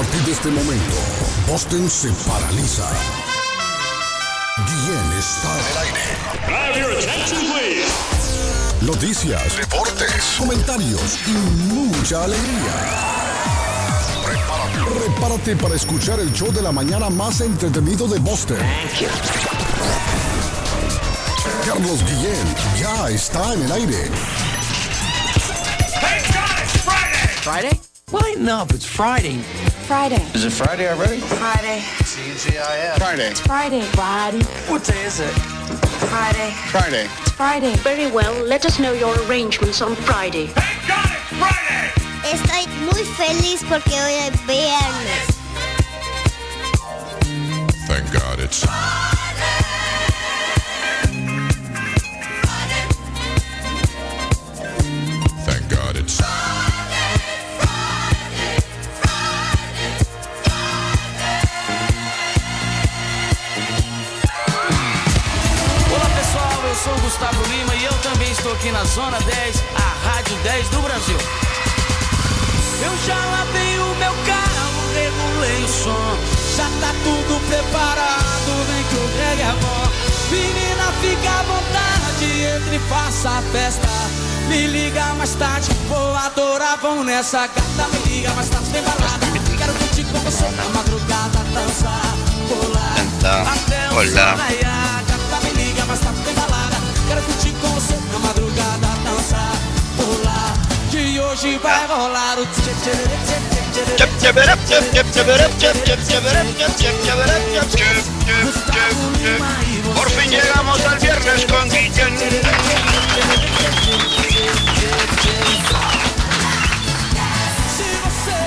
partir de este momento, Boston se paraliza. Guillén está en el aire. Have your attention, please. Noticias, deportes, comentarios y mucha alegría. Prepárate, prepárate para escuchar el show de la mañana más entretenido de Boston. Carlos Guillén ya está en el aire. God it's Friday. Friday? Lighten up, it's Friday. Friday. Is it Friday already? Friday. CNCIS. Friday. It's Friday. Friday. What day is it? Friday. Friday. It's Friday. Very well, let us know your arrangements on Friday. Thank God it's Friday. Estoy muy feliz porque hoy es viernes. Thank God it's Thank sou Gustavo Lima e eu também estou aqui na Zona 10, a Rádio 10 do Brasil. Eu já lavei o meu carro, regulei o som, já tá tudo preparado, vem que o reggae é bom. Menina, fica à vontade, entre e faça a festa. Me liga mais tarde, vou adorar, vão nessa gata. Me liga mais tarde, tem balada. Quero curtir com você na madrugada, dançar, pular. Dançar, até Quero curtir na madrugada, dançar, pular. Que vai rolar e. Por fin llegamos al viernes con Guillén.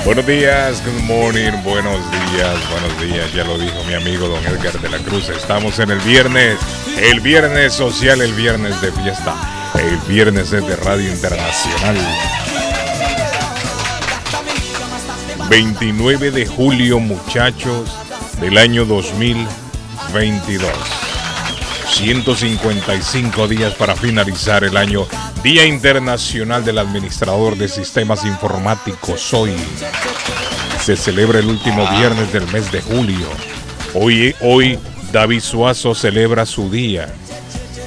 Buenos días, good morning, buenos días, buenos días, ya lo dijo mi amigo don Edgar de la Cruz, estamos en el viernes, el viernes social, el viernes de fiesta, el viernes es de Radio Internacional. 29 de julio, muchachos, del año 2022. 155 días para finalizar el año. Día Internacional del Administrador de Sistemas Informáticos. Hoy se celebra el último viernes del mes de julio. Hoy, hoy David Suazo celebra su día.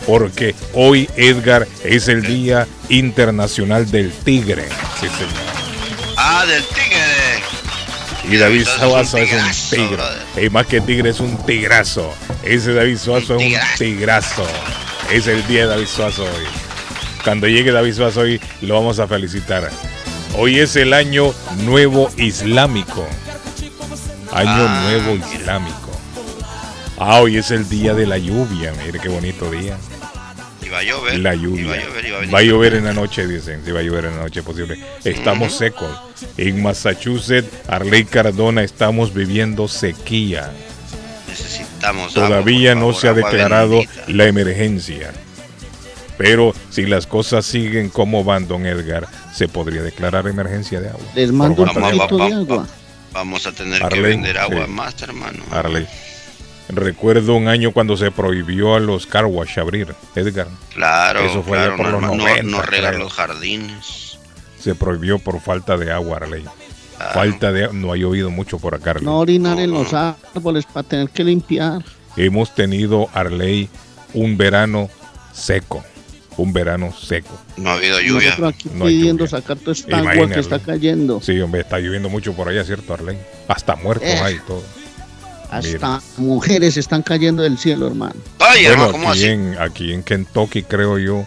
Porque hoy, Edgar, es el Día Internacional del Tigre. Sí, señor. Ah, del tigre. Y David Suazo es un tigre. Y más que tigre es un tigrazo. Ese David Suazo es un tigrazo. Es el día de David Suazo hoy. Cuando llegue David Suazo hoy lo vamos a felicitar. Hoy es el año nuevo islámico. Año Ah, nuevo islámico. Ah, hoy es el día de la lluvia. Mire qué bonito día. Iba a llover. La lluvia. a llover, iba a venir. Va a llover en la noche, dicen. Sí, va a llover en la noche posible. Estamos secos. En Massachusetts, Arley Cardona, estamos viviendo sequía. Necesitamos Todavía no favor, se ha declarado bendita. la emergencia. Pero si las cosas siguen como van, don Edgar, se podría declarar emergencia de agua. Les mando un falta de agua. Vamos a tener que vender agua sí. más, hermano. Arley. Recuerdo un año cuando se prohibió a los car wash abrir, Edgar. Claro, Eso fue claro, por no, los no- 90, no regar los jardines. Se prohibió por falta de agua, Arley. Claro. Falta de no ha llovido mucho por acá, Arley. No orinar en los árboles para tener que limpiar. Hemos tenido, Arley, un verano seco. Un verano seco. No ha habido lluvia. Nosotros aquí No pidiendo lluvia. sacar toda esta agua Imagínate. que está cayendo. Sí, hombre, está lloviendo mucho por allá, ¿cierto, Arley? Hasta muertos Eh. hay todo. Hasta mujeres están cayendo del cielo, hermano. Ay, Bueno, hermano, ¿cómo aquí así? en, aquí en Kentucky, creo yo,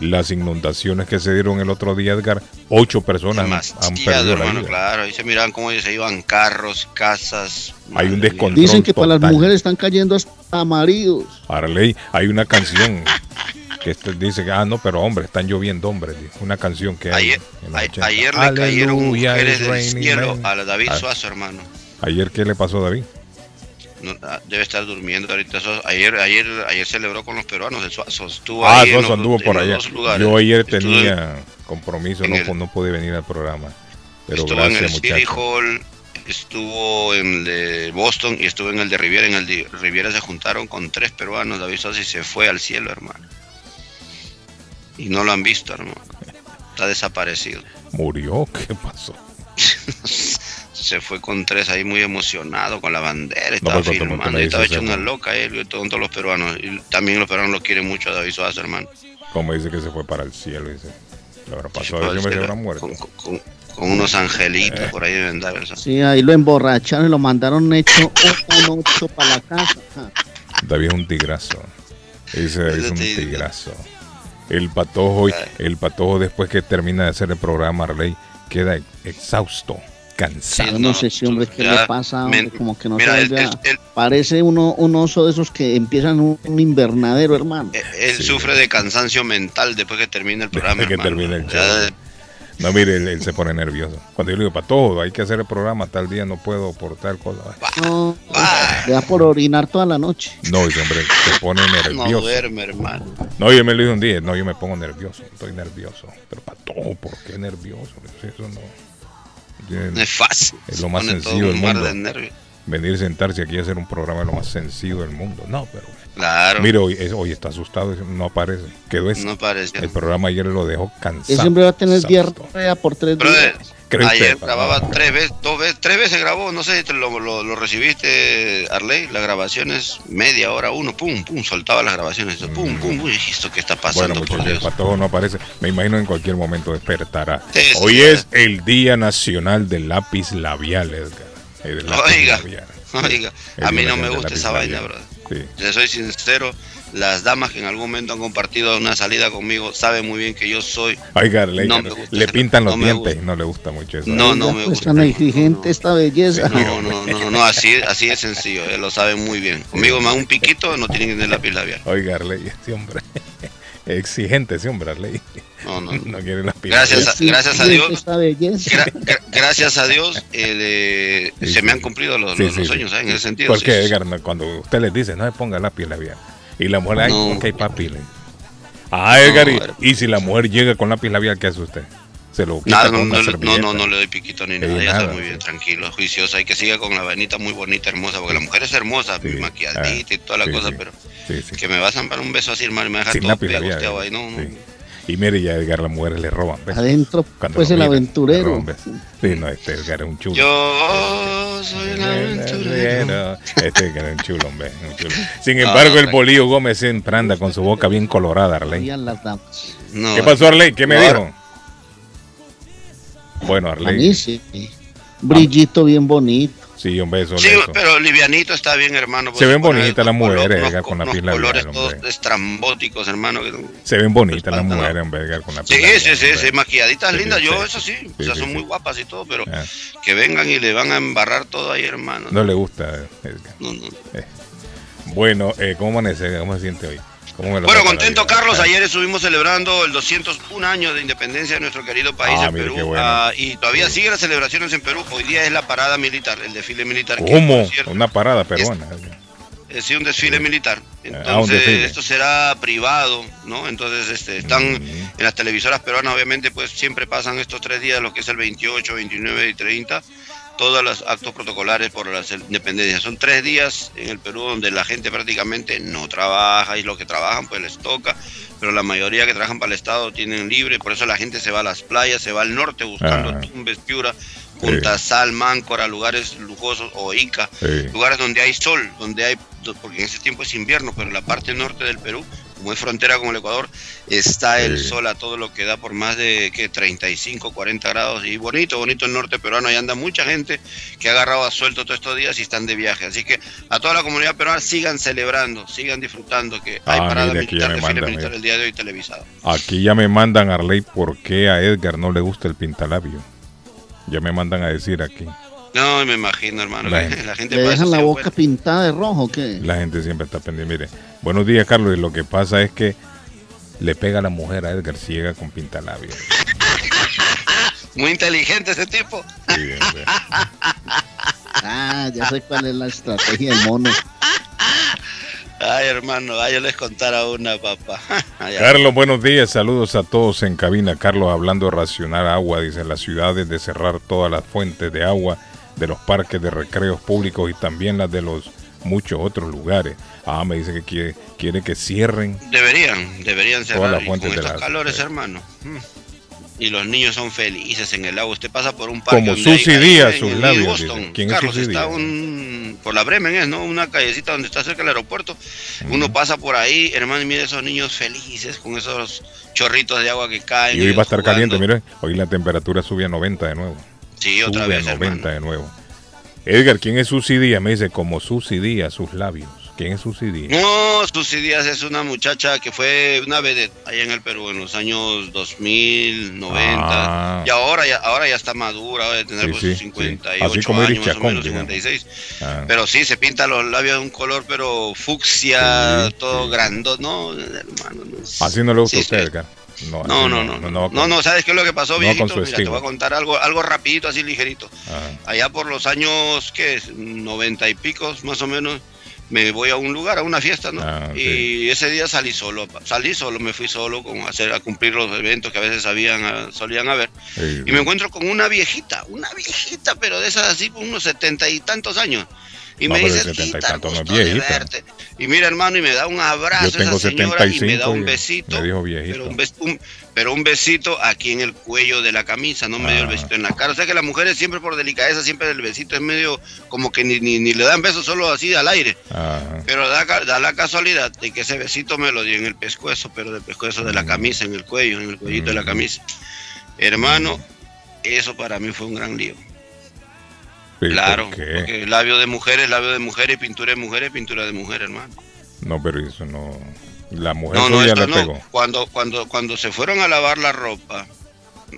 las inundaciones que se dieron el otro día, Edgar, ocho personas han- perdido la hermano, vida. claro. Ahí se miraban cómo se iban carros, casas. Hay un descontrol Dicen que para las total. mujeres están cayendo hasta maridos. Arley, hay una canción que este dice que, ah, no, pero hombres, están lloviendo hombres. Una canción que hay Ayer, en los a- 80. ayer le cayeron mujeres del cielo men. a David Ah. Suazo, hermano. Ayer, ¿qué le pasó a David? No, ah, debe estar durmiendo ahorita. Ayer, ayer, ayer celebró con los peruanos el Suazo. Estuvo Ah, ahí en Suazo los- anduvo en por los allá. lugares. Yo ayer tenía compromiso, en no, el- no pude venir al programa. Pero estuvo en el gracias, City. Hall, estuvo en el de Boston y estuvo en el de Riviera. En el de Riviera se juntaron con tres peruanos, David Suazo, y se fue al cielo, hermano. Y no lo han visto, hermano. Está desaparecido. Murió, ¿qué pasó? se fue con tres ahí muy emocionado con la bandera, estaba pues, ¿cómo- cómo filmando, estaba hecho una loca él y todos, todos los peruanos. Y también los peruanos lo quieren mucho a David Suazo, hermano. Como dice que se fue para el cielo, dice. Lo habrá pasado, Pues, yo me habrá muerto. con, con- con unos angelitos Eh. por ahí deben dar. eso. Sí, ahí lo emborracharon y lo mandaron hecho un ocho para la casa. David es un tigrazo. David es un tigrazo. El patojo, el patojo después que termina de hacer el programa, Arley, queda exhausto, cansado. No, sé si, hombre, qué ya, le pasa, hombre, como que no mira, él- él- Parece uno, un oso de esos que empiezan un, un invernadero, hermano. Él sufre de cansancio mental después que termina el programa. Después que hermano. termina el. No, mire, él, él se pone nervioso. Cuando yo le digo, patojo, hay que hacer el programa, tal día no puedo por tal cosa. No, le da por orinar toda la noche. No, ese hombre se pone no nervioso. duerme, hermano. No, yo me lo dije un día, no, yo me pongo nervioso, estoy nervioso. Pero patojo, ¿por qué nervioso? Eso no. No es fácil. Es lo más Pone todo sencillo del mundo. de. Venir sentarse aquí a hacer un programa es lo más sencillo del mundo. No, pero. Claro. Mire, hoy, es- hoy está asustado, no aparece. Quedó ese. No parece. El programa ayer lo dejó Él cansado. siempre va a tener diarrea por tres Brother, días. ¿Cree usted, ayer papá? grababa tres veces, dos veces, tres veces grabó, no sé si te lo, lo, lo recibiste, Arley, las grabaciones, media hora, uno, pum, pum, soltaba las grabaciones, pum, pum, pum, y esto que está Bueno, pasando, por muchachos, el Dios. patojo no aparece. Me imagino en cualquier momento despertará. Sí, sí, Hoy sí. es el Día Nacional del Lápiz Labial, Edgar. El lápiz Oiga, labial. oiga, El a mí no me gusta esa vaina, brother. Sí. Soy sincero, las damas que en algún momento han compartido una salida conmigo saben muy bien que yo soy. Oiga, le, No me le pintan los no me dientes. No le gusta mucho eso. No, no Ya, me pues, gusta. tan exigente esta belleza. No, no, no, no, así, así es sencillo, eh, lo saben muy bien. Conmigo más un piquito no tienen que tener lápiz labial. Oiga, este hombre. Exigente ese hombre, Arley. No, no, No quiere las Gracias a- gracias a Dios. Gra- gra- gracias a Dios eh, de- Sí, se sí, me han cumplido los, Sí, los- sí, los sí. sueños, ¿eh? en ese sentido. Porque. Edgar, no, cuando usted les dice, no se ponga lápiz labial. Y la mujer, ay, No. ok, papi. le- Ah, Edgar, y- y, si la mujer llega con lápiz labial, ¿qué hace usted? Se lo quita Nada, con no, no, no, no, no le doy piquito ni Sí, nada, ella está muy bien, sí. tranquilo, juiciosa, y que siga con la vainita muy bonita, hermosa, porque la mujer es hermosa, Sí, maquilladita y toda la sí, cosa, sí. pero Sí, sí. que me vas a dar un beso así, hermano, y me deja Sin todo ahí, no. Y mire, ya Edgar, las mujeres le roban. ¿ves? Adentro, Cuando pues el miran, aventurero. Sí, no, este Edgar es un chulo. Yo soy el aventurero. Este Edgar es un chulo, hombre, un chulo. Sin embargo, el Bolillo Gómez siempre anda con su boca bien colorada, Arley. ¿Qué pasó, Arley? ¿Qué me dijo? Bueno, A mí Arley. sí. Brillito bien bonito. Sí, un beso. Sí, beso. pero livianito está bien, hermano. Se ven bonitas las mujeres, Edgar, con la pila labial, colores todos hombre. estrambóticos, hermano. Se ven bonitas las mujeres, Edgar, con la Sí, pila sí, sí, hombre. sí, maquilladitas Sí, lindas, sí, yo sí. eso sí, o Sí, sea, sí, son sí. muy guapas y todo, pero Ah, que vengan y le van a embarrar todo ahí, hermano. no le gusta, Edgar. No, no. Bueno, eh, ¿cómo amanece? ¿Cómo se siente hoy? ¿Cómo me lo Bueno, contento? Carlos, ayer estuvimos celebrando el 201 año de independencia de nuestro querido país, Ah, el mire, Perú, bueno. ah, y todavía siguen las celebraciones en Perú. Hoy día es la parada militar, el desfile militar. que, ¿Cómo? cierto, Una parada peruana. es sí, un desfile militar. Ah, un Entonces, desfile. esto será privado, ¿no? Entonces, este, están en las televisoras peruanas, obviamente, pues siempre pasan estos tres días, lo que es el 28, 29 y 30, todos los actos protocolares por la independencia. Son tres días en el Perú donde la gente prácticamente no trabaja y los que trabajan pues les toca, pero la mayoría que trabajan para el Estado tienen libre, por eso la gente se va a las playas, se va al norte buscando Ah. Tumbes, Piura, Punta Sal, Máncora, lugares lujosos o Ica, Sí. lugares donde hay sol, donde hay, porque en ese tiempo es invierno, pero en la parte norte del Perú, como es frontera con el Ecuador, está el Sí. sol a todo lo que da por más de que 35, 40 grados y bonito, bonito el norte peruano, ahí anda mucha gente que ha agarrado a suelto todos estos días y están de viaje, así que a toda la comunidad peruana sigan celebrando, sigan disfrutando que hay Ah, parada militar, militar el día de hoy televisado. Aquí ya me mandan, Arley, por qué a Edgar no le gusta el pintalabio. Ya me mandan a decir aquí. No, me imagino, hermano, La gente. la gente ¿Le dejan la boca pintada de rojo o qué? La gente siempre está pendiente. Mire, buenos días, Carlos. Y lo que pasa es que le pega a la mujer a Edgar si llega con pintalabio. Muy inteligente ese tipo. Sí, hombre. Ah, ya sé cuál es la estrategia del mono. Ay, hermano, ay, yo les contara una, papá. Ay, Carlos, buenos días. Saludos a todos en cabina. Carlos hablando de racionar agua. Dice, las ciudades de cerrar todas las fuentes de agua de los parques de recreos públicos y también las de los muchos otros lugares. Ah, me dice que quiere, quiere que cierren. Deberían, deberían Todas las cerrar. Con de estos calores, hermano. mm, y los niños son felices en el agua. Usted pasa por un parque. Como Susi Díaz, sus el labios, Boston. ¿Quién es Carlos, Susi está un, por la Bremen, es, ¿no? Una callecita donde está cerca del aeropuerto. Uno pasa por ahí, hermano, y mira esos niños felices con esos chorritos de agua que caen. Y hoy va a estar jugando. caliente, mire, hoy la temperatura sube a 90 de nuevo. Sí, otra sube vez, a 90 hermano. de nuevo. Edgar, ¿quién es Susi Díaz? Me dice, como Susi Díaz, sus labios. ¿Quién es Susi Díaz? No, Susi Díaz es una muchacha que fue una vedette allá en el Perú en los años 2000, 90. Ah. Y ahora ya, ahora ya está madura, debe tener Sí, pues, sí, sí. 58 Así como años, más o Chacón, menos, digamos. 56. Ah. Pero sí, se pinta los labios de un color, pero fucsia, Sí, todo sí. grande. No, hermano. no Así no le gusta Sí, a usted, sí. Edgar. No, No, no, no, no, no, con- no, ¿sabes qué es lo que pasó, viejito? con Mira, te voy a contar algo, algo rapidito, así ligerito. Ajá. Allá por los años, ¿qué? 90 y picos, más o menos, me voy a un lugar, a una fiesta, ¿no? Ah. Y ese día salí solo, salí solo, me fui solo a, hacer, a cumplir los eventos que a veces habían, ah, solían haber. Sí, Y me encuentro con una viejita, una viejita, pero de esas así, con unos setenta y tantos años. Y No, me dice, de 70 y "Tita, tantos no es gusto de viejita". verte". Y mira, hermano, y me da un abrazo Yo tengo esa señora y me 75 da un besito. me dijo viejito. Pero un, bes- un- pero un besito aquí en el cuello de la camisa, no me dio el Ah. besito en la cara. O sea que las mujeres siempre por delicadeza, siempre el besito es medio como que ni, ni, ni le dan besos solo así al aire. Pero da la casualidad de que ese besito me lo dio en el pescuezo, pero del pescuezo de la Mm. camisa, en el cuello, en el cuellito de la Mm. camisa. Hermano, eso para mí fue un gran lío. Claro, ¿por porque labio de mujeres, labio de mujeres, pintura de mujeres, pintura de mujer, hermano. No, pero eso no. La mujer No, no, esto le no. pegó. Cuando, cuando, cuando se fueron a lavar la ropa,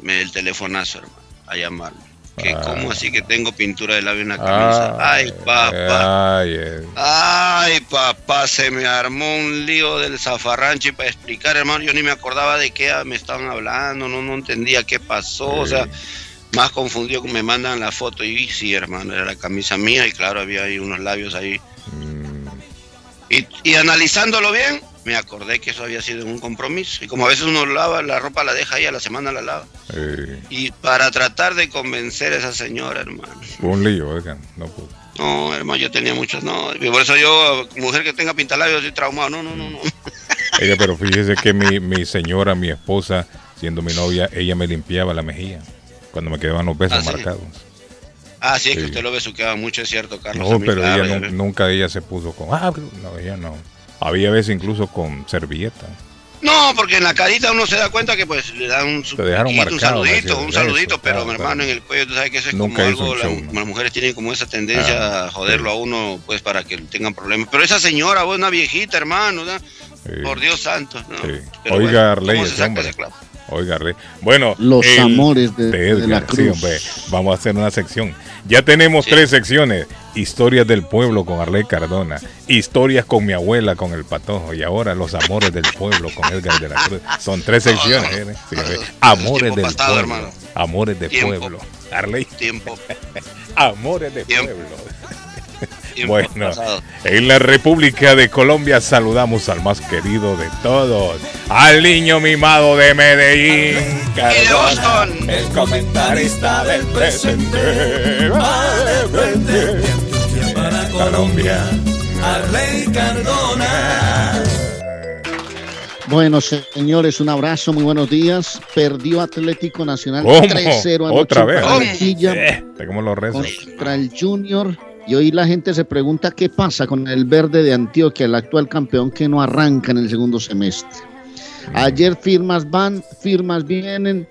me el telefonazo, hermano, a llamarme. Que Ah. cómo así que tengo pintura de labio en la camisa. Ay, Ay, papá. ay, eh. Ay, papá, se me armó un lío del zafarrancho y para explicar, hermano, yo ni me acordaba de qué me estaban hablando, no, no entendía qué pasó, o sea, más confundido que me mandan la foto y sí, hermano, era la camisa mía y claro, había ahí unos labios ahí. Mm, Y, y analizándolo bien, me acordé que eso había sido un compromiso. Y como a veces uno lava, la ropa la deja ahí, a la semana la lava. eh, Y para tratar de convencer a esa señora, hermano. fue un lío, Edgar. No. No, hermano, yo tenía muchos, no. Y por eso yo, mujer que tenga pintalabios, estoy traumado. No, no, no, no. Ella, pero fíjese que mi, mi señora, mi esposa, siendo mi novia, ella me limpiaba la mejilla cuando me quedaban los besos ¿Ah, sí? marcados. Ah, sí, es que usted lo besuqueaba mucho, es cierto, Carlos. No, pero claro, ella nunca ella se puso con. Ah, no, ella no. Había veces incluso con servilleta. No, porque en la carita uno se da cuenta que pues le dan un, Te dejaron piquito, un marcado, saludito, un saludito, pero claro, mi claro. hermano en el cuello, tú sabes que eso es Nunca como algo, las mujeres tienen como esa tendencia Ah, a joderlo a uno, pues para que tengan problemas. Pero esa señora, vos, una viejita, hermano, por Dios santo. ¿no? Sí. Oiga, bueno, Arley, Oiga, Rey. Bueno, Los amores de- de Edgar, la sí, cruz. hombre. Vamos a hacer una sección. Ya tenemos Sí. tres secciones: historias del pueblo con Arley Cardona, historias con mi abuela con el patojo y ahora los amores del pueblo con Edgar de la Cruz. Son tres secciones. no. ¿eh? Sí, amores del pasado, pueblo. hermano. Amores de Tiempo. pueblo. Arley, Tiempo, amores de Tiempo. pueblo. Bueno, en la República de Colombia saludamos al más querido de todos, al niño mimado de Medellín, Cardona, el comentarista del presente. Vale, vente. Colombia. Bueno, señores, un abrazo, muy buenos días. Perdió Atlético Nacional ¿Cómo? 3-0 anoche Otra vez. Barranquilla Eh, te como los rezos. contra el Junior. Y hoy la gente se pregunta qué pasa con el verde de Antioquia, el actual campeón que no arranca en el segundo semestre. Ayer firmas van, firmas vienen,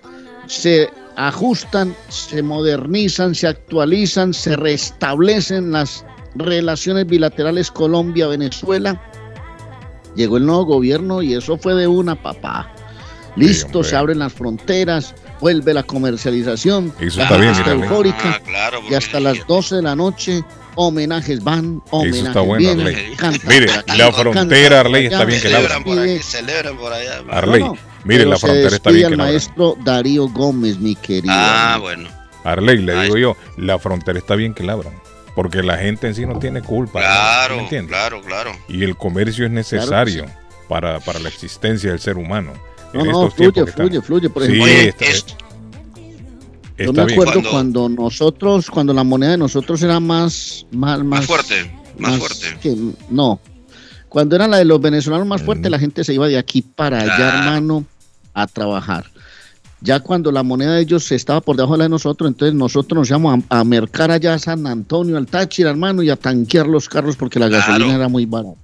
se ajustan, se modernizan, se actualizan, se restablecen las relaciones bilaterales Colombia-Venezuela. Llegó el nuevo gobierno y eso fue de una papá. Listo, se abren las fronteras, vuelve la comercialización. Eso la está bien, está eufórica. Ah, claro, Y hasta las 12 de la noche, homenajes van, homenajes está bueno, vienen, Arley. Mire, la frontera, Arley, está bien que la celebran por despide- aquí, celebran por allá. Arley, No, no, mire, la frontera está bien que la abran. maestro Darío Gómez, mi querido. Ah, bueno. Arley, le digo yo, la frontera está bien que la abran. Porque la gente en sí no tiene culpa. ¿me Claro, claro, claro. Y el comercio es necesario para, para la existencia del ser humano. No, En no, estos fluye, tiempos que fluye, están- fluye. Por Sí, ejemplo, es- yo está me bien. acuerdo Cuando- cuando nosotros, cuando la moneda de nosotros era más, más, más fuerte, más, fuerte. que- no. Cuando era la de los venezolanos más fuerte, Mm. la gente se iba de aquí para allá, hermano, a trabajar. Ya cuando la moneda de ellos estaba por debajo de la de nosotros, entonces nosotros nos íbamos a, a mercar allá a San Antonio, al Táchira, hermano, y a tanquear los carros porque la Claro. gasolina era muy barata.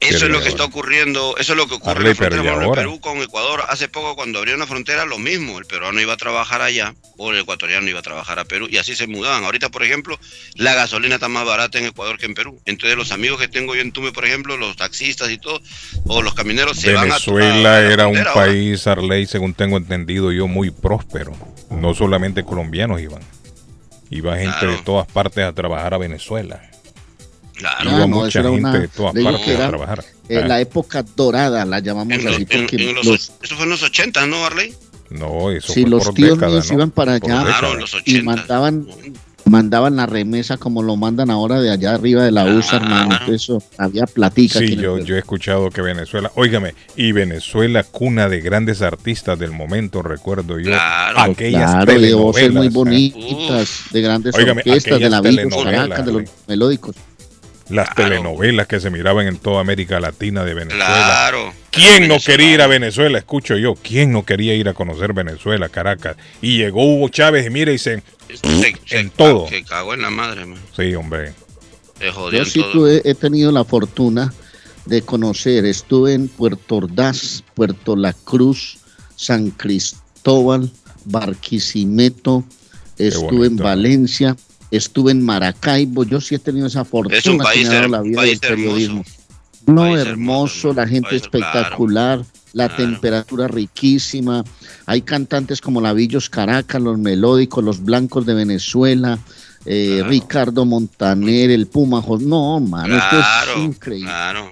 Eso es lo que está ocurriendo, eso es lo que ocurre en la frontera. Perú con Ecuador. Hace poco cuando abrieron la frontera lo mismo, el peruano iba a trabajar allá o el ecuatoriano iba a trabajar a Perú y así se mudaban. Ahorita, por ejemplo, la gasolina está más barata en Ecuador que en Perú. Entonces los amigos que tengo yo en Tume, por ejemplo, los taxistas y todo, o los camioneros se van a Venezuela a era un ahora. país, Arley, según tengo entendido yo, muy próspero. No solamente colombianos iban. Iba gente Claro. de todas partes a trabajar a Venezuela. Claro. Iba Ah, no, mucha eso era gente una- de todas digo partes que a era, trabajar. Eh, Ah, la época dorada la llamamos En los- así en- porque en los- los, eso fue en los 80, ¿no, Arley? no, eso si fue los por tíos décadas, míos ¿no? iban para allá Claro, y 80. mandaban mandaban la remesa como lo mandan ahora de allá arriba de la USA, hermano. Eso había platica. Sí, yo, yo he escuchado que Venezuela, óigame, y Venezuela, cuna de grandes artistas del momento, recuerdo yo, Claro. aquellas Claro, de voces muy ¿eh? bonitas, de grandes Óigame, orquestas, de la Caracas, de los melódicos. Las Claro. telenovelas que se miraban en toda América Latina de Venezuela. Claro. ¿Quién no quería ir a Venezuela? Escucho yo. ¿Quién no quería ir a conocer Venezuela, Caracas? Y llegó Hugo Chávez y mire y se... Se- se- en todo. Se cagó en la madre, man. Sí, hombre. Yo en sí tuve- he tenido la fortuna de conocer, estuve en Puerto Ordaz, Puerto La Cruz, San Cristóbal, Barquisimeto, estuve en. Valencia, estuve en Maracaibo, yo sí he tenido esa fortuna Es un que país me ha dado her- la vida país del periodismo. hermoso. No, País hermoso, hermoso, la gente País- espectacular, la claro. temperatura riquísima. Hay cantantes como la Villos Caracas, los melódicos, los blancos de Venezuela, eh, Claro. Ricardo Montaner, el Puma. No, mano, esto Claro, es increíble. claro.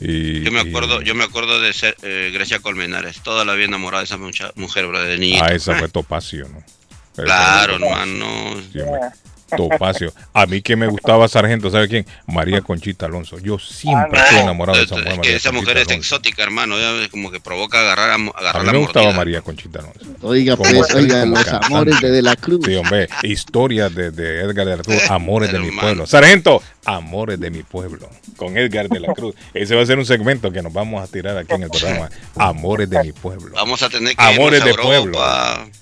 Y, Yo me y- acuerdo, yo me acuerdo de ser, eh, Grecia Colmenares, toda la vida enamorada de esa mucha- mujer, bro, de. Ah, esa fue Topacio, ¿no? Claro, hermano. Topacio. A mí que me gustaba Sargento, ¿sabe quién? María Conchita Alonso. Yo siempre Ah, no. enamorado de esa Es mujer. que María esa Conchita mujer es exótica, hermano. ya como que provoca agarrar, a, A agarrar mí la me gustaba mordida. María Conchita Alonso. Oiga, Como pues, oiga, como los cantante. amores de De la Cruz. Sí, hombre, historias de, de Edgar de la Cruz, Amores de mi pueblo. Sargento, Amores de mi pueblo, con Edgar de la Cruz. Ese va a ser un segmento que nos vamos a tirar aquí en el programa. Amores de mi pueblo. Vamos a tener que Amores irnos a de Europa, pueblo.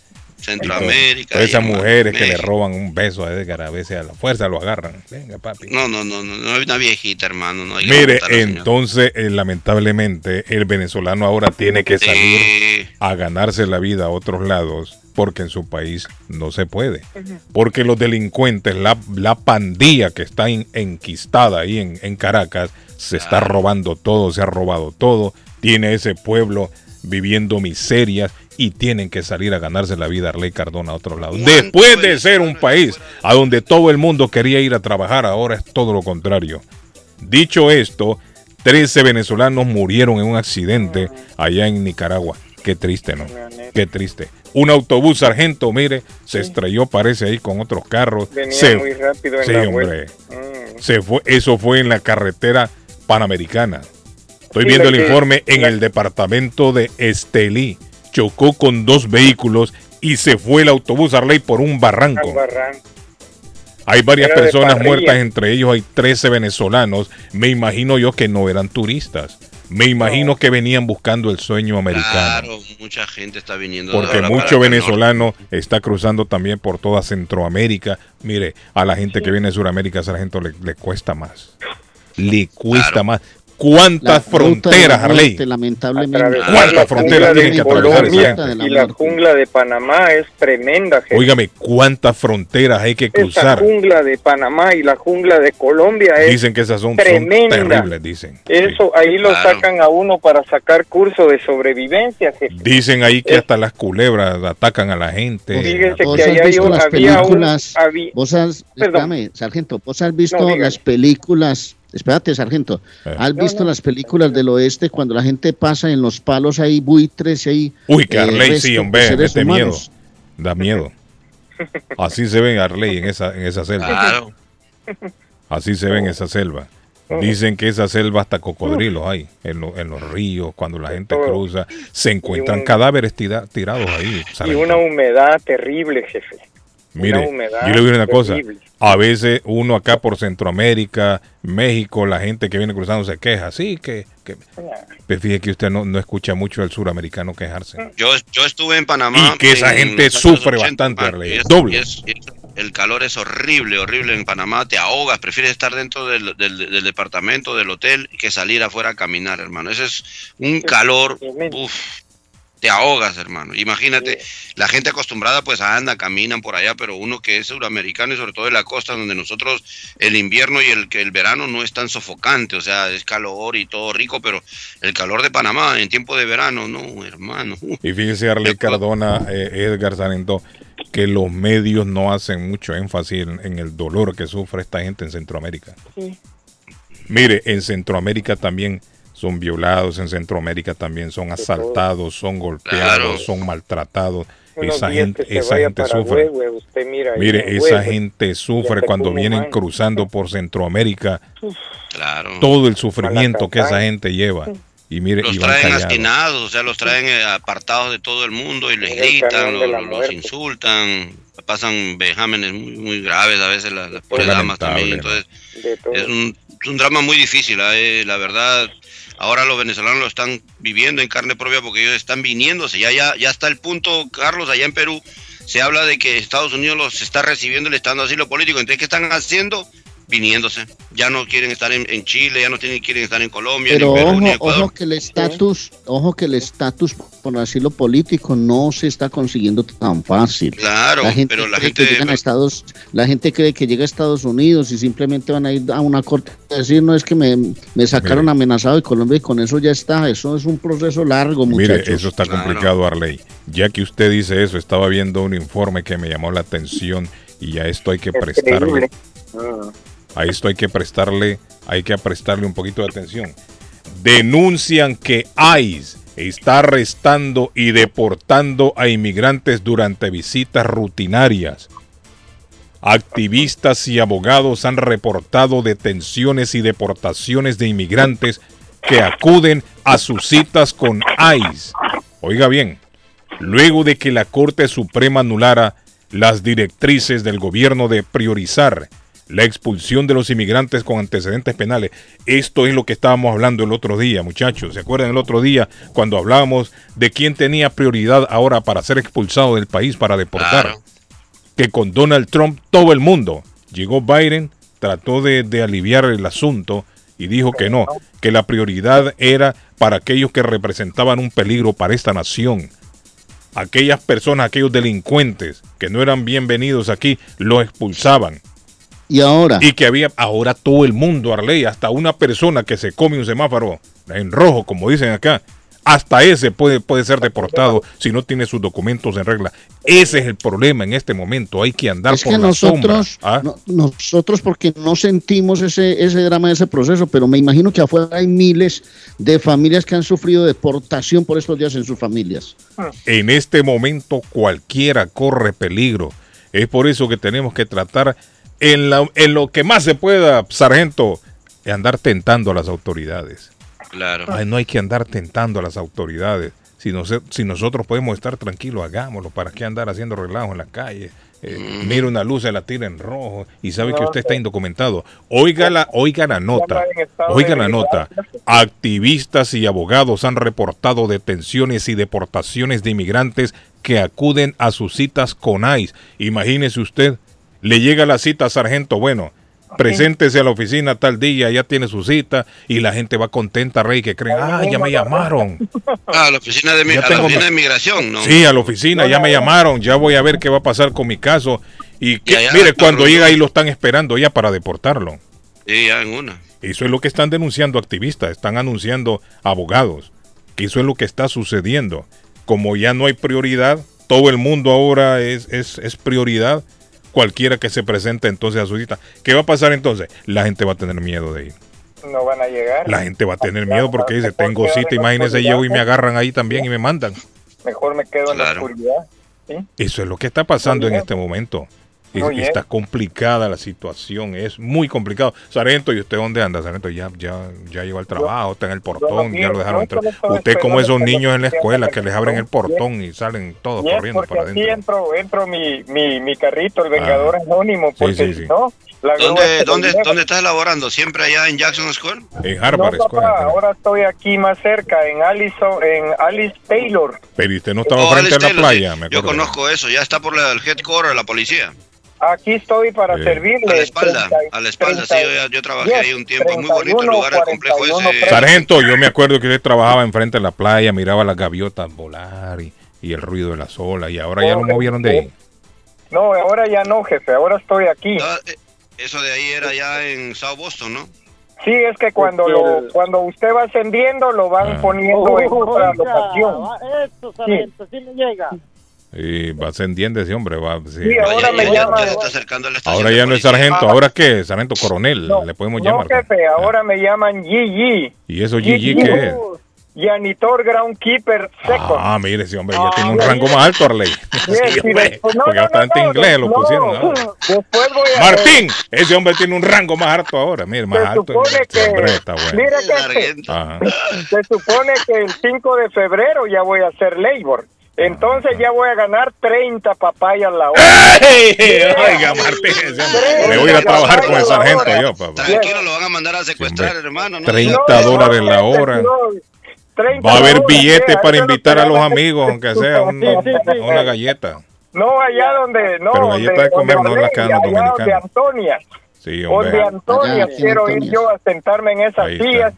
Centroamérica. Todas esas mujeres que le roban un beso a Edgar, a veces a la fuerza lo agarran. Venga, papi. No, no, no, no, no hay una viejita, hermano. No hay que Mire, entonces, eh, lamentablemente, el venezolano ahora tiene que salir Sí, a ganarse la vida a otros lados porque en su país no se puede. Porque los delincuentes, la, la pandilla que está en- enquistada ahí en, en Caracas, se está robando todo, se ha robado todo, tiene ese pueblo viviendo miserias y tienen que salir a ganarse la vida Arley Cardona a otros lados. ¿Cuánto Después de ser un país a donde todo el mundo quería ir a trabajar, ahora es todo lo contrario. Dicho esto, 13 venezolanos murieron en un accidente allá en Nicaragua. Qué triste, ¿no? Qué triste. Un autobús sargento, mire, se estrelló, parece ahí con otros carros. Venía se, muy rápido en sí, la hombre. vuelta. Mm. Se fue, eso fue en la carretera panamericana. Estoy Sí, viendo el que- informe en la- el departamento de Estelí. Chocó con dos vehículos y se fue el autobús Arley por un barranco. Hay varias personas muertas, entre ellos hay 13 venezolanos. Me imagino yo que no eran turistas. Me imagino que venían buscando el sueño americano. claro, mucha gente está viniendo. de Porque mucho venezolano está cruzando también por toda Centroamérica. Mire, a la gente que viene de Sudamérica, sargento, le, le cuesta más. Le cuesta Claro. más. La ¿Cuántas la fronteras, Harley? muerte, lamentablemente. ¿Cuántas la fronteras jungla tienen de que atravesar Colombia esa gente? Y la jungla de Panamá es tremenda, jefe. Óigame, ¿cuántas fronteras hay que cruzar? jungla de Panamá y la jungla de Colombia es Dicen que esas son, son tremenda. terribles, dicen. Sí. Eso, ahí lo Claro. sacan a uno para sacar curso de sobrevivencia, jefe. Dicen ahí que Eh. hasta las culebras atacan a la gente. Fíjese ¿Vos que has ahí hay visto un- las había un- películas? habí- ¿Vos has, Perdón. espérame, sargento, vos has visto No, las películas, espérate, sargento, Eh. has visto no. las películas del oeste cuando la gente pasa en los palos hay buitres y hay Uy, que eh, Arley, restos sí, hombre, mete miedo. Da miedo. Así se ve Arley en esa, en esa selva. Claro. Así se ve en esa selva. Dicen que esa selva hasta cocodrilos hay en, lo- en los ríos, cuando la gente todo. cruza, se encuentran un- cadáveres tira- tirados ahí. y una humedad terrible, jefe. Mire, Una humedad yo le digo una cosa. A veces uno acá por Centroamérica, México, la gente que viene cruzando se queja. Sí, que... que pero fíjese que usted no, no escucha mucho al suramericano quejarse. Yo, yo estuve en Panamá. Y que esa en gente sufre 80, bastante, y es- doble. y es- y es- el calor es horrible, horrible en Panamá. Te ahogas, prefieres estar dentro del, del- del departamento, del hotel, que salir afuera a caminar, hermano. Ese es un calor, uf, te ahogas, hermano. Imagínate, la gente acostumbrada pues anda, caminan por allá, pero uno que es suramericano y sobre todo de la costa, donde nosotros el invierno y el, que el verano no es tan sofocante, o sea, es calor y todo rico, pero el calor de Panamá en tiempo de verano, no, hermano. Y fíjese, Arley Cardona, eh, Edgar Sarento, que los medios no hacen mucho énfasis en, en el dolor que sufre esta gente en Centroamérica. Mire, en Centroamérica también son violados, en Centroamérica también son asaltados, son golpeados, Claro. son maltratados. Unos Esa gente, esa gente sufre. Huehue, usted mira ahí Mire, esa Huehue, gente sufre cuando vienen cruzando por Centroamérica. Claro. Todo el sufrimiento que esa gente lleva. Y mire, Los y traen hastinados, o sea, los traen eh, apartados de todo el mundo y les gritan, los insultan, pasan vejámenes muy, muy graves a veces las, las pobres damas también. Entonces, es un, es un drama muy difícil, eh, la verdad. Ahora los venezolanos lo están viviendo en carne propia porque ellos están viniéndose. Ya, ya, ya está el punto, Carlos, allá en Perú. Se habla de que Estados Unidos los está recibiendo y le está dando asilo político. Entonces, ¿qué están haciendo? Viniéndose. Ya no quieren estar en, en Chile, ya no tienen, quieren estar en Colombia, Pero ni Perú, ojo, ni en Ecuador. ojo que el estatus, ojo que el estatus por asilo político no se está consiguiendo tan fácil. Claro, la gente pero la gente- que a Estados, la gente cree que llega a Estados Unidos y simplemente van a ir a una corte a decir no es que me, me sacaron amenazado de Colombia y con eso ya está. Eso es un proceso largo, Mire, muchachos. eso está complicado, Arley. Ya que usted dice eso, estaba viendo un informe que me llamó la atención y a esto hay que prestarle, a esto hay que prestarle, hay que prestarle un poquito de atención. Denuncian que ICE está arrestando y deportando a inmigrantes durante visitas rutinarias. Activistas y abogados han reportado detenciones y deportaciones de inmigrantes que acuden a sus citas con ICE. Oiga bien, luego de que la Corte Suprema anulara las directrices del gobierno de priorizar la expulsión de los inmigrantes con antecedentes penales. Esto es lo que estábamos hablando el otro día, muchachos. ¿Se acuerdan el otro día cuando hablábamos de quién tenía prioridad ahora para ser expulsado del país, para deportar? Que con Donald Trump todo el mundo. Llegó Biden, trató de, de aliviar el asunto y dijo que no, que la prioridad era para aquellos que representaban un peligro para esta nación. Aquellas personas, aquellos delincuentes que no eran bienvenidos aquí, los expulsaban. Y ahora, Y que había ahora todo el mundo, Arley, hasta una persona que se come un semáforo en rojo, como dicen acá, hasta ese puede, puede ser deportado si no tiene sus documentos en regla. Ese es el problema en este momento. Hay que andar es por que la nosotros, sombra. ¿ah? no- nosotros porque no sentimos ese, ese drama, ese proceso, pero me imagino que afuera hay miles de familias que han sufrido deportación por estos días en sus familias. En este momento cualquiera corre peligro. Es por eso que tenemos que tratar en, la- en lo que más se pueda, sargento, andar tentando a las autoridades. Claro. Ay, no hay que andar tentando a las autoridades. Si, nos- si nosotros podemos estar tranquilos, hagámoslo. ¿Para qué andar haciendo relajo en la calle? Eh, Mira una luz, se la tira en rojo y sabe que usted está indocumentado. Oiga la, oiga la nota. Oiga la nota. Activistas y abogados han reportado detenciones y deportaciones de inmigrantes que acuden a sus citas con ICE. Imagínese usted, le llega la cita, sargento, bueno, preséntese a la oficina tal día, ya tiene su cita y la gente va contenta, Rey, que creen, ah, ya me llamaron. Ah, a la oficina de, mi- Ya a la oficina de migración, ¿no? Sí, a la oficina, ya me llamaron, ya voy a ver qué va a pasar con mi caso. Y que, mire, cuando llega ahí lo están esperando ya para deportarlo. Sí, ya en una. Eso es lo que están denunciando activistas, están anunciando abogados, que eso es lo que está sucediendo. Como ya no hay prioridad, todo el mundo ahora es, es, es prioridad, cualquiera que se presente entonces a su cita. ¿Qué va a pasar entonces? La gente va a tener miedo de ir. No van a llegar. La gente va a tener miedo porque dice, tengo cita, imagínense, llego y me agarran ahí también y me mandan. Mejor me quedo en la oscuridad. ¿sí? Eso es lo que está pasando en este momento. Es- no está complicada la situación, es muy complicado. Sargento, ¿y usted dónde anda? Sargento, ya, ya, ya llegó al trabajo, está en el portón, ya lo dejaron yo entrar. Usted como esos niños en la escuela que les abren el portón y salen todos corriendo para aquí adentro. entro, entro mi, mi, mi carrito, el Vengador Anónimo, porque sí, sí. si no, la ¿Dónde, dónde. ¿Dónde estás laborando? ¿Siempre allá en Jackson Square? En No, Harvard, papá, escuela. ahora estoy aquí más cerca, en Allison, en Alice Taylor. Pero usted no estaba Oh, frente a Alice la Taylor, playa, sí. me Yo conozco eso, ya está por la- el headquarter de la policía. Aquí estoy para Sí. servirle. A la espalda, 30, a la espalda, sí, yo, ya- yo trabajé 10, ahí un tiempo, muy bonito el 31, lugar, el complejo 41, ese. Sargento, yo me acuerdo que usted trabajaba enfrente de la playa, miraba las gaviotas volar y, y el ruido de las olas, y ahora ya lo movieron de ahí. No, ahora ya no, jefe, ahora estoy aquí. Ah, eh, Eso de ahí era ya en South Boston, ¿no? Sí, es que cuando lo, cuando usted va ascendiendo lo van Ah. poniendo en otra locación. Esto, sargento, sí me llega. Y va ascendiendo ese hombre, va. sí. Sí, ahora ya, me ya- llama- se Ahora ya no es sargento, ahora qué, sargento coronel, le podemos No, llamar. jefe, ahora me llaman Gigi. ¿Y eso Gigi qué es? Janitor Groundkeeper Second. Ah, mire, ese hombre ya tiene un rango más alto, Arley. Sí, hombre, no, porque no, bastante no, no, inglés lo no, pusieron. ahora. Después voy a Martín, ese hombre tiene un rango más alto ahora, mire, más Se alto. supone Ese que, hombre está bueno. mire que Sargento. Ajá. se supone que el 5 de febrero ya voy a hacer labor. Entonces ya voy a ganar 30 papayas la hora. ¡Ey! Oiga, Martín, ese hombre. Le voy a ir a trabajar con el sargento yo, papá. Tranquilo, lo van a mandar a secuestrar, hermano. ¿no? 30 No, dólares no, la hora. no, 30 Va a haber la hora, billete sí, para invitar a los amigos, que- aunque sea un- Sí, sí, sí. una galleta. No, allá donde, no, Pero galleta de comer, no las los allá donde. Antonia. Sí, Donde hombre. Antonia, Allá, quiero Antonia. ir yo a sentarme en esas sillas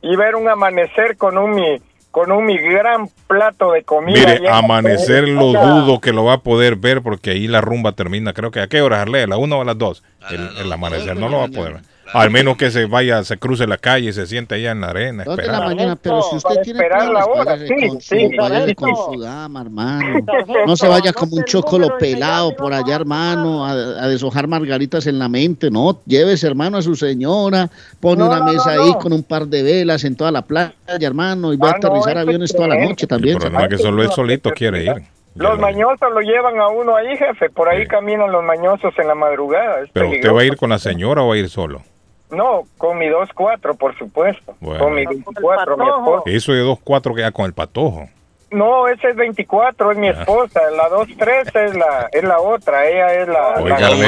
y ver un amanecer con un mi, con un mi gran plato de comida. Mire, amanecer lo dudo que lo va a poder ver porque ahí la rumba termina. Creo que a qué hora, Arley, a la una o a las dos. A El, amanecer de no lo va a poder ver. Al menos que se vaya, se cruce la calle y se siente allá en la arena. Dos de la mañana, pero si usted tiene esperar la hora, sí, con, sí, su, váyase con sargento. su dama, hermano. No se vaya como un chocolo pelado por allá, hermano, a, a deshojar margaritas en la mente. No, llévese, hermano, a su señora, pone No, una mesa no, ahí con un par de velas en toda la playa, hermano, y va a Ah, aterrizar aviones toda la noche El también. problema es que solo él solito quiere ir. Los mañosos lo llevan a uno ahí, jefe. Por ahí Sí. caminan los mañosos en la madrugada. Es Pero usted va a ir con la señora o va a ir solo. No, con mi 2-4, por supuesto. Bueno. Con mi 24, mi esposa. Eso de dos cuatro queda con el patojo. No, ese es 24, es mi Ah. esposa. La 2-3 es la, es la otra. Ella es la. Oiga, la- Arley,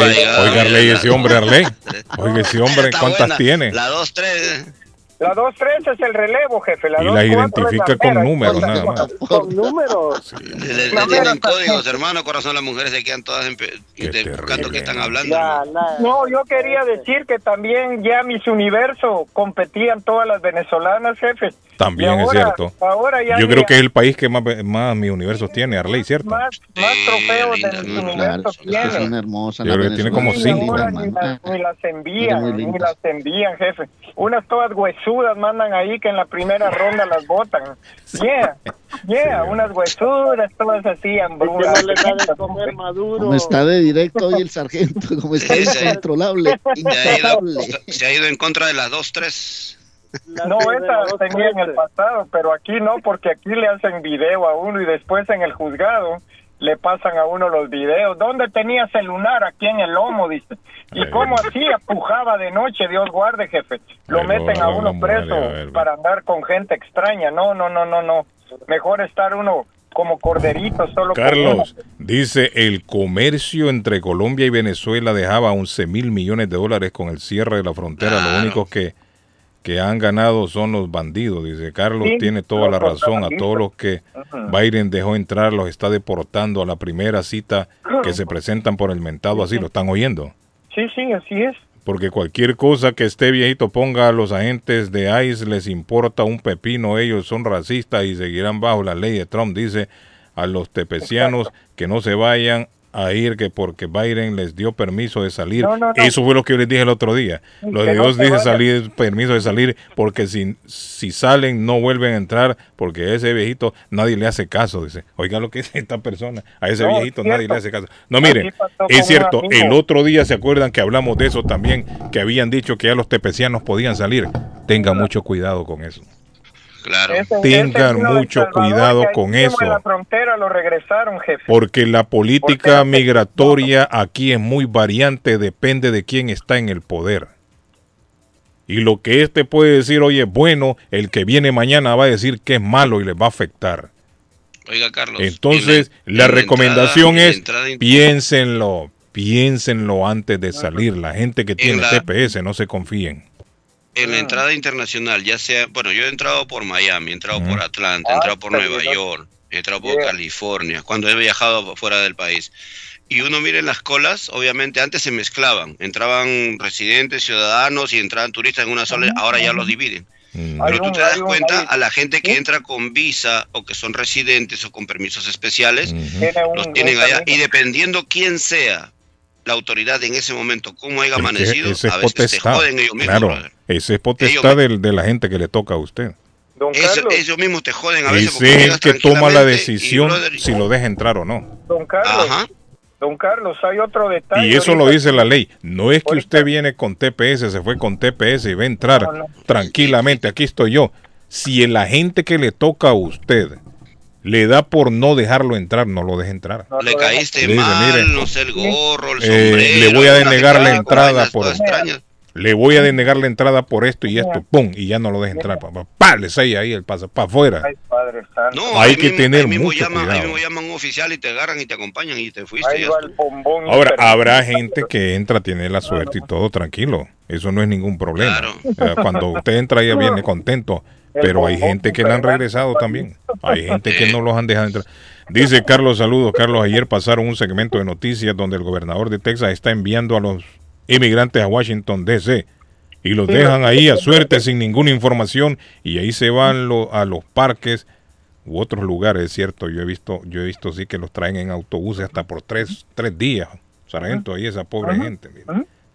oiga, Arley, ese hombre, Arley. Oiga, ese hombre, ¿cuántas buena. tiene? La 2, 3. La 2-3 es el relevo, jefe. La Y 2-4 las es la identifica con mera números, esposa. nada más. Con números. Le, le La tienen códigos, hermano, corazón, las mujeres se quedan todas en de- buscando qué están hablando. La, No, yo quería decir que también ya Miss Universo competían todas las venezolanas, jefe. También Y es ahora- cierto. Ahora ya Yo creo que es el país que más, más mi universo tiene, Arley, ¿cierto? más, más Sí, trofeos linda, de Miss Universo es que son tiene. hermosas. Yo las creo que tiene como cinco. ahora ni, las, envían, ni las envían, jefe. Unas todas huesudas mandan ahí que en la primera ronda las botan. Yeah, yeah, unas huesudas, todas así, que hambrudas. no le da de comer maduro. Como está de directo hoy el sargento, como está sí. incontrolable, Se ha, ido, incontrolable. se ha ido en contra de las 2, 3. La No, esa dos tenía en el pasado, pero aquí no, porque aquí le hacen video a uno y después en el juzgado le pasan a uno los videos. ¿Dónde tenía celular? Aquí en el lomo, dice. ¿Y Ay, cómo bueno. hacía? Pujaba de noche, Dios guarde, jefe. Lo Ay, meten a no, uno no, preso madre, a ver, para andar con gente extraña. No, no, no, no, no. Mejor estar uno como corderito, solo con Carlos, dice el comercio entre Colombia y Venezuela dejaba 11 mil millones de dólares con el cierre de la frontera. Los Claro. únicos que, que han ganado son los bandidos. Dice Carlos, Sí, tiene toda la razón. A todos los que. Biden dejó entrar, los está deportando a la primera cita que se presentan por el mentado así. ¿Lo están oyendo? Sí, sí, así es. Porque cualquier cosa que esté viejito ponga a los agentes de ICE les importa un pepino, ellos son racistas y seguirán bajo la ley de Trump. Dice a los tepecianos que no se vayan a ir que porque Biden les dio permiso de salir. No, no, no. Eso fue lo que yo les dije el otro día. Lo de Dios vayan. salir, permiso de salir, porque si, si salen no vuelven a entrar, porque ese viejito nadie le hace caso, dice. Oiga lo que dice esta persona, a ese No, viejito nadie le hace caso. No, miren, es cierto, el otro día se acuerdan que hablamos de eso también, que habían dicho que ya los tepecianos podían salir. Tenga mucho cuidado con eso. Claro. Ese- ese Tengan mucho Salvador, cuidado con En la eso. frontera lo regresaron, jefe. Porque la política Porque- migratoria aquí es muy variante, depende de quién está en el poder. Y lo que este puede decir hoy es bueno, el que viene mañana va a decir que es malo y le va a afectar. Oiga, Carlos. Entonces, en la en recomendación entrada- en es, entrada piénsenlo, piénsenlo antes de salir. La gente que tiene la- TPS, no se confíen. En la Ah. entrada internacional, ya sea, bueno, yo he entrado por Miami, he entrado por Atlanta, he Ah, entrado por Nueva bien. York, he entrado por Yeah. California, cuando he viajado fuera del país. Y uno mira en las colas, obviamente antes se mezclaban, entraban residentes, ciudadanos y entraban turistas en una sola, ahora ya los dividen. Mm. Pero tú te das cuenta a la gente que entra con visa o que son residentes o con permisos especiales, los tienen allá. Y dependiendo quién sea la autoridad en ese momento, cómo haya amanecido, ese es a veces se potestad. joden ellos mismos. Claro, ese es potestad de la gente que le toca a usted. Don Carlos, ellos mismos te joden a veces. Ese es el que toma la decisión brother, si lo deja entrar o no. don Carlos, Ajá. don Carlos, hay otro detalle. Y eso lo dice la ley. No es que usted viene con TPS, se fue con TPS y va a entrar No, no. tranquilamente. Aquí estoy yo. Si el agente que le toca a usted le da por no dejarlo entrar, no lo deje entrar. No Le caíste Le dice, mal, no sé, el gorro, el eh, sombrero. le voy a denegar la entrada por- extrañas. Le voy a denegar la entrada por esto y esto, pum, y ya no lo deja entrar. Pa, pa, pa, le sella ahí el pasa para afuera. No, Hay ahí que mismo- tener mucho llaman, Ahí cuidado. mismo llaman oficial y te agarran y te acompañan y te fuiste. Ahí ya va está. el bombón. Ahora, habrá gente que entra, tiene la suerte y todo tranquilo. Eso no es ningún problema. Cuando usted entra, ya viene contento. Pero hay gente que le han regresado también. Hay gente que no los han dejado entrar. Dice Carlos, saludos. Carlos, ayer pasaron un segmento de noticias donde el gobernador de Texas está enviando a los inmigrantes a Washington, D.C. Y los dejan ahí a suerte sin ninguna información y ahí se van lo- a los parques u otros lugares, es cierto. Yo he visto, yo he visto sí que los traen en autobuses hasta por tres, tres días. Sargento, ahí esa pobre gente.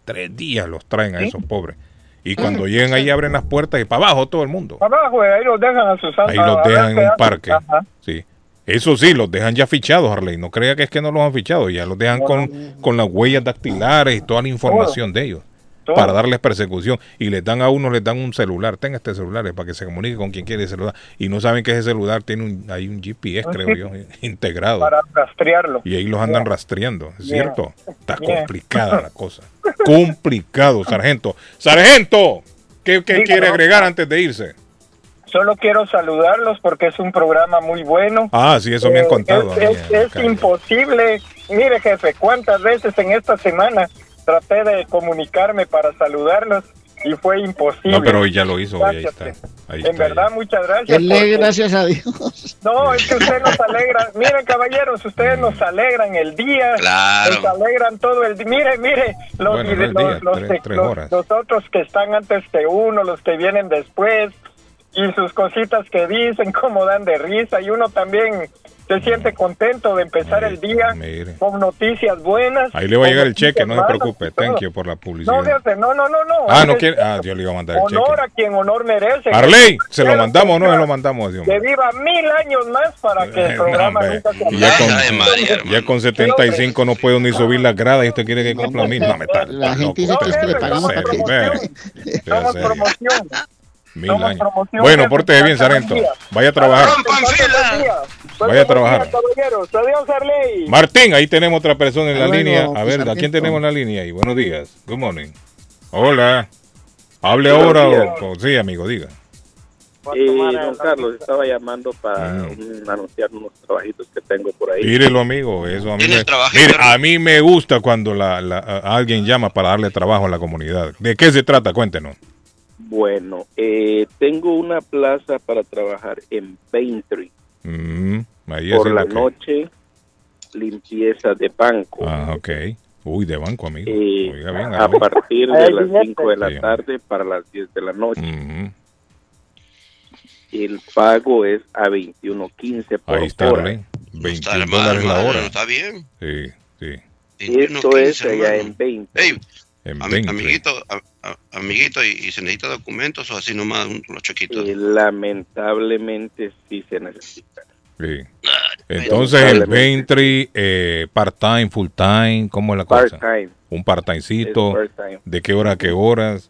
Tres días los traen a esos pobres. Y cuando llegan ahí abren las puertas y para abajo todo el mundo. Abajo, ahí los dejan a sus Ahí los dejan en un parque. Ajá. Sí. Eso sí, los dejan ya fichados, Harley. No crea que es que no los han fichado. Ya los dejan con, con las huellas dactilares y toda la información de ellos. Todo. Para darles persecución. Y les dan a uno, les dan un celular. Tenga este celular para que se comunique con quien quiere el celular. Y no saben que ese celular tiene un, hay un GPS, creo yo, integrado. Para rastrearlo. Y ahí los andan rastreando, ¿es cierto? Está complicada la cosa. Complicado, sargento. Sargento, ¿qué, qué quiere agregar antes de irse? Solo quiero saludarlos porque es un programa muy bueno. Ah, sí, eso me han Eh, contado. Es, imposible. Mire, jefe, cuántas veces en esta semana traté de comunicarme para saludarlos y fue imposible. No, pero hoy ya lo hizo, hoy ahí Gracias, está. Ahí En está verdad, ya. muchas gracias. Porque- gracias a Dios. No, es que usted nos alegra. Miren, caballeros, ustedes nos alegran el día. Claro. Nos alegran todo el día. Mire, mire, los, Bueno, no el los- día, los tres- que- tres los- horas. los otros que están antes que uno, los que vienen después, y sus cositas que dicen, cómo dan de risa, y uno también se siente contento de empezar el día Mire. con noticias buenas. Ahí le va a llegar el cheque, no se preocupe. Thank you por la No, publicidad. fíjate, no, no, no, no. Ah, no quiere. Ah, yo le iba a mandar el Honor cheque. a quien honor merece. Arley, ¿se lo mandamos o no se lo mandamos? Dios que viva mil años más para que Eh, el no, programa hombre. nunca se ya con, Ay, María, ya con 75 no puedo ni subir las gradas y usted quiere que cumpla mil. No, me está La gente dice que es que le pagamos para que- Somos promoción. Mil somos años. Bueno, de pórtese bien, sargento. Vaya a trabajar. Vaya a trabajar. Martín, ahí tenemos otra persona en la línea. A ver, ¿a quién tenemos en la línea ahí? Buenos días. Good morning. Hola. Hable ahora o, o- sí, amigo, diga. Eh, don Carlos, estaba llamando para un- anunciar unos trabajitos que tengo por ahí. Mírelo, amigo. Eso a mí ¿Tienes me, mire, a mí me gusta cuando la, la- alguien llama para darle trabajo a la comunidad. ¿De qué se trata? Cuéntenos. Bueno, eh, tengo una plaza para trabajar en Paintry. Mm, ahí Por la noche, limpieza de banco. Ah, ok. Uy, de banco, amigo. Eh, Oiga bien, a partir de las billete. 5 de la Sí. tarde para las 10 de la noche. El pago es a 21.15 por Ahí está, hora. Arley. No 21 está mal, dólares la hora. Está bien. Sí, sí. Esto es 21.15, allá hermano. en 20. Ey, En am- 20. amiguito, amiguito, ¿y, y se necesita documentos o así nomás un- unos chequitos? Eh, lamentablemente sí se necesita. Sí. Entonces, el Ventry, eh, part-time, full-time, ¿cómo es la cosa? Part-time. Un part-timecito. part-time. ¿De qué hora a qué horas?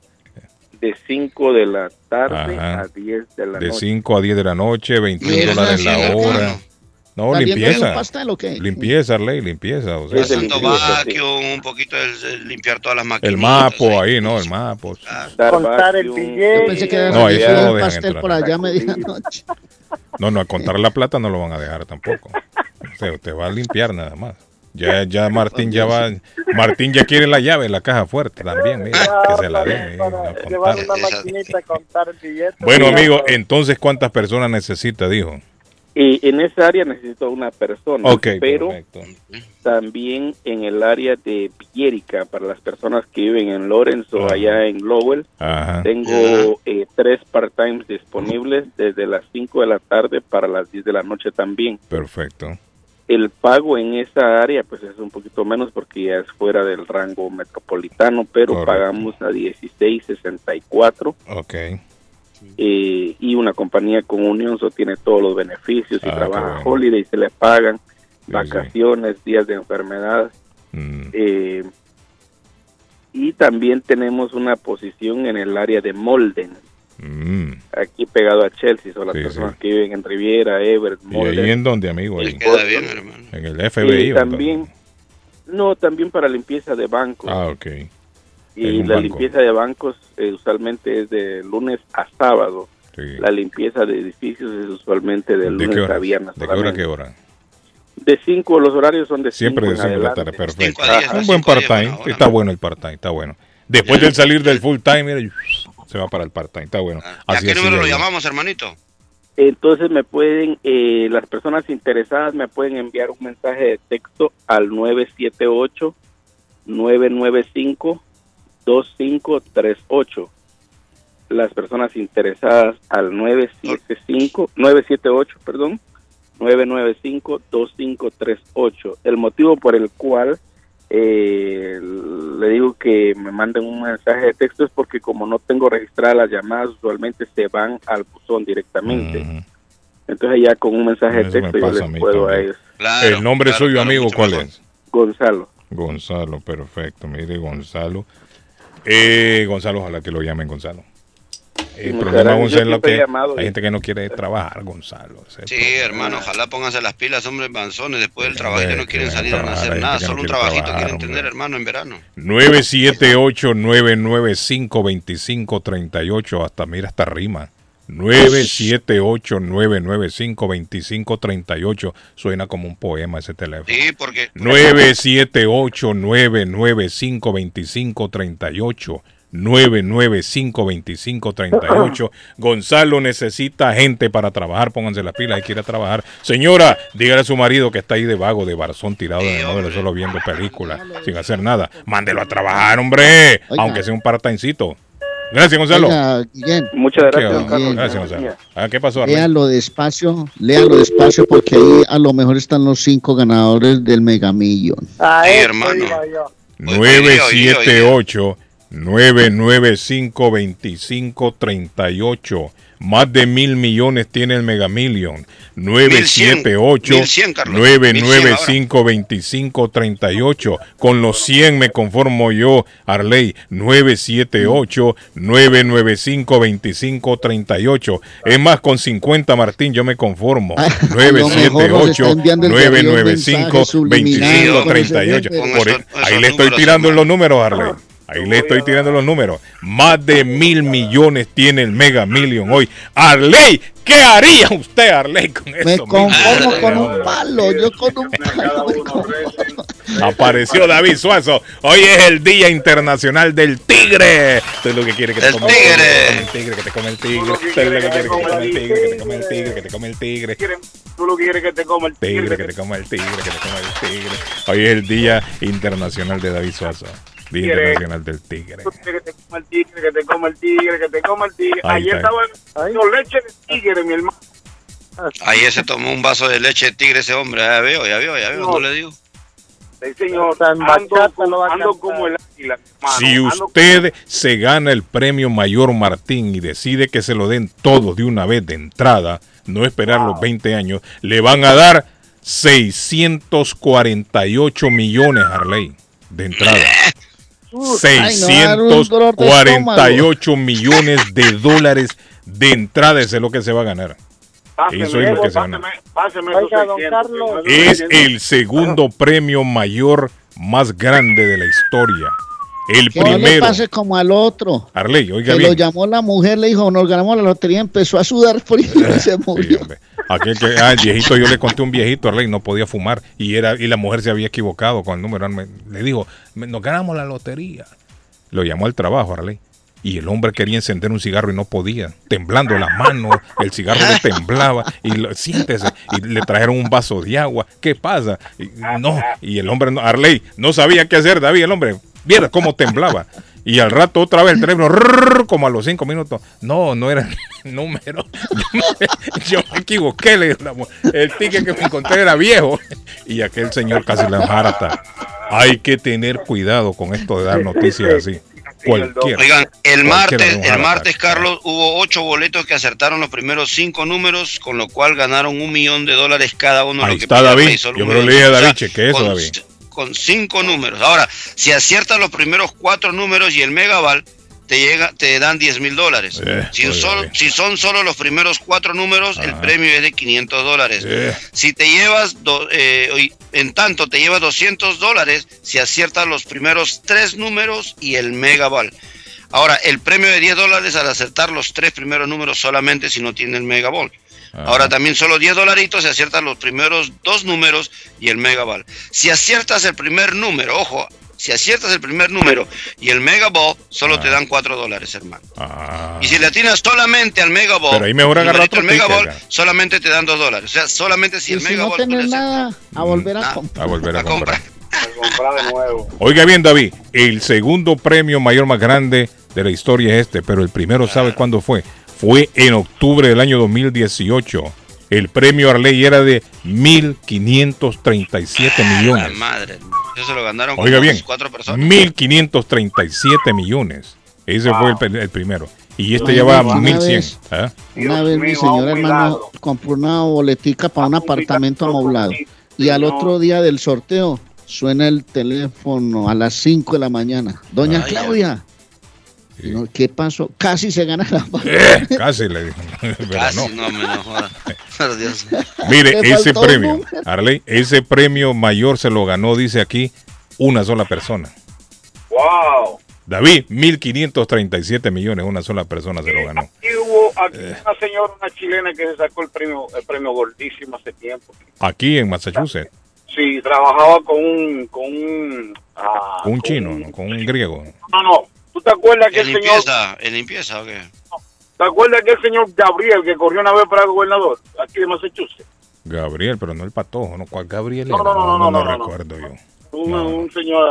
de 5 de la tarde Ajá. a 10 de la De noche. 5 a 10 de la noche, 21 ¿Y eso dólares es la hora. hermano? No, ¿Saliendo de limpieza. un pastel o qué? Limpieza, Arley, limpieza. O sea, Es de Tanto limpieza, vacuum, un poquito de, de limpiar todas las máquinas. el mapo ahí, ¿no? El mapo. Contar el billete. Yo pensé que era No, no un pastel entrar. por allá a medianoche. No, no, a contar la plata no lo van a dejar tampoco. O sea, usted va a limpiar nada más. Ya, ya Martín ya va, Martín ya quiere la llave, la caja fuerte también, mira, que se la den. a Llevar contar. una maquinita a contar el billete. Bueno, amigo, entonces, ¿cuántas personas necesita, dijo? Y en esa área necesito una persona, pero perfecto. también en el área de Villerica, para las personas que viven en Lawrence o allá en Lowell, Ajá. tengo eh, tres part-times disponibles desde las 5 de la tarde para las 10 de la noche también. Perfecto. El pago en esa área pues es un poquito menos porque ya es fuera del rango metropolitano, pero Correcto. pagamos a 16.64 Ok. Eh, y una compañía con Unión so tiene todos los beneficios y Ah, trabaja bueno. holiday se le pagan sí. vacaciones, días de enfermedad Mm, eh, y también tenemos una posición en el área de Molden mm. aquí pegado a Chelsea son las Sí, personas sí. que viven en Riviera, Everett, ¿Y ahí Molden en dónde, amigo? Le Ahí, queda bien, hermano. en el FBI. y ¿o también no también para limpieza de bancos? Ah, ok. Y la banco. limpieza de bancos eh, usualmente es de lunes a sábado Sí. la limpieza de edificios es usualmente de ¿De qué lunes a hora? viernes ¿De qué hora a qué hora? de 5 los horarios son de Siempre de cinco en 5 de la tarde, perfecto. A un a buen a part-time. Está bueno el part-time, está bueno. Después del salir del full-time, mira, se va para el part-time, está bueno. ¿Y a Así qué así número lo de llamamos, hermanito? Entonces me pueden, eh, las personas interesadas me pueden enviar un mensaje de texto al 978-995-2538. Las personas interesadas al 975, 978, perdón, 995-2538. El motivo por el cual eh, le digo que me manden un mensaje de texto es porque como no tengo registradas las llamadas, usualmente se van al buzón directamente. Ujú. Entonces ya con un mensaje de Eso texto yo les puedo a también. ellos. Claro, el nombre claro, suyo, claro, amigo, ¿cuál mejor. es? Gonzalo. Gonzalo, perfecto. Mire, Gonzalo. Eh, Gonzalo, ojalá que lo llamen Gonzalo. El Muchas problema, gracias. Gonzalo, que llamado hay gente que no quiere trabajar, Gonzalo. Sí, hermano, ojalá pónganse las pilas, hombres banzones, después del trabajo ya no quieren salir a hacer nada, solo un trabajito trabajar, quieren tener, hermano, en verano. 978-995-2538. Hasta, mira, hasta rima. 978-995-2538. Suena como un poema ese teléfono. Sí, porque 978-995-2538. 995-2538. Gonzalo necesita gente para trabajar. Pónganse las pilas y quiere trabajar. Señora, dígale a su marido que está ahí de vago, de barzón, tirado de novela, solo viendo películas, sin hacer nada. Mándelo a trabajar, hombre. Aunque sea un part-timecito. Gracias, Gonzalo. Oiga, Guillén, Muchas ¿Qué, gracias, ah, Carlos. Gracias, Gonzalo. Ah, ¿Qué pasó, Arley? léalo despacio, léalo despacio porque ahí a lo mejor están los cinco ganadores del Mega Million. A Sí, eso hermano. iba yo. 978 995 2538 Más de mil millones tiene el Mega Million. 978 1100, Carlos. 995 2538 Con los 100 me conformo yo, Arley. 978 995 2538 Es más, con 50, Martín, yo me conformo. Ah, a lo mejor nos está 978 enviando el de avión 995 mensajes subliminales con ese 2538 jefe. Por Esos- e- Ahí le estoy tirando hermano. los números, Arley. Ahí le estoy tirando los números. Más de mil millones tiene el Mega Million hoy. Arley, ¿qué haría usted, Arley, con Me eso? conformo Ah, con un palo, yo con un palo me. Apareció David Suazo. Hoy es el Día Internacional del Tigre. Usted es lo que quiere que te El coma tigre. el tigre, que te come el tigre. Usted es lo que quiere que te coma el tigre, que te come el tigre, que te come el tigre. Tú lo quieres que te coma el Tigre, que te coma el tigre, que te coma el tigre. Hoy es el Día Internacional de David Suazo. Día. Internacional del Tigre. Que te coma el tigre, que te coma el tigre, que te coma el tigre. Ahí Ayer está. estaba con leche de tigre, mi hermano. Ayer se tomó un vaso de leche de tigre ese hombre. Ya veo, ya veo, ya veo, No. no le digo. Sí, señor. Ando, bachata como- lo va a ando como el águila, hermano. Si usted se gana el premio Mayor Martín y decide que se lo den todos de una vez de entrada, no esperar los 20 años, le van a dar 648 millones, Harley, de entrada. Ay, no, dar un dolor de 648 millones de dólares de entrada. Ese es lo que se va a ganar. Eso es lo que se va a ganar. Páseme esos Oiga, don 600, Carlos. que no es Es el segundo premio mayor más grande de la historia. El Que no le primero. pase como al otro. Arley, oiga que bien. lo llamó la mujer, le dijo, nos ganamos la lotería, empezó a sudar frío y se murió. Aquel que, ah, el viejito, yo le conté a un viejito, Arley, no podía fumar. Y era y la mujer se había equivocado con el número. Me- le dijo, "Me- nos ganamos la lotería. Lo llamó al trabajo, Arley. Y el hombre quería encender un cigarro y no podía. Temblando las manos, el cigarro le temblaba. Y lo- siéntese. Y le trajeron un vaso de agua. ¿Qué pasa? Y, no. Y el hombre, no- Arley, no sabía qué hacer, David. El hombre, viera cómo temblaba. Y al rato otra vez el teléfono, como a los cinco minutos. No, no era el número. Yo me equivoqué, le mujer. El ticket que me encontré era viejo. Y aquel señor casi la jarata. Hay que tener cuidado con esto de dar noticias así. Cualquiera. Oigan, el martes, el martes, Carlos, hubo ocho boletos que acertaron los primeros cinco números, con lo cual ganaron un millón de dólares cada uno. Ahí lo que está David. Yo me lo leí a O sea, David, cheque eso, con, David. Con cinco números. Ahora, si aciertas los primeros cuatro números y el megaval, te llega, te dan 10 mil dólares. Eh, si, son, David. si son solo los primeros cuatro números, el premio es de 500 dólares. Eh. Si te llevas, do- eh, en tanto, te llevas 200 dólares si aciertas los primeros tres números y el megaval. Ahora, el premio de 10 dólares al acertar los tres primeros números solamente si no tiene el megaball. Ahora también solo 10 dolaritos si aciertas los primeros dos números y el megaval. Si aciertas el primer número, ojo, si aciertas el primer número y el megaball, solo te dan 4 dólares, hermano. Ah. Y si le atinas solamente al megaball, Pero ahí mejor el agarrar del megaball, solamente te dan 2 dólares. O sea, solamente si Y el si no megaball... le tenés nada, a volver a comprar. A volver a comprar. comprar de nuevo. Oiga bien, David, el segundo premio mayor más grande de la historia es este, pero el primero, ¿sabe cuándo fue? Fue en octubre del año 2018. El premio Arley era de 1.537 La millones. madre, eso se lo ganaron Oiga bien, cuatro personas. 1.537 millones. Ese fue el, primero. Y este Ay, lleva una 1.100. vez- ¿ah? Una vez mi mío, señor un hermano milagro. compró una boletica para un apartamento amoblado. Y al otro día del sorteo suena el teléfono a las 5 de la mañana. Doña Ay, Claudia. Y no, ¿Qué pasó? Casi se gana la Eh, casi le dijo. Pero Casi, no. no, me no joda. Dios. Mire, ese un premio. Arley, ese premio mayor se lo ganó, dice aquí, una sola persona. ¡Wow! David, 1.537 millones, una sola persona se lo ganó. Aquí hubo aquí Eh. una señora, una chilena que se sacó el premio, el premio gordísimo hace tiempo. Aquí en Massachusetts, Sí, trabajaba con un, con un, ah, con un con chino, un- ¿no? con un griego. No, no. ¿Tú te acuerdas que ¿En el señor, limpieza? ¿En limpieza o qué? te acuerdas que el señor Gabriel que corrió una vez para gobernador aquí de Massachusetts? Gabriel, pero no el patojo, ¿no? ¿Cuál Gabriel No, era? no, no, no, no, no, no. recuerdo yo. Un, un señor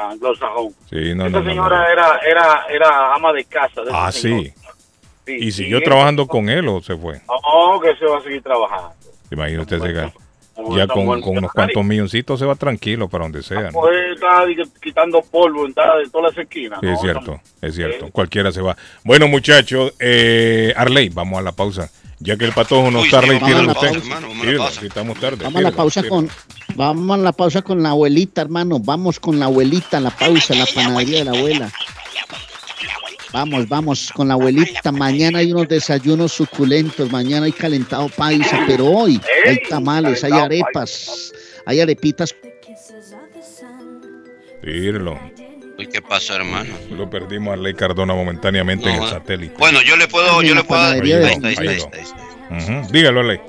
anglosajón. Sí, no, Esa no, no, señora no. Era, era, era ama de casa. De ese Ah, señor. sí. Sí, ¿Y sí, siguió él- trabajando con él o se fue? No, que se va a seguir trabajando. Imagínate usted, se ga- Como ya con, unos cuantos milloncitos se va tranquilo para donde sea. ¿no? Está quitando polvo en, todas las esquinas. Sí, ¿no? es cierto, es cierto. Cualquiera se va. Bueno, muchachos, eh, Arley, vamos a la pausa. Ya que el patojo no está, Arley, la usted. hermano, vamos si estamos tarde. Vamos a la pausa con vamos a la pausa con la abuelita, hermano. Vamos con la abuelita, la pausa, la panadería de la abuela. Vamos, vamos con la abuelita. Mañana hay unos desayunos suculentos. Mañana hay calentado paisa, pero hoy hay tamales, hay arepas, hay arepitas. Tíralo. Uy, ¿qué pasó, hermano? Lo perdimos a Arley Cardona momentáneamente en el satélite. Bueno, yo le puedo, yo le puedo. Ahí está, ahí está, Ahí está, Dígalo, Arley.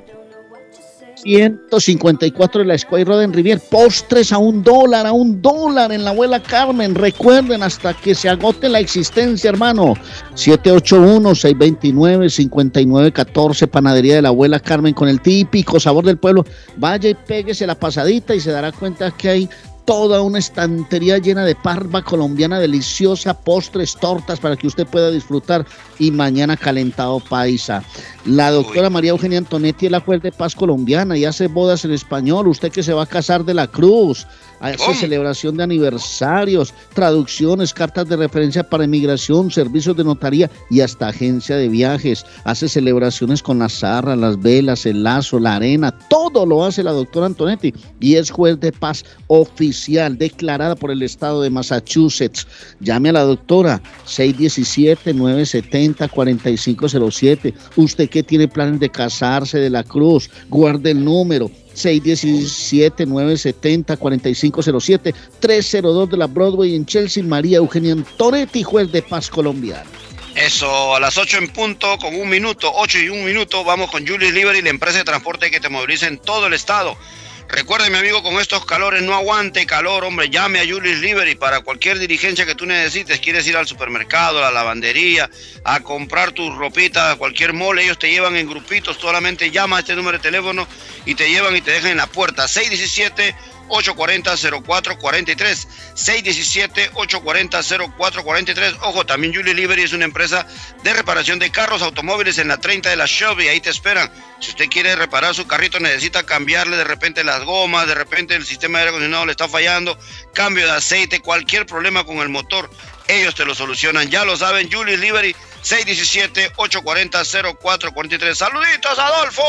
154 de la Square Road en Rivier. Postres a un dólar, a un dólar en la abuela Carmen. Recuerden hasta que se agote la existencia, hermano. 781-629-5914, Panadería de la abuela Carmen, con el típico sabor del pueblo. Vaya y péguese la pasadita y se dará cuenta que hay toda una estantería llena de parva colombiana deliciosa, postres, tortas para que usted pueda disfrutar y mañana calentado paisa. La doctora María Eugenia Antonetti es la juez de paz colombiana y hace bodas en español. Usted que se va a casar de la cruz, hace celebración de aniversarios, traducciones, cartas de referencia para inmigración, servicios de notaría y hasta agencia de viajes. Hace celebraciones con las zarras, las velas, el lazo, la arena, todo lo hace la doctora Antonetti y es juez de paz oficial oficial declarada por el estado de Massachusetts. Llame a la doctora 617-970-4507. Usted que tiene planes de casarse de la cruz, guarde el número 617-970-4507, 302 de la Broadway en Chelsea, María Eugenia Toretti, juez de paz colombiana. Eso, a las 8 en punto, con un minuto, 8 y un minuto, vamos con Julius Liberty, la empresa de transporte que te moviliza en todo el estado. Recuerde, mi amigo, con estos calores no aguante calor, hombre, llame a Julius Liberty para cualquier diligencia que tú necesites. Quieres ir al supermercado, a la lavandería, a comprar tus ropitas, a cualquier mole, ellos te llevan en grupitos, solamente llama a este número de teléfono y te llevan y te dejan en la puerta. 617 840-0443, 617-840-0443. Ojo, también Julie Liberty es una empresa de reparación de carros, automóviles en la 30 de la Shelby, ahí te esperan. Si usted quiere reparar su carrito, necesita cambiarle de repente las gomas, de repente el sistema de aire acondicionado le está fallando, cambio de aceite, cualquier problema con el motor, ellos te lo solucionan. Ya lo saben, Julie Liberty, 617-840-0443. Saluditos, Adolfo.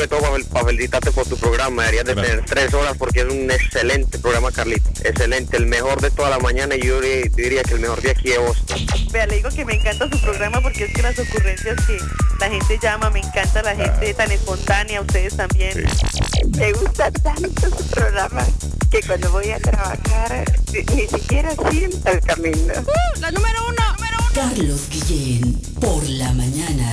Primero que todo, para, para felicitarte por tu programa, deberías de tener tres horas porque es un excelente programa, Carlito. Excelente, el mejor de toda la mañana y yo di- diría que el mejor de aquí de Boston. Vea, le digo que me encanta su programa porque es que las ocurrencias que la gente llama, me encanta la gente tan espontánea, ustedes también. Me gusta tanto su programa que cuando voy a trabajar ni, ni siquiera siento el camino. la número uno, número uno. Carlos Guillén, por la mañana.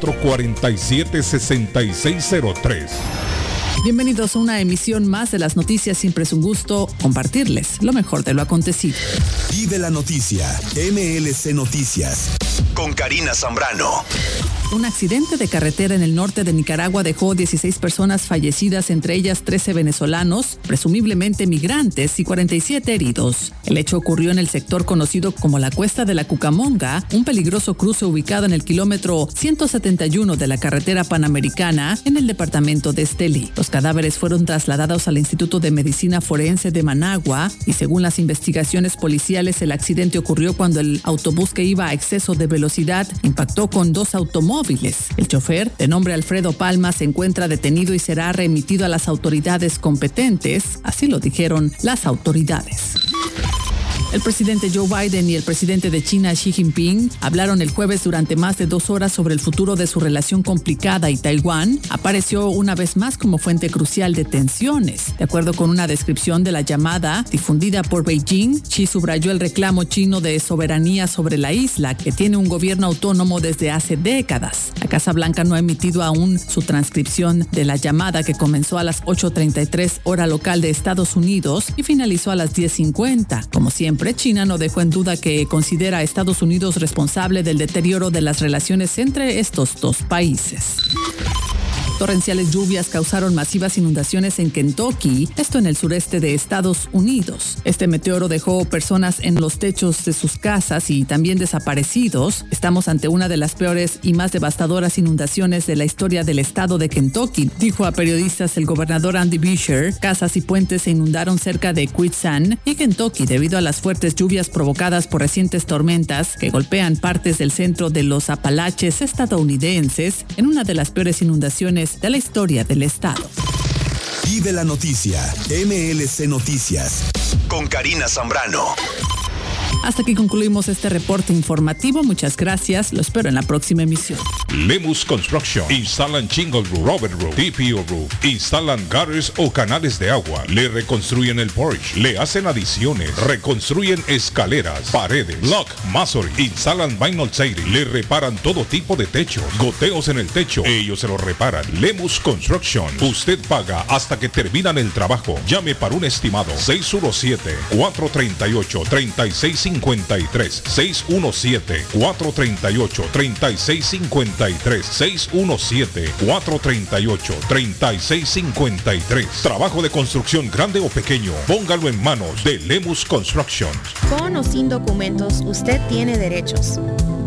617-447-6603. Bienvenidos a una emisión más de las noticias. Siempre es un gusto compartirles lo mejor de lo acontecido. Vive la noticia. MLC Noticias. Con Karina Zambrano. Un accidente de carretera en el norte de Nicaragua dejó 16 personas fallecidas, entre ellas 13 venezolanos, presumiblemente migrantes, y 47 heridos. El hecho ocurrió en el sector conocido como la Cuesta de la Cucamonga, un peligroso cruce ubicado en el kilómetro 171 de la carretera panamericana en el departamento de Estelí. Los cadáveres fueron trasladados al Instituto de Medicina Forense de Managua y según las investigaciones policiales el accidente ocurrió cuando el autobús que iba a exceso de velocidad impactó con dos automóviles. El chofer, de nombre Alfredo Palma, se encuentra detenido y será remitido a las autoridades competentes, así lo dijeron las autoridades. El presidente Joe Biden y el presidente de China Xi Jinping hablaron el jueves durante más de dos horas sobre el futuro de su relación complicada y Taiwán apareció una vez más como fuente crucial de tensiones. De acuerdo con una descripción de la llamada difundida por Beijing, Xi subrayó el reclamo chino de soberanía sobre la isla, que tiene un gobierno autónomo desde hace décadas. La Casa Blanca no ha emitido aún su transcripción de la llamada que comenzó a las 8.33 hora local de Estados Unidos y finalizó a las 10.50. Como siempre, China no dejó en duda que considera a Estados Unidos responsable del deterioro de las relaciones entre estos dos países. Torrenciales lluvias causaron masivas inundaciones en Kentucky, esto en el sureste de Estados Unidos. Este meteoro dejó personas en los techos de sus casas y también desaparecidos. Estamos ante una de las peores y más devastadoras inundaciones de la historia del estado de Kentucky, dijo a periodistas el gobernador Andy Beshear. Casas y puentes se inundaron cerca de Quitsan y Kentucky debido a las fuertes lluvias provocadas por recientes tormentas que golpean partes del centro de los Apalaches estadounidenses en una de las peores inundaciones de la historia del estado. Vive la noticia. MLC Noticias. Con Karina Zambrano. Hasta aquí concluimos este reporte informativo. Muchas gracias. Lo espero en la próxima emisión. Lemus Construction. Instalan Shingle Roof, Robert Roof, TPO Roof. Instalan gutters o canales de agua. Le reconstruyen el porch. Le hacen adiciones. Reconstruyen escaleras, paredes, block, masonry. Instalan vinyl siding. Le reparan todo tipo de techos. Goteos en el techo. Ellos se lo reparan. Lemus Construction. Usted paga hasta que terminan el trabajo. Llame para un estimado 617 438 36 3653 617 438 3653 617 438 3653 Trabajo de construcción grande o pequeño, póngalo en manos de Lemus Construction. Con o sin documentos, usted tiene derechos.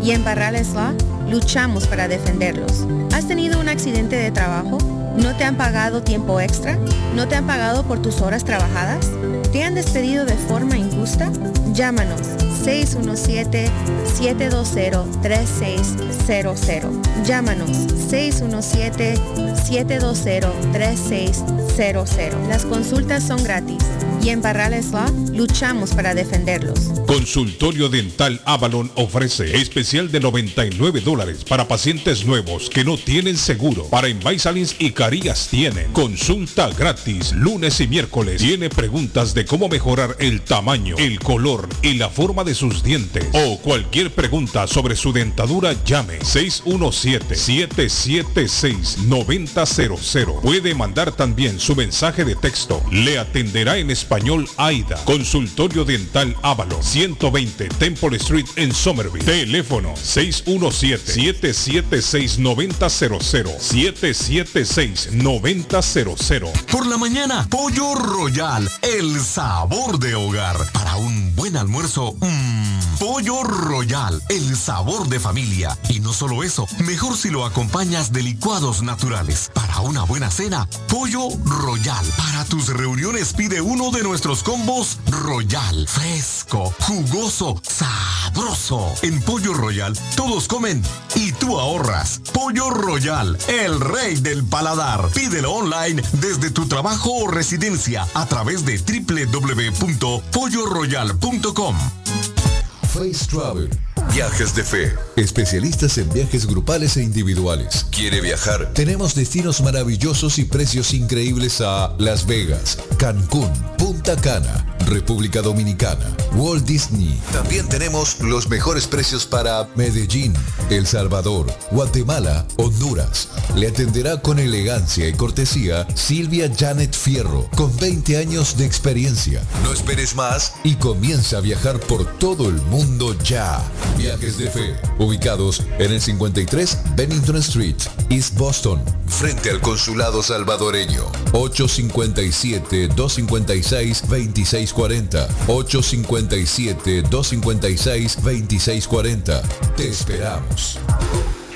Y en Barrales Law luchamos para defenderlos. ¿Has tenido un accidente de trabajo? ¿No te han pagado tiempo extra? ¿No te han pagado por tus horas trabajadas? ¿Te han despedido de forma injusta? Llámanos 617-720-3600. Llámanos 617-720-3600. Las consultas son gratis y en Barrales Law luchamos para defenderlos. Consultorio Dental Avalon ofrece especial de 99 dólares para pacientes nuevos que no tienen seguro. Para Invisalins y Carías tienen consulta gratis lunes y miércoles. Tiene preguntas de cómo mejorar el tamaño, el color y la forma de sus dientes o cualquier pregunta sobre su dentadura llame 617-776-9000. Puede mandar también su mensaje de texto. Le atenderá en español AIDA. Consultorio Dental Ávalo 120 Temple Street en Somerville. Teléfono 617-776-9000. 776-9000. Por la mañana, Pollo Royal, el sabor de hogar. Para un buen almuerzo, mmm, Pollo Royal, el sabor de familia. Y no solo eso, mejor si lo acompañas de licuados naturales. Para una buena cena, Pollo Royal. Para tus reuniones pide uno de nuestros combos Royal. Fresco, jugoso, sabroso. En Pollo Royal, todos comen y tú ahorras. Pollo Royal, el rey del paladar. Pídelo online desde tu trabajo o residencia a través de www.polloroyal.com. Face Travel. Viajes de fe. Especialistas en viajes grupales e individuales. ¿Quiere viajar? Tenemos destinos maravillosos y precios increíbles a Las Vegas, Cancún, Punta Cana, República Dominicana, Walt Disney. También tenemos los mejores precios para Medellín, El Salvador, Guatemala, Honduras. Le atenderá con elegancia y cortesía Silvia Janet Fierro, con 20 años de experiencia. No esperes más y comienza a viajar por todo el mundo ya. Viajes de Fe, ubicados en el 53 Bennington Street, East Boston, frente al consulado salvadoreño. 857-256-2640. 857-256-2640. Te esperamos.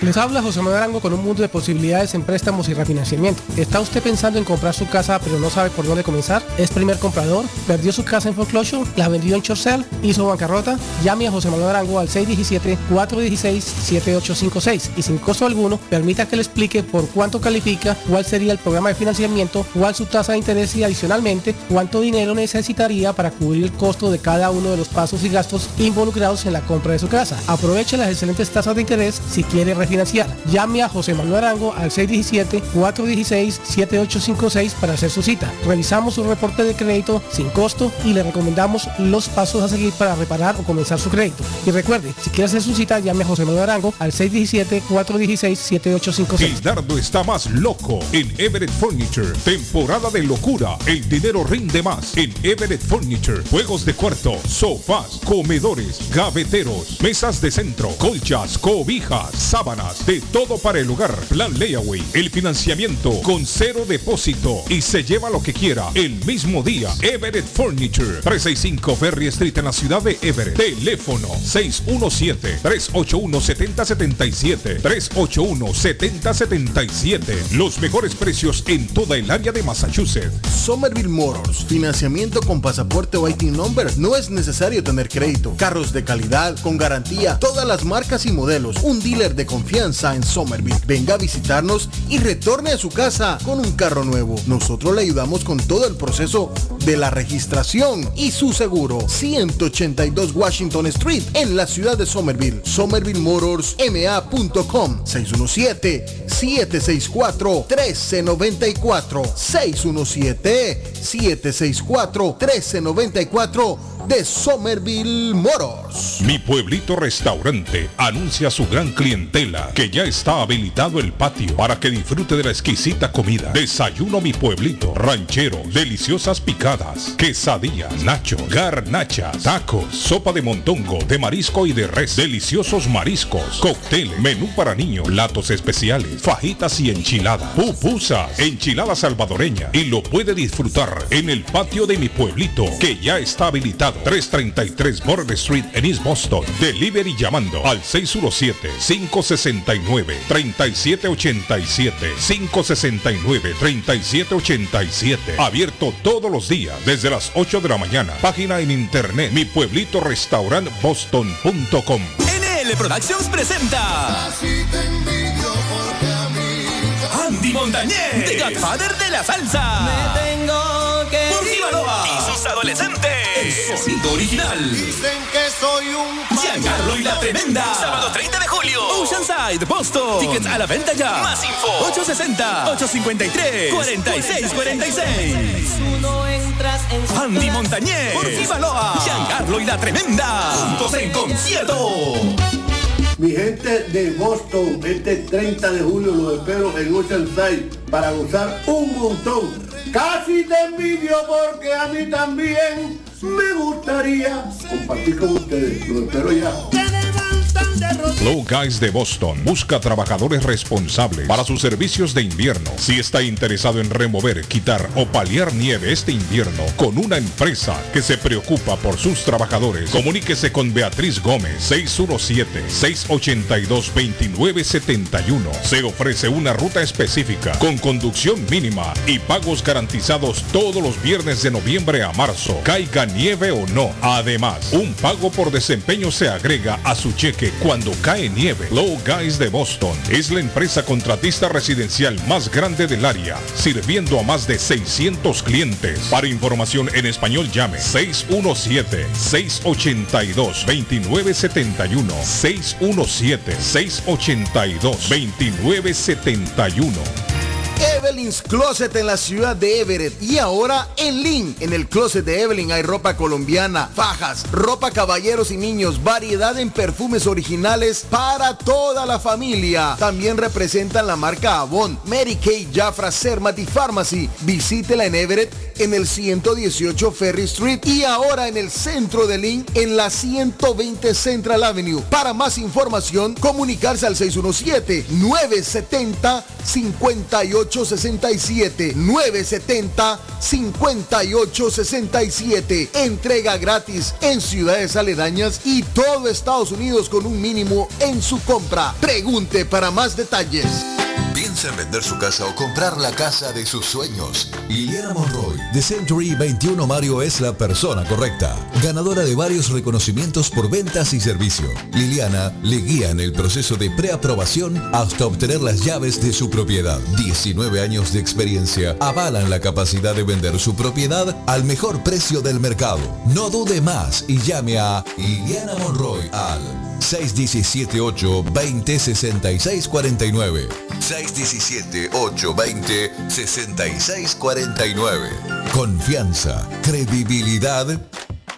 Les habla José Manuel Arango con un mundo de posibilidades en préstamos y refinanciamiento. ¿Está usted pensando en comprar su casa pero no sabe por dónde comenzar? ¿Es primer comprador? ¿Perdió su casa en foreclosure? ¿La vendió en Chorcel? ¿Hizo bancarrota? Llame a José Manuel Arango al 617-416-7856 y sin costo alguno permita que le explique por cuánto califica, cuál sería el programa de financiamiento, cuál su tasa de interés y adicionalmente cuánto dinero necesitaría para cubrir el costo de cada uno de los pasos y gastos involucrados en la compra de su casa. Aproveche las excelentes tasas de interés si quiere financiar. Llame a José Manuel Arango al 617-416-7856 para hacer su cita. Revisamos su reporte de crédito sin costo y le recomendamos los pasos a seguir para reparar o comenzar su crédito. Y recuerde, si quiere hacer su cita, llame a José Manuel Arango al 617-416-7856. El dardo está más loco en Everett Furniture. Temporada de locura. El dinero rinde más en Everett Furniture. Juegos de cuarto, sofás, comedores, gaveteros, mesas de centro, colchas, cobijas, sábanas de todo para el hogar. Plan Layaway, el financiamiento con cero depósito y se lleva lo que quiera el mismo día. Everett Furniture, 365 Ferry Street en la ciudad de Everett. Teléfono 617-381-7077. 381-7077. Los mejores precios en toda el área de Massachusetts. Somerville Motors, financiamiento con pasaporte o IT number. No es necesario tener crédito. Carros de calidad, con garantía, todas las marcas y modelos. Un dealer de confianza en Somerville. Venga a visitarnos y retorne a su casa con un carro nuevo. Nosotros le ayudamos con todo el proceso de la registración y su seguro. 182 Washington Street en la ciudad de Somerville. SomervilleMotorsMA.com 617-764-1394. 617-764-1394 de Somerville Motors. Mi pueblito restaurante anuncia su gran clientela que ya está habilitado el patio para que disfrute de la exquisita comida. Desayuno mi pueblito, ranchero, deliciosas picadas, quesadillas, nacho, garnachas, tacos, sopa de montongo, de marisco y de res, deliciosos mariscos, cóctel, menú para niños, platos especiales, fajitas y enchiladas, pupusas, enchilada salvadoreña y lo puede disfrutar en el patio de mi pueblito que ya está habilitado 333 Border Street en East Boston. Delivery llamando al 617-569-3787. 569-3787. Abierto todos los días desde las 8 de la mañana. Página en internet mi pueblito restaurant boston.com. NL Productions presenta Andy Montañez, The Godfather de la salsa. Me tengo que Por y sus adolescentes. Sonido original. Dicen que soy un Giancarlo y la Tremenda. Sábado 30 de julio. Oceanside, Boston. Tickets a la venta ya. Más info. 860-853-4646. Andy Montañez. Por Baloa. Giancarlo y la Tremenda. Juntos en concierto. Mi gente de Boston, este 30 de julio los espero en Oceanside para gozar un montón. Casi te envidio porque a mí también me gustaría compartir con ustedes. Los espero ya. Low Guys de Boston busca trabajadores responsables para sus servicios de invierno. Si está interesado en remover, quitar o paliar nieve este invierno con una empresa que se preocupa por sus trabajadores, comuníquese con Beatriz Gómez 617-682-2971. Se ofrece una ruta específica con conducción mínima y pagos garantizados todos los viernes de noviembre a marzo, caiga nieve o no. Además, un pago por desempeño se agrega a su cheque cuando cae nieve. Low Guys de Boston es la empresa contratista residencial más grande del área, sirviendo a más de 600 clientes. Para información en español llame 617-682-2971. 617-682-2971. Evelyn's Closet en la ciudad de Everett y ahora en Lynn. En el closet de Evelyn hay ropa colombiana, fajas, ropa caballeros y niños, variedad en perfumes originales para toda la familia. También representan la marca Avon, Mary Kay, Jafra, Sermat y Pharmacy. Visítela en Everett en el 118 Ferry Street y ahora en el centro de Lynn en la 120 Central Avenue. Para más información, comunicarse al 617 970 5867 970 5867 Entrega gratis en ciudades aledañas y todo Estados Unidos con un mínimo en su compra. Pregunte para más detalles. Piensa en vender su casa o comprar la casa de sus sueños. Liliana Monroy, de Century 21 Mario es la persona correcta. Ganadora de varios reconocimientos por ventas y servicio. Liliana le guía en el proceso de preaprobación hasta obtener las llaves de su propiedad. 19 años de experiencia avalan la capacidad de vender su propiedad al mejor precio del mercado. No dude más y llame a Liliana Monroy al 617-820-6649. 617-820-6649. Confianza, credibilidad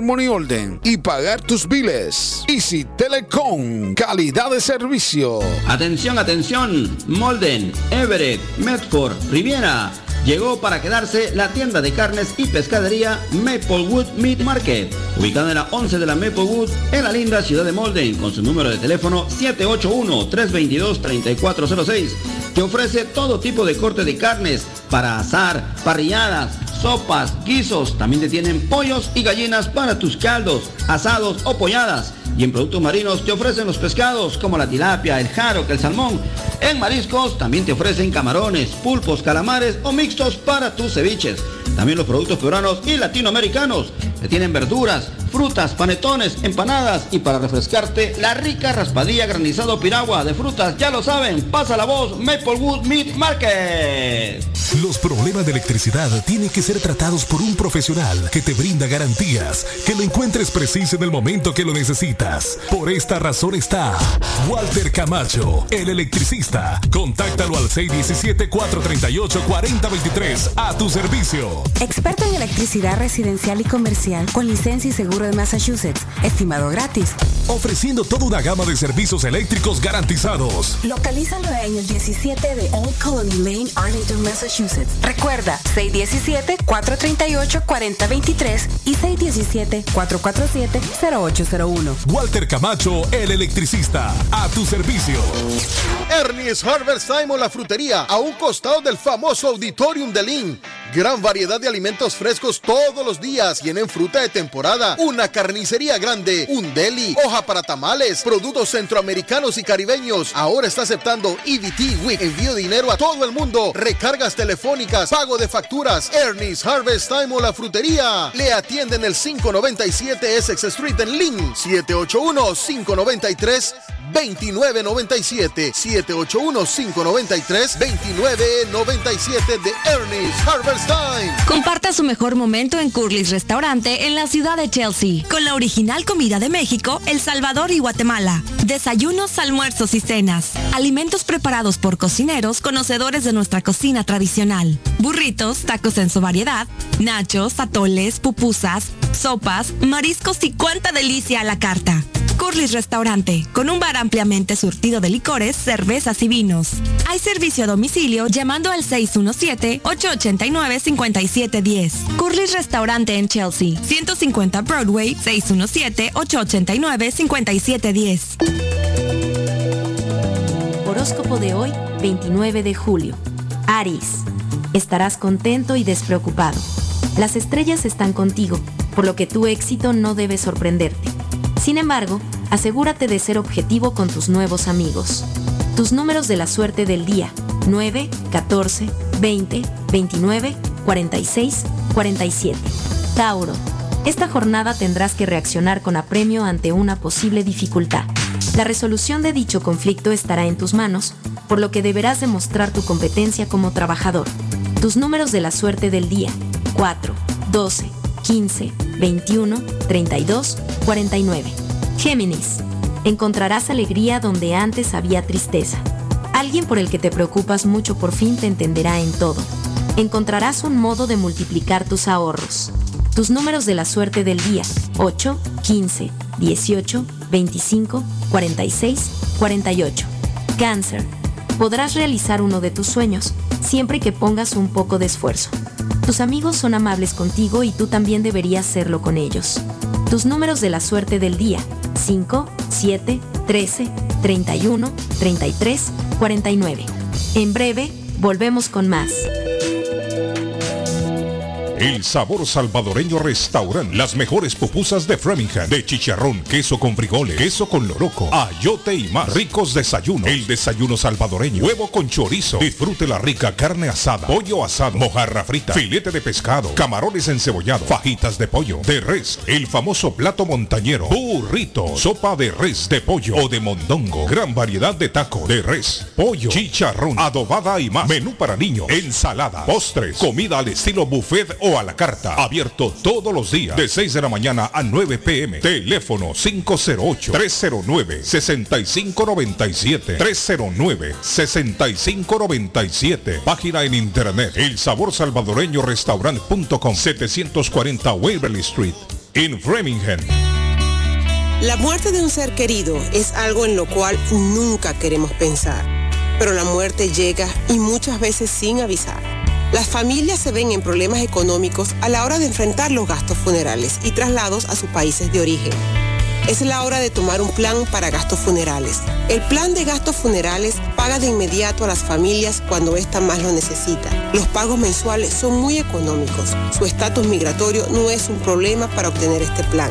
money order y pagar tus biles. Easy Telecom, calidad de servicio. Atención, atención. Molden, Everett, Medford, Riviera. Llegó para quedarse la tienda de carnes y pescadería Maplewood Meat Market, ubicada en la 11 de la Maplewood, en la linda ciudad de Molden, con su número de teléfono 781-322-3406, que ofrece todo tipo de corte de carnes para asar, parrilladas, sopas, guisos, también te tienen pollos y gallinas para tus caldos, asados o polladas. Y en productos marinos te ofrecen los pescados como la tilapia, el jaro, el salmón. En mariscos también te ofrecen camarones, pulpos, calamares o mixtos para tus ceviches. También los productos peruanos y latinoamericanos. que tienen verduras, frutas, panetones, empanadas y para refrescarte, la rica raspadilla granizado piragua de frutas, ya lo saben, pasa la voz Maplewood Meat Market. Los problemas de electricidad tienen que ser tratados por un profesional que te brinda garantías, que lo encuentres preciso en el momento que lo necesitas. Por esta razón está Walter Camacho, el electricista. Contáctalo al 617-438-4023 a tu servicio. Experto en electricidad residencial y comercial con licencia y seguro de Massachusetts. Estimado gratis. Ofreciendo toda una gama de servicios eléctricos garantizados. Localízalo en el 17 de Old Colony Lane, Arlington, Massachusetts. Recuerda, 617-438-4023 y 617-447-0801. Walter Camacho, el electricista. A tu servicio. Ernie's Harvest Time la frutería, a un costado del famoso Auditorium de Lynn. Gran variedad de alimentos frescos todos los días. Tienen fruta de temporada, una carnicería grande, un deli, hoja para tamales, productos centroamericanos y caribeños. Ahora está aceptando EBT Week. Envío dinero a todo el mundo. Recargas telefónicas, pago de facturas. Ernie's Harvest Time o la frutería. Le atienden el 597 Essex Street en Lynn. 781 593 2997 781-593-2997 de Ernest Harvest. Comparta su mejor momento en Curly's Restaurante en la ciudad de Chelsea, con la original comida de México, El Salvador y Guatemala. Desayunos, almuerzos y cenas. Alimentos preparados por cocineros conocedores de nuestra cocina tradicional. Burritos, tacos en su variedad, nachos, atoles, pupusas, sopas, mariscos y cuánta delicia a la carta. Curly's Restaurante, con un bar ampliamente surtido de licores, cervezas y vinos. Hay servicio a domicilio llamando al 617-889-5710. Curly's Restaurante en Chelsea, 150 Broadway, 617-889-5710. Horóscopo de hoy, 29 de julio. Aries, estarás contento y despreocupado. Las estrellas están contigo, por lo que tu éxito no debe sorprenderte. Sin embargo, asegúrate de ser objetivo con tus nuevos amigos. Tus números de la suerte del día, 9, 14, 20, 29, 46, 47. Tauro, esta jornada tendrás que reaccionar con apremio ante una posible dificultad. La resolución de dicho conflicto estará en tus manos, por lo que deberás demostrar tu competencia como trabajador. Tus números de la suerte del día, 4, 12, 15, 21, 32, 49. Géminis, encontrarás alegría donde antes había tristeza. Alguien por el que te preocupas mucho por fin te entenderá en todo. Encontrarás un modo de multiplicar tus ahorros. Tus números de la suerte del día, 8, 15, 18, 25, 46, 48. Cáncer, podrás realizar uno de tus sueños, siempre que pongas un poco de esfuerzo. Tus amigos son amables contigo y tú también deberías serlo con ellos. Tus números de la suerte del día, 5, 7, 13, 31, 33, 49. En breve, volvemos con más. El sabor salvadoreño restaurant. Las mejores pupusas de Framingham. De chicharrón, queso con frijoles, queso con loroco, ayote y más. Ricos desayunos. El desayuno salvadoreño. Huevo con chorizo. Disfrute la rica carne asada. Pollo asado. Mojarra frita. Filete de pescado. Camarones encebollados. Fajitas de pollo. De res. El famoso plato montañero. Burrito. Sopa de res, de pollo o de mondongo. Gran variedad de taco. De res. Pollo. Chicharrón. Adobada y más. Menú para niños. Ensalada. Postres. Comida al estilo buffet o a la carta. Abierto todos los días de 6 de la mañana a 9 pm. Teléfono 508-309-6597. 309-6597. Página en internet. El sabor salvadoreño restaurant.com 740 Waverly Street. En Framingham. La muerte de un ser querido es algo en lo cual nunca queremos pensar. Pero la muerte llega y muchas veces sin avisar. Las familias se ven en problemas económicos a la hora de enfrentar los gastos funerales y traslados a sus países de origen. Es la hora de tomar un plan para gastos funerales. El plan de gastos funerales paga de inmediato a las familias cuando ésta más lo necesita. Los pagos mensuales son muy económicos. Su estatus migratorio no es un problema para obtener este plan.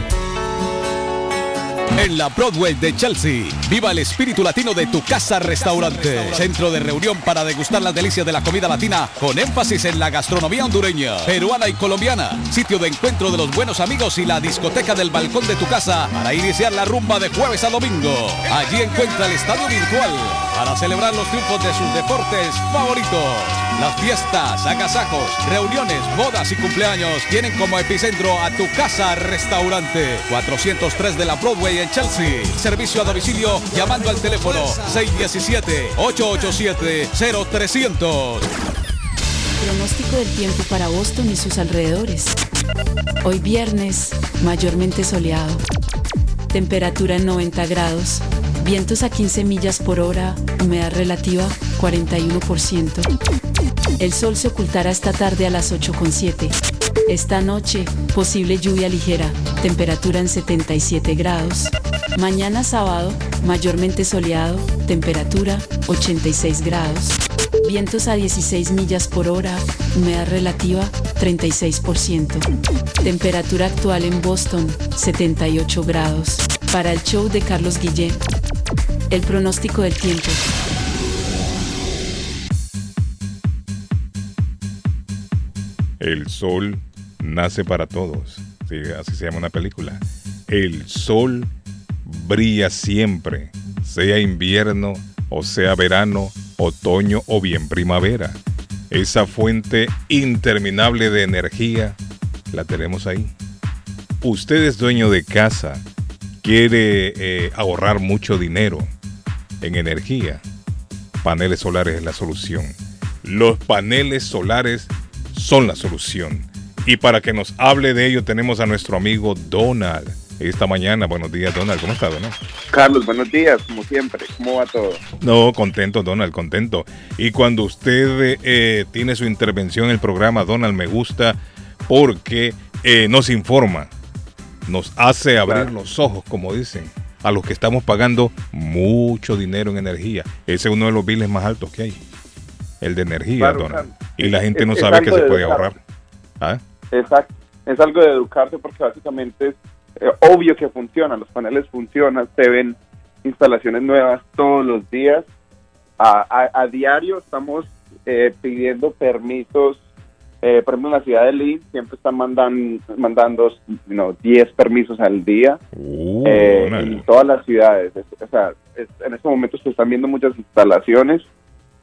En la Broadway de Chelsea, viva el espíritu latino de tu casa restaurante. Centro de reunión para degustar las delicias de la comida latina con énfasis en la gastronomía hondureña, peruana y colombiana. Sitio de encuentro de los buenos amigos y la discoteca del balcón de tu casa para iniciar la rumba de jueves a domingo. Allí encuentra el estadio virtual para celebrar los triunfos de sus deportes favoritos. Las fiestas, agasajos, reuniones, bodas y cumpleaños tienen como epicentro a tu casa restaurante 403 de la Broadway en Chelsea. Servicio a domicilio llamando al teléfono 617-887-0300. Pronóstico del tiempo para Boston y sus alrededores. Hoy viernes, mayormente soleado. Temperatura en 90 grados. Vientos a 15 millas por hora. Humedad relativa 41%. El sol se ocultará esta tarde a las 8.7. Esta noche, posible lluvia ligera, temperatura en 77 grados. Mañana sábado, mayormente soleado, temperatura 86 grados. Vientos a 16 millas por hora, humedad relativa 36%. Temperatura actual en Boston 78 grados. Para el show de Carlos Guillén, el pronóstico del tiempo. El sol nace para todos. Sí, así se llama una película. El sol brilla siempre, sea invierno o sea verano, otoño o bien primavera. Esa fuente interminable de energía la tenemos ahí. Usted es dueño de casa, quiere eh, ahorrar mucho dinero en energía. Paneles solares es la solución. Los paneles solares son la solución. Y para que nos hable de ello tenemos a nuestro amigo Donald. Esta mañana, buenos días Donald, ¿cómo está Donald? Carlos, buenos días, como siempre, ¿cómo va todo? No, contento Donald, contento. Y cuando usted eh, tiene su intervención en el programa, Donald, me gusta porque eh, nos informa, nos hace abrir Claro. los ojos, como dicen, a los que estamos pagando mucho dinero en energía. Ese es uno de los biles más altos que hay, el de energía, Claro, Donald. claro. Y la Es- gente no sabe que se de puede ahorrar. ¿Ah? Exacto, es algo de educarse porque básicamente es eh, obvio que funciona, los paneles funcionan, se ven instalaciones nuevas todos los días. A, a- a diario estamos eh, pidiendo permisos, eh, por ejemplo en la ciudad de Lynn siempre están mandan, mandando know, 10 permisos al día. Uh, eh, en todas las ciudades. Es- o sea, es- en estos momentos se están viendo muchas instalaciones.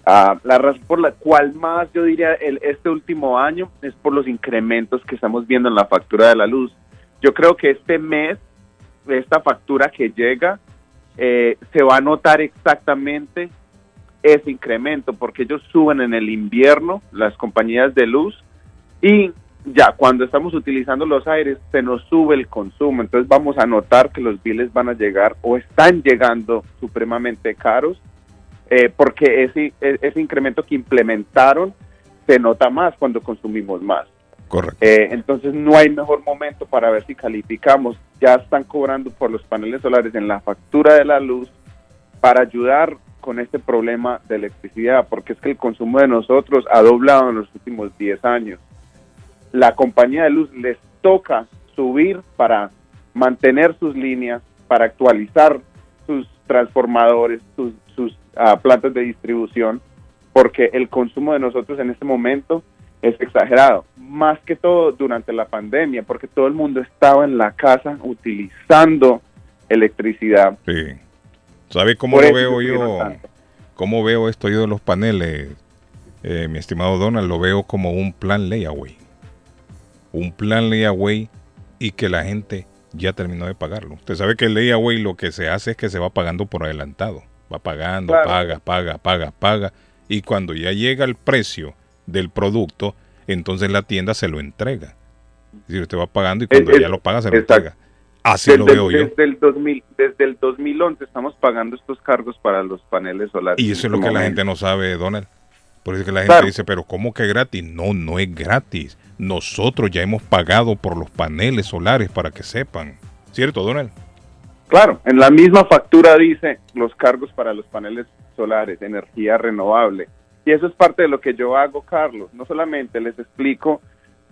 Ah, la razón por la cual más yo diría el, este último año es por los incrementos que estamos viendo en la factura de la luz. Yo creo que este mes, esta factura que llega, eh, se va a notar exactamente ese incremento, porque ellos suben en el invierno las compañías de luz y ya cuando estamos utilizando los aires se nos sube el consumo, entonces vamos a notar que los biles van a llegar o están llegando supremamente caros eh, porque ese, e- ese incremento que implementaron se nota más cuando consumimos más. Correcto. Eh, entonces no hay mejor momento para ver si calificamos. Ya están cobrando por los paneles solares en la factura de la luz para ayudar con este problema de electricidad, porque es que el consumo de nosotros ha doblado en los últimos 10 años. La compañía de luz les toca subir para mantener sus líneas, para actualizar sus transformadores, sus, sus ah, plantas de distribución, porque el consumo de nosotros en este momento es exagerado, más que todo durante la pandemia, porque todo el mundo estaba en la casa utilizando electricidad. Sí. ¿Sabe cómo Por lo veo yo? tanto. ¿Cómo veo esto yo de los paneles? Eh, mi estimado Donald, lo veo como un plan layaway. Un plan layaway y que la gente ya terminó de pagarlo. Usted sabe que el layaway lo que se hace es que se va pagando por adelantado. Va pagando, Claro. paga, paga, paga, paga. Y cuando ya llega el precio del producto, entonces la tienda se lo entrega. Es decir, usted va pagando y cuando Es- ya lo paga se lo entrega. Así lo Desde- veo yo. Desde el, 2000, desde el 2011 estamos pagando estos cargos para los paneles solares. Y eso es en lo este que la gente no sabe, Donald. Por eso que la gente dice, pero ¿cómo que gratis? No, no es gratis. Nosotros ya hemos pagado por los paneles solares para que sepan. ¿Cierto, Donald? Claro, en la misma factura dice los cargos para los paneles solares, energía renovable. Y eso es parte de lo que yo hago, Carlos. No solamente les explico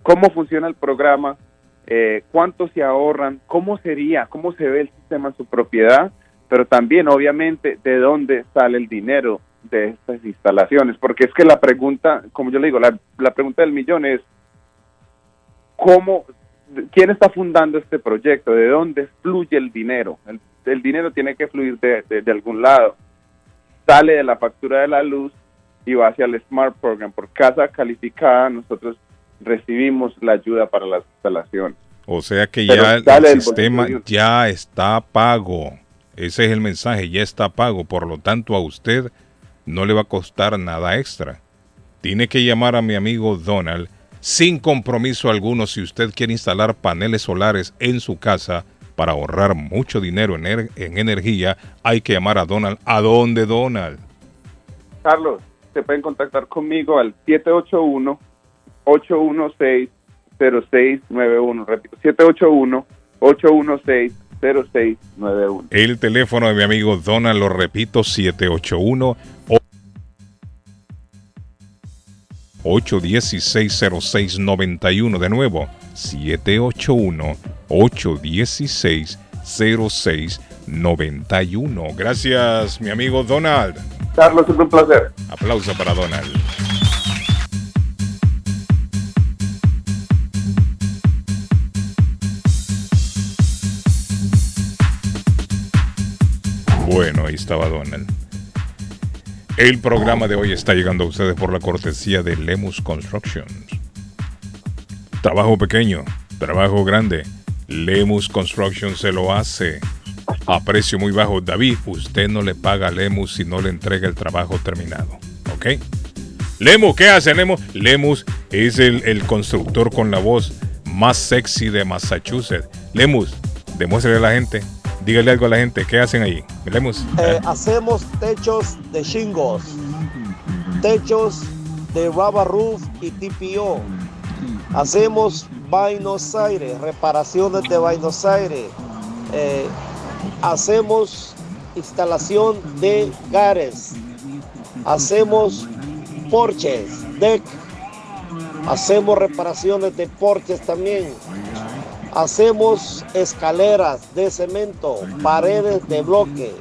cómo funciona el programa, eh, cuánto se ahorran, cómo sería, cómo se ve el sistema en su propiedad, pero también obviamente de dónde sale el dinero de estas instalaciones, porque es que la pregunta, como yo le digo, la, la pregunta del millón es, ¿cómo, quién está fundando este proyecto? ¿De dónde fluye el dinero? El, el dinero tiene que fluir de, de, de, algún lado. Sale de la factura de la luz y va hacia el Smart Program. Por casa calificada nosotros recibimos la ayuda para las instalaciones. O sea que ya el sistema ya está pago. Ese es el mensaje, ya está pago. Por lo tanto, a usted no le va a costar nada extra. Tiene que llamar a mi amigo Donald sin compromiso alguno si usted quiere instalar paneles solares en su casa para ahorrar mucho dinero en, er en energía. Hay que llamar a Donald. ¿A dónde, Donald? Carlos, se pueden contactar conmigo al 781 816 0691. Repito, 781 816 0691. El teléfono de mi amigo Donald, lo repito, 781 816-0691. De nuevo, 781-816-0691. Gracias, mi amigo Donald. Carlos, es un placer. Aplauso para Donald. Bueno, ahí estaba Donald. El programa de hoy está llegando a ustedes por la cortesía de Lemus Constructions. Trabajo pequeño, trabajo grande. Lemus Constructions se lo hace a precio muy bajo. David, usted no le paga a Lemus si no le entrega el trabajo terminado. ¿Ok? Lemus, ¿qué hace Lemus? Lemus es el, el constructor con la voz más sexy de Massachusetts. Lemus, demuéstrele a la gente dígale algo a la gente. ¿Qué hacen ahí? Miremos. Eh, hacemos techos de shingles, techos de rubber roof y TPO. Hacemos Buenos Aires, reparaciones de Buenos Aires. Eh, hacemos instalación de gares. Hacemos porches, deck. Hacemos reparaciones de porches también Hacemos escaleras de cemento, paredes de bloque.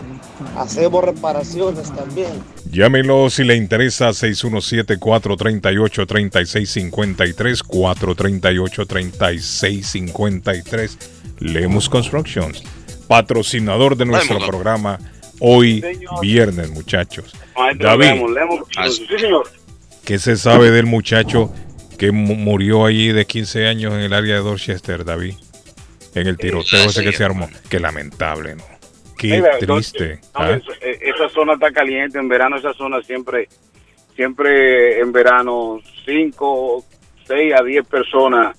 Hacemos reparaciones también. Llámelo si le interesa 617-438-3653, 438-3653. Lemus Constructions, patrocinador de nuestro programa hoy viernes, muchachos. David, ¿qué se sabe del muchacho que murió allí de 15 años en el área de Dorchester, David? En el tiroteo ese que se armó. Qué lamentable, ¿no? Qué triste. ¿ah? Eh, esa zona está caliente, en verano esa zona siempre, siempre en verano 5, 6 a 10 personas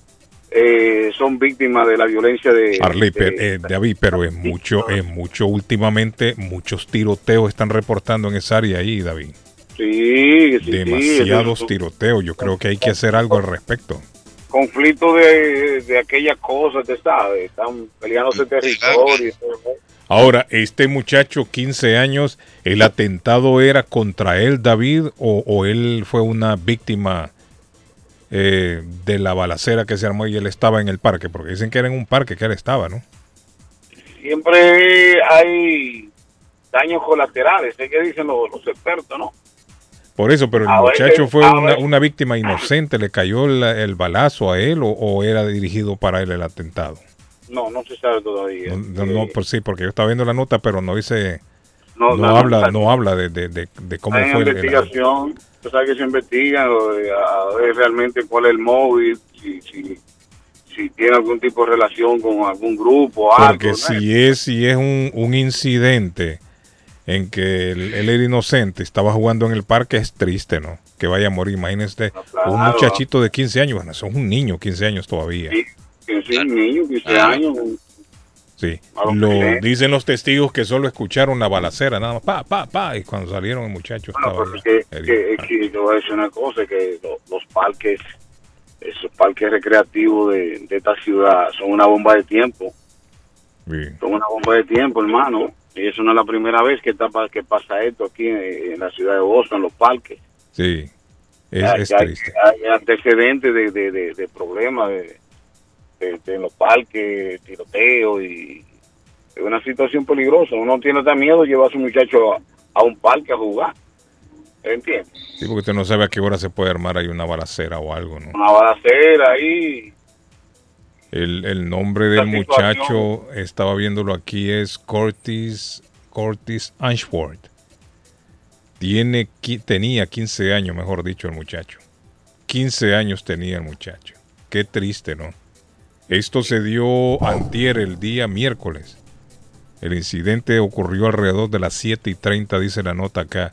eh, son víctimas de la violencia de... Arley, eh, David, pero es mucho, es mucho últimamente, muchos tiroteos están reportando en esa área ahí, David. Sí, sí Demasiados tiroteos, yo creo que hay que hacer algo al respecto conflicto de, de aquellas cosas, te sabes, están peleándose territorio. Ahora, este muchacho, 15 años, ¿el atentado era contra él, David, o, él fue una víctima eh, de la balacera que se armó y él estaba en el parque? Porque dicen que era en un parque que él estaba, ¿no? Siempre hay daños colaterales, sé que dicen los, los expertos, ¿no? Por eso, pero el muchacho fue una, víctima inocente, le cayó el, balazo a él o, era dirigido para él el atentado. No, no se sabe todavía. No, no, por sí, porque yo estaba viendo la nota, pero no dice, no, habla, no habla de, de, de, cómo fue la investigación. Tú sabes que se investiga a ver realmente cuál es el móvil, si, si, si tiene algún tipo de relación con algún grupo, algo. Porque si es, si es un, un incidente en que él, era inocente, estaba jugando en el parque, es triste, ¿no? Que vaya a morir. Imagínese un muchachito de 15 años, bueno, eso es un niño, 15 años todavía. Sí, es un niño, 15 años. Sí, lo dicen los testigos que solo escucharon la balacera, nada más, pa, pa, pa, y cuando salieron el muchacho Bueno, estaba pues que, que, es que te voy a decir una cosa, que lo- los parques, esos parques recreativos de, de esta ciudad son una bomba de tiempo, Sí. son una bomba de tiempo, hermano. Y eso no es la primera vez que, que pasa esto aquí en, en la ciudad de Boston, en los parques. Sí, es, hay, triste. hay antecedentes de, de, de, de problemas en los parques, tiroteo y es una situación peligrosa. Uno tiene hasta miedo llevar a su muchacho a, a un parque a jugar. ¿Entiendes? Sí, porque usted no sabe a qué hora se puede armar ahí una balacera o algo, ¿no? Una balacera ahí. El, el nombre del muchacho, estaba viéndolo aquí, es Curtis, Curtis Ashford. Tiene, tenía 15 años, mejor dicho, el muchacho. 15 años tenía el muchacho. Qué triste, ¿no? Esto se dio antier, el día miércoles. El incidente ocurrió alrededor de las 7 y 30, dice la nota acá,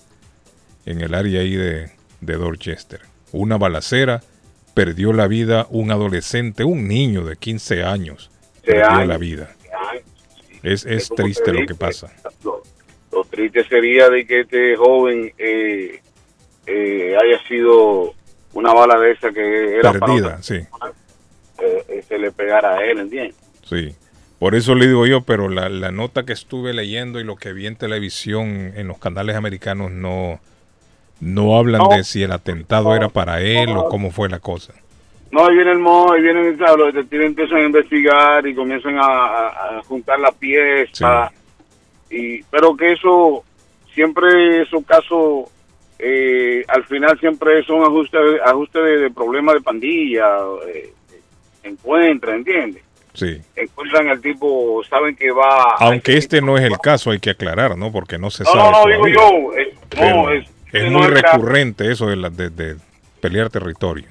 en el área ahí de, de Dorchester. Una balacera, perdió la vida un adolescente, un niño de 15 años, perdió años. la vida. Es, es triste te lo que pasa. Lo, lo triste sería de que este joven eh, eh, haya sido una bala de esa que era Perdida, sí, eh, eh, se le pegara a él, ¿entiendes? sí. Por eso le digo yo, pero la, la nota que estuve leyendo y lo que vi en televisión en los canales americanos no, no hablan No. de si el atentado era para él o cómo fue la cosa. No, ahí viene el mo, ahí vienen los detectives empiezan a investigar y comienzan a, juntar las piezas. Y, pero que eso, siempre esos casos, eh, al final siempre son ajustes ajuste de, de problemas de pandilla, eh, encuentran, ¿entiendes? Sí. Encuentran al tipo, saben que va... Aunque este no es el caso, hay que aclarar, ¿no? Porque no se No, sabe. no, no, digo yo, es- no, es- es muy recurrente eso de, la- de- de pelear territorio.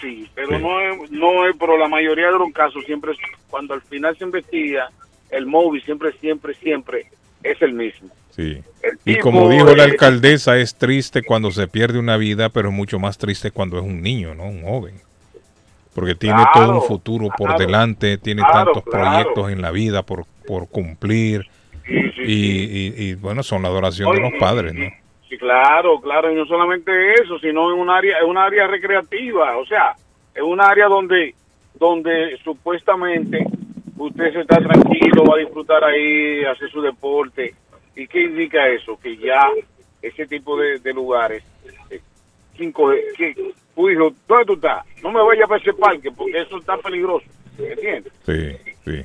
Sí, pero no es, no es, pero la mayoría de los casos siempre, cuando al final se investiga, el móvil siempre, siempre, siempre es el mismo. Sí. El Y como dijo la alcaldesa, es triste cuando se pierde una vida, pero es mucho más triste cuando es un niño, ¿no? Un joven. Porque tiene todo un futuro por claro, delante, tiene claro, tantos proyectos en la vida por, por cumplir. y, y- y, bueno, son la adoración de los padres, ¿no? Sí, claro, claro, y no solamente eso, sino en un área, en un área recreativa, o sea, en un área donde, donde supuestamente usted se está tranquilo, va a disfrutar ahí, hacer su deporte. ¿Y qué indica eso? Que ya ese tipo de, lugares, eh, cinco, que, tu hijo, ¿dónde tú estás? No me vayas para ese parque porque eso está peligroso, ¿entiendes? Sí, sí.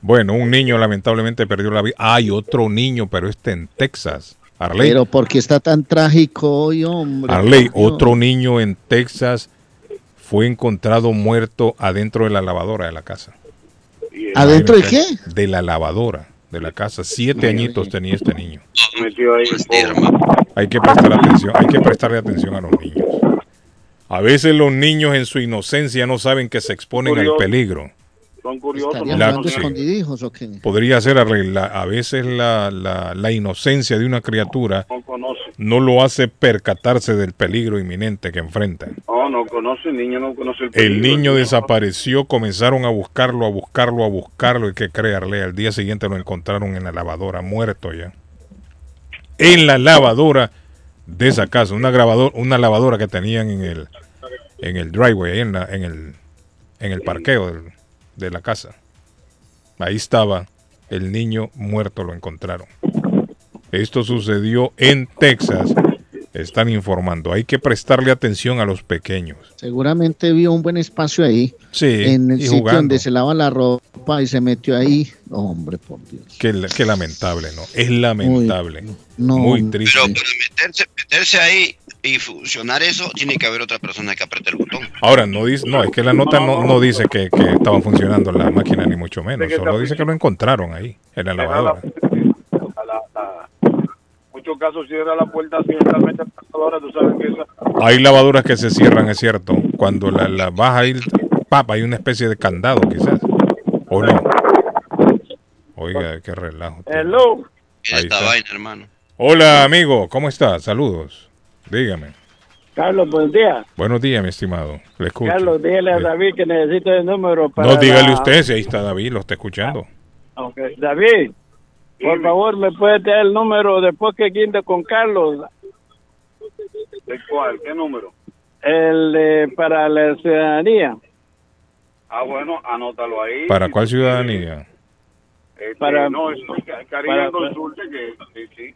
Bueno, un niño lamentablemente perdió la vida. Hay otro niño, pero este en Texas. Arley, Pero porque está tan trágico hoy, hombre. Arley, por Dios. otro niño en Texas fue encontrado muerto adentro de la lavadora de la casa. ¿Adentro de Imagínate, De la lavadora de la casa. Siete añitos tenía este niño. Ahí, Hay que prestar atención, hay que prestarle atención a los niños. A veces los niños en su inocencia no saben que se exponen al peligro. Son curiosos. ¿Estarían La- escondidijos o qué? Podría ser arregla- a veces la, la- la inocencia de una criatura No conoce. no lo hace percatarse del peligro inminente que enfrenta. No, no conoce, el niño no conoce el El peligro. niño desapareció, comenzaron a buscarlo, a buscarlo, a buscarlo y que creerle, al día siguiente lo encontraron en la lavadora, muerto ya. En la lavadora de esa casa, una grabador, una lavadora que tenían en el en el driveway, ahí en, la- en el en el parqueo del- de la casa. Ahí estaba el niño muerto, lo encontraron. Esto sucedió en Texas. Están informando. Hay que prestarle atención a los pequeños. Seguramente vio un buen espacio ahí. Sí, En el sitio jugando. donde se lava la ropa y se metió ahí. Hombre, por Dios. Qué, qué lamentable, ¿no? Es lamentable. no, Muy triste. Pero para meterse, meterse ahí y funcionar eso, tiene que haber otra persona que apriete el botón. Ahora, no dice, no, es que la nota no, no dice que, que estaba funcionando la máquina, ni mucho menos. Solo dice que lo encontraron ahí, en la lavadora. Muchos casos cierra la puerta accidentalmente ahora tú sabes que esa Hay lavadoras que se cierran, es cierto. Cuando la, la vas a ir, papa, hay una especie de candado, quizás. O no. Oiga, qué relajo. Hello. Ahí está. vaina, hermano. Hola, amigo, ¿cómo estás? Saludos. Dígame. Carlos, buenos días. Buenos días, mi estimado. Le escucho. Carlos, dígale a David que necesito el número para. No, dígale la- usted si ahí está David, lo está escuchando. Ok. David, por favor, ¿me puedes dar el número después que guinde con Carlos? ¿De cuál? ¿Qué número? El de para la ciudadanía. Ah, bueno, anótalo ahí. ¿Para cuál ciudadanía? Este, para- no, es para- Consulte, que sí, sí.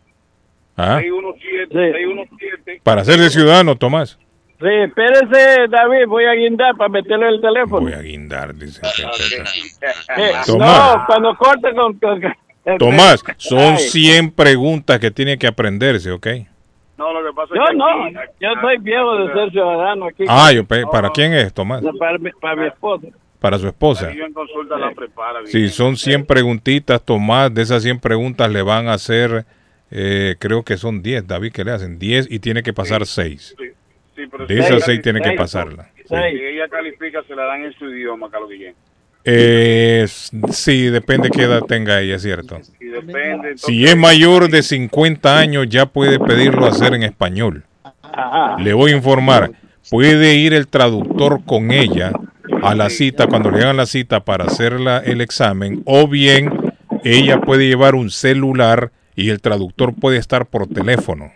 ¿Ah? 617, Sí. 617. Para ser de ciudadano, Tomás. Sí, espérese, David, voy a guindar para meterle el teléfono. Voy a guindar, dice. Eh, Tomás. No, cuando corte con... con- con- Tomás, son Ay, 100 preguntas que tiene que aprenderse, ¿ok? No, lo que pasa Yo es que no, aquí- yo soy viejo de ser ciudadano aquí. Ah, yo, ¿para quién es, Tomás? No, Para mi, para mi esposa. Para su esposa. Caribe en Consulta la prepara bien. Si son 100 preguntitas, Tomás, de esas 100 preguntas le van a hacer, eh, creo que son 10, David, que le hacen 10 y tiene que pasar 6. Sí, pero De esas ella 6 tiene que pasarla. Si ella califica, se la dan en su idioma, Carlos Guillén. Eh, sí, depende qué edad tenga ella, ¿cierto? Depende. entonces- Si es mayor de 50 años, ya puede pedirlo hacer en español. Le voy a informar. Puede ir el traductor con ella a la cita cuando le hagan la cita para hacer la- el examen o bien ella puede llevar un celular y el traductor puede estar por teléfono.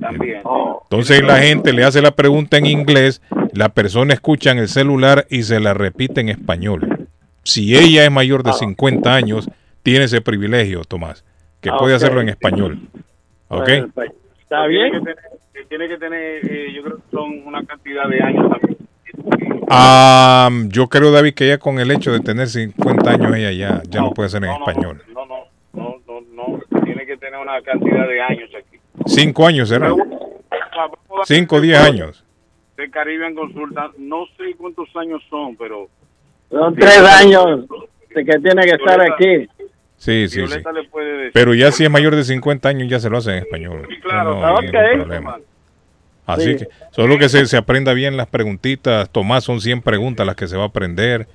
También. Entonces la gente le hace la pregunta en inglés, la persona escucha en el celular y se la repite en español. Si ella es mayor de 50 años, tiene ese privilegio, Tomás, que Ah, puede hacerlo en español. ¿Ok? Pues, ¿Está Tiene bien? que tener, eh, tiene que tener eh, yo creo que son una cantidad de años también. Ah, yo creo, David, que ella con el hecho de tener 50 años, ella ya, ya lo puede hacer en español. No, no, no, no, no. Tiene que tener una cantidad de años aquí. Cinco años será. Cinco o diez años. De Caribe en Consulta, no sé cuántos años son, pero Son tres años de que tiene que estar aquí. Sí, sí, sí. Pero ya si es mayor de 50 años, ya se lo hace en español. claro, No, ok. ningún problema. Así Sí. que solo que se, se aprenda bien las preguntitas. Tomás, son 100 preguntas las que se va a aprender.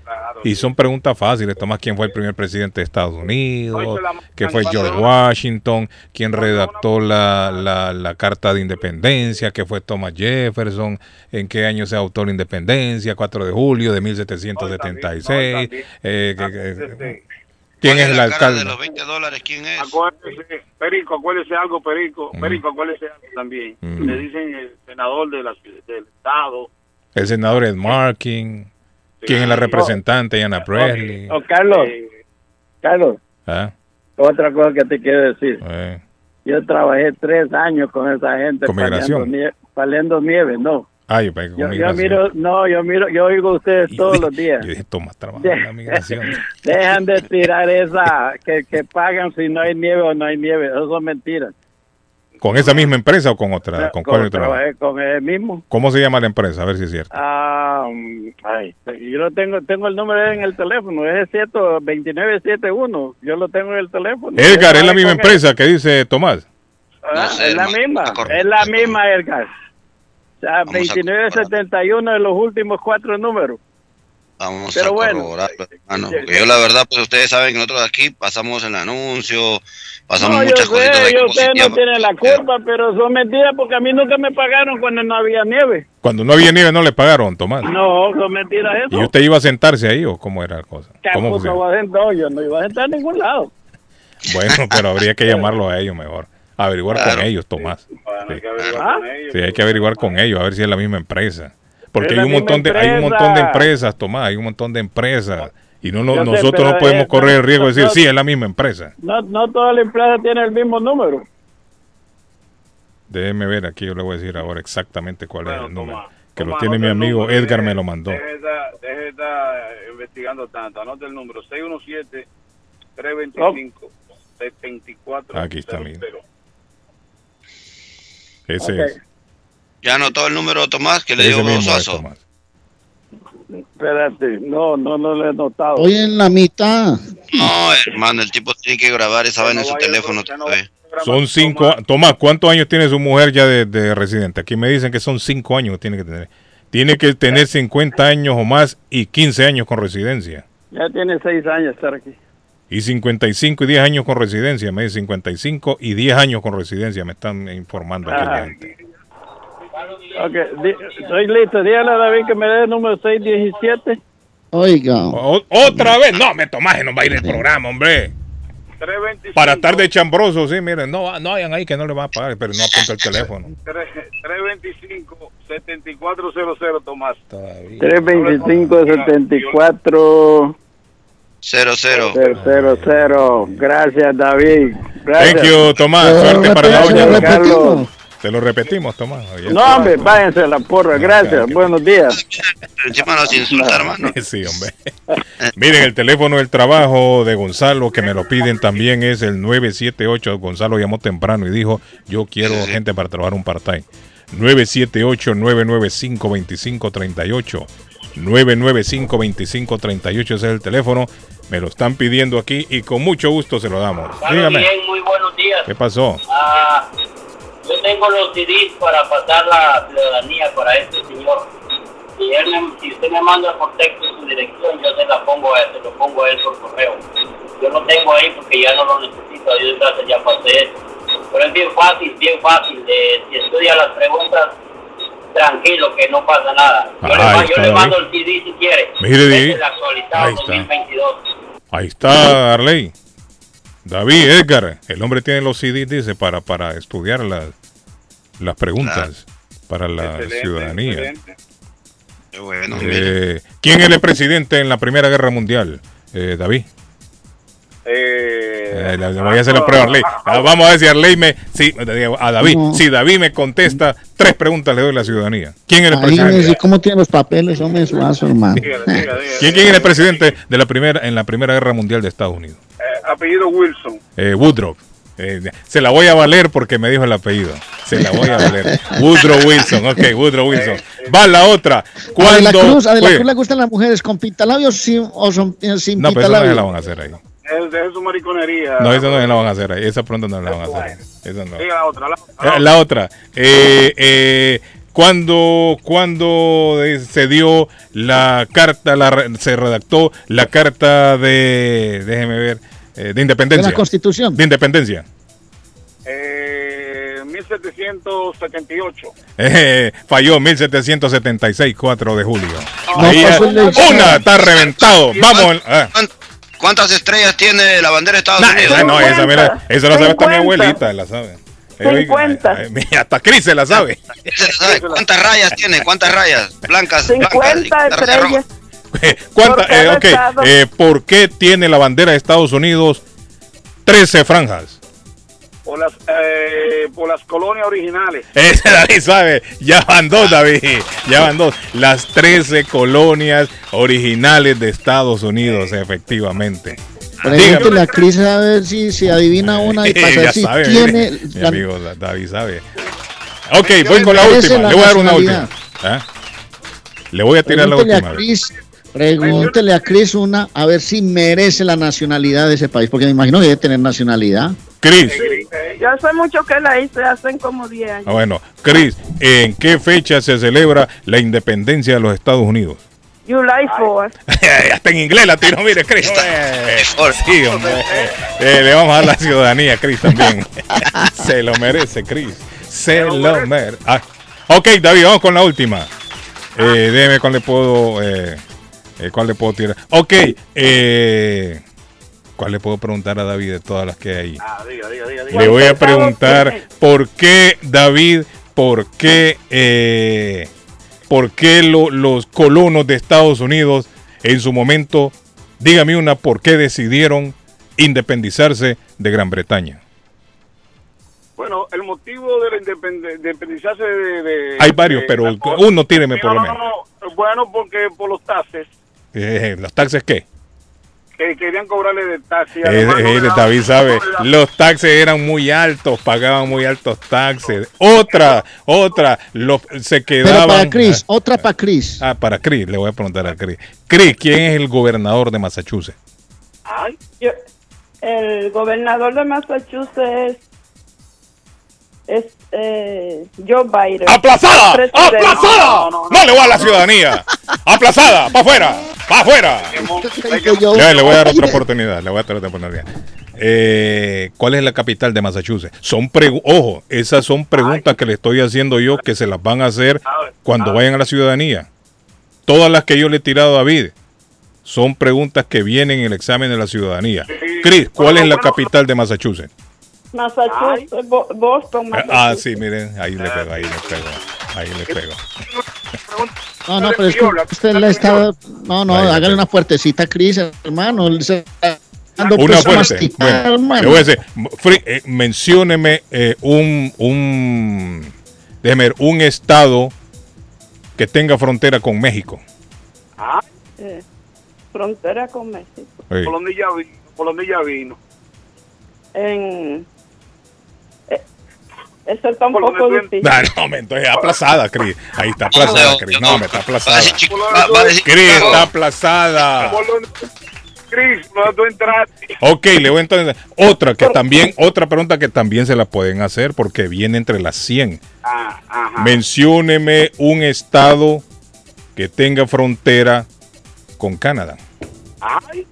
Y son preguntas fáciles. Tomás, ¿quién fue el primer presidente de Estados Unidos? ¿Qué fue George Washington? ¿Quién redactó la, la, la Carta de Independencia? ¿Qué fue Thomas Jefferson? ¿En qué año se adoptó la independencia? 4 de julio de 1776. Eh, que- que- ¿Quién es el alcalde? Acuérdese, Perico, acuérdese algo, Perico. Perico, acuérdese algo también. Mm. Le dicen el senador de la, ciudad- del estado. El senador Ed Markin. ¿Quién es la representante? Ana Presley. Oh, Carlos, Carlos, ¿Ah? otra cosa que te quiero decir. Eh, Yo trabajé tres años con esa gente ¿Con paliando migración? nieve, paliando nieve, no. Ah, yo que Yo, miro, no, yo miro, yo oigo a ustedes todos los días. Yo dije, Tomás trabaja en la migración. Dejan de tirar esa que, que pagan si no hay nieve o no hay nieve. Eso son mentiras. ¿Con esa misma empresa o con otra? ¿Con cuál Con- trabaja? trabajé con él mismo. ¿Cómo se llama la empresa? A ver si es cierto. Ah, mm, ay, yo lo tengo, tengo el número en el teléfono, es 2971, yo lo tengo en el teléfono. Edgar, ¿es la misma empresa que dice Tomás? Ah, es la misma, es la misma, Edgar. O sea, 2971 de los últimos cuatro números. Vamos Pero a bueno. corroborarlo, hermano. Porque yo la verdad, pues ustedes saben que nosotros aquí pasamos el anuncio, pasamos No, yo muchas cositas sé, de yo ustedes no tienen la culpa, pero son mentiras porque a mí nunca me pagaron cuando no había nieve. Cuando no había nieve no le pagaron, Tomás. No, son mentiras ¿Y eso. usted iba a sentarse ahí o cómo era la cosa? ¿Cómo sentar, yo no iba a sentar en ningún lado. Bueno, pero habría que llamarlo a ellos mejor. Averiguar con ellos, Tomás. ¿Ah? Sí, hay que averiguar con ellos, a ver si es la misma empresa. Porque hay un montón de hay un montón de empresa. empresas, Tomás, hay un montón de empresas y no, no- sé, nosotros no podemos es- correr el riesgo de decir, no- sí, es la misma empresa. No, no toda la empresa tiene el mismo número. Déjeme ver, aquí yo le voy a decir ahora exactamente cuál es el número. Que lo tiene mi anota amigo número, Edgar, deje- me lo mandó. Deje de estar- deje de estar investigando tanto. Anote el número 617-325-74. Aquí está, mira. Ese Ok. es. Ya anotó el número, Tomás, que le dio Suazo. Tomás. Espérate, no, no, no lo he notado. Estoy en la mitad. No, hermano, el tipo tiene que grabar esa vaina en su teléfono. Son cinco. a- Tomás, ¿cuántos años tiene su mujer ya de, de residente? Aquí me dicen que son cinco años que tiene que tener. Tiene que tener 50 años o más y 15 años con residencia. Ya tiene seis años estar aquí. Y 55 y 10 años con residencia. Me dicen 55 y 10 años con residencia. Me están informando aquí. la Ajá. gente. Ok, di- estoy listo. Dígale a David que me dé el número 617. Oiga. otra vez. No, me tomaje, no va a ir el programa, hombre. 325. Para estar de chambroso, sí, miren, no, no hayan ahí que no le va a pagar, pero no apunta el teléfono. 325-7400, Tomás. 325-74... 00. 00. Gracias, David. Gracias. Thank you, Tomás. Suerte para la. Carlos. Te lo repetimos, Tomás. No, hombre, váyanse a la porra. Gracias. Buenos días. Sí, hombre. Miren, el teléfono del trabajo de Gonzalo, que me lo piden también, es el 978. Gonzalo llamó temprano y dijo, yo quiero gente para trabajar un part-time. 978-995-2538. 995-2538 ese es el teléfono. Me lo están pidiendo aquí y con mucho gusto se lo damos. Dígame. muy buenos días. ¿Qué pasó? Ah, yo tengo los CDs para pasar la ciudadanía para este señor. Si, él si usted me manda por texto su dirección, yo se la pongo a, se lo pongo a él por correo. Yo lo tengo ahí porque ya no lo necesito, gracias, ya pasé eso. Pero es bien fácil, bien fácil. De, si estudia las preguntas, tranquilo, que no pasa nada. Yo, le, yo le, mando el CD si quiere. Mire, actualizado ahí está. 2022. Ahí está, Arley. David, Edgar, el hombre tiene los CDs, dice, para, para estudiar las, las preguntas para la ciudadanía. Bueno, eh, ¿Quién es el presidente en la Primera Guerra Mundial, eh, David? Eh, eh, le voy a hacer la prueba a Arley. Ah, vamos a ver si Arley me. Si, a David. Si David me contesta tres preguntas, le doy la ciudadanía. ¿Quién es el presidente? ¿Cómo tiene los papeles? Hombre, su hermano. ¿Quién, ¿Quién es el presidente de la primera, en la Primera Guerra Mundial de Estados Unidos? Eh, apellido Wilson. Eh, Woodrow. Eh, se la voy a valer porque me dijo el apellido. Se la voy a valer. Woodrow Wilson. Ok, Woodrow Wilson. Va la otra. ¿Cuándo? A de la Cruz, a de la Cruz le gustan las mujeres con pintalabios sin, o son, sin no, pero no la van a hacer ahí. Es de su mariconería. No, eso no la van a hacer ahí. Esa pronto no la van a hacer. Esa no. la otra. La, la, la otra. Eh, eh, cuando, cuando se dio la carta, la, se redactó la carta de, déjeme ver, eh, de independencia. De la Constitución. De independencia. Eh, 1778. Eh, falló 1776, 4 de julio. No, Ahí, una está reventado. Vamos. Ah. ¿Cuántas estrellas tiene la bandera de Estados nah, Unidos? Esa, no, esa, mira, eso la sabe hasta mi abuelita, la sabe. 50. Mira, hasta Cris se la sabe. ¿Cuántas rayas tiene? ¿Cuántas rayas? Blancas. 50 estrellas. ¿Cuántas? Eh, okay. eh, ¿Por qué tiene la bandera de Estados Unidos 13 franjas? Por las, eh, por las colonias originales. Ese David sabe, ya van dos, David, ya van dos. Las 13 colonias originales de Estados Unidos, efectivamente. Pregúntele a Cris a ver si, si adivina una y para si sabe, tiene. Mi, mi amigo David sabe. Ok, voy con la última. Le voy a dar una última. ¿Ah? Le voy a tirar Pregúntele la última. A Chris, pregúntele a Cris una a ver si merece la nacionalidad de ese país, porque me imagino que debe tener nacionalidad. Cris. Yo hace mucho que la hice, hacen como 10 años. Ah, bueno, Cris, ¿en qué fecha se celebra la independencia de los Estados Unidos? July 4. Hasta en inglés la tiro, mire, Cris. Sí, hombre. Eh, le vamos a dar la ciudadanía a Cris también. Se lo merece, Cris. Se lo merece. Ah, ok, David, vamos con la última. Eh, déjeme cuál le puedo. Eh, eh, ¿Cuál le puedo tirar? Ok, eh. ¿Cuál le puedo preguntar a David de todas las que hay ahí? Ah, diga, diga, diga. Le voy a preguntar por qué, David, por qué, eh, por qué lo- los colonos de Estados Unidos en su momento, dígame una, por qué decidieron independizarse de Gran Bretaña. Bueno, el motivo de la independ- independizarse de, de- Hay varios, de pero uno tíreme por lo no, no, menos. no, Bueno, porque por los taxes, Eh, ¿Los taxes qué? Que querían cobrarle de taxi. Eh, no eh, David sabe, los taxes eran muy altos, pagaban muy altos taxes. Otra, otra, los, se Pero quedaban. para Chris, otra para Chris. Ah, para Chris, le voy a preguntar a Chris. Chris, ¿quién es el gobernador de Massachusetts? Yo- el gobernador de Massachusetts es eh, Joe Biden. ¡Aplazada! ¡Aplazada! No, le voy a la ciudadanía. ¡Aplazada! ¡Para afuera! ¡Para afuera! Le, le voy a dar otra oportunidad. Le voy a dar otra oportunidad. Eh, ¿Cuál es la capital de Massachusetts? Son ojo, esas son preguntas que le estoy haciendo yo que se las van a hacer cuando vayan a la ciudadanía. Todas las que yo le he tirado a David. son preguntas que vienen en el examen de la ciudadanía. Chris, ¿cuál es la capital de Massachusetts? Massachusetts, Bo- Boston, Ah, Massachusetts. sí, miren, ahí le pego, ahí le pego, ahí le pego. No, no, pero es que usted le está. No, no, hágale una fuertecita a Cris, hermano. Una fuerte. Bueno, hermano. le voy a decir, Free, eh, mencióneme eh, un, un, déjeme ver, un estado que tenga frontera con México. Eh, frontera con México. Sí. Donde ya vino. En. Eh, eso está un poco difícil. No, no, me- entonces aplazada, Cris. Ahí está aplazada, Cris. No, me está aplazada. Cris está aplazada. Chris, no tú entraste. Ok, le voy a entonces. Otra que también, otra pregunta que también se la pueden hacer porque viene entre las 100. Ah, ajá. Mencióneme un estado que tenga frontera con Canadá. Ay,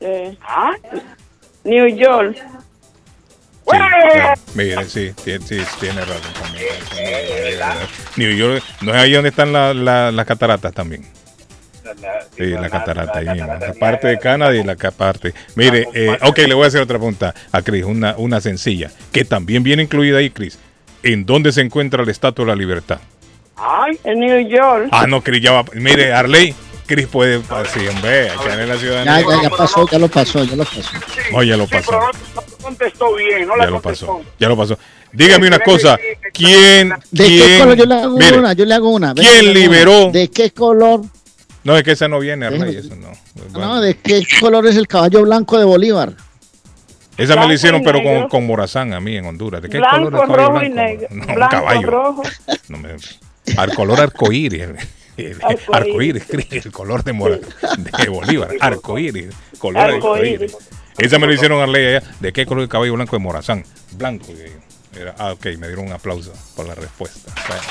Eh, ay. New York. Sí, Mire, sí, tiene, sí, tiene razón también. New York, ¿no es ahí donde están la- la- las cataratas también? Sí, la catarata ahí mismo. La parte de Canadá y la parte. Mire, eh, ok, le voy a hacer otra pregunta a Chris, una, una sencilla, que también viene incluida ahí, Chris. ¿En dónde se encuentra el Estatua de la Libertad? Ay. En New York. Ah, no, Chris, ya va. Mire, Arley, Chris puede. Sí, hombre, hay que darle la Ya, ciudadanía. ya, ya pasó, ya lo pasó, ya lo pasó. Oh, ya lo Sí, pasó. pero no, no contestó bien, no Ya la lo contestó. pasó. Ya lo pasó. Dígame una cosa. ¿Quién, ¿De qué quién, color? Yo le hago mire, una, yo le hago una. ¿quién hago una. liberó? ¿De qué color? No, es que esa no viene, Déjame- eso no. No, ¿de qué color es el caballo blanco de Bolívar? Esa me Blanco la hicieron, y pero con, con Morazán a mí en Honduras. ¿De qué Blanco, color es el caballo rojo y blanco? negro. No, un Blanco, caballo. rojo. No me- al color arcoíris. Arcoíris. Arcoíris, el color de, Mora, de Bolívar. Arcoíris, color Arcoíris. arcoíris. Esa me lo hicieron a ley allá. ¿De qué color el caballo blanco de Morazán? Blanco. Era- ah, ok, me dieron un aplauso por la respuesta. Bueno.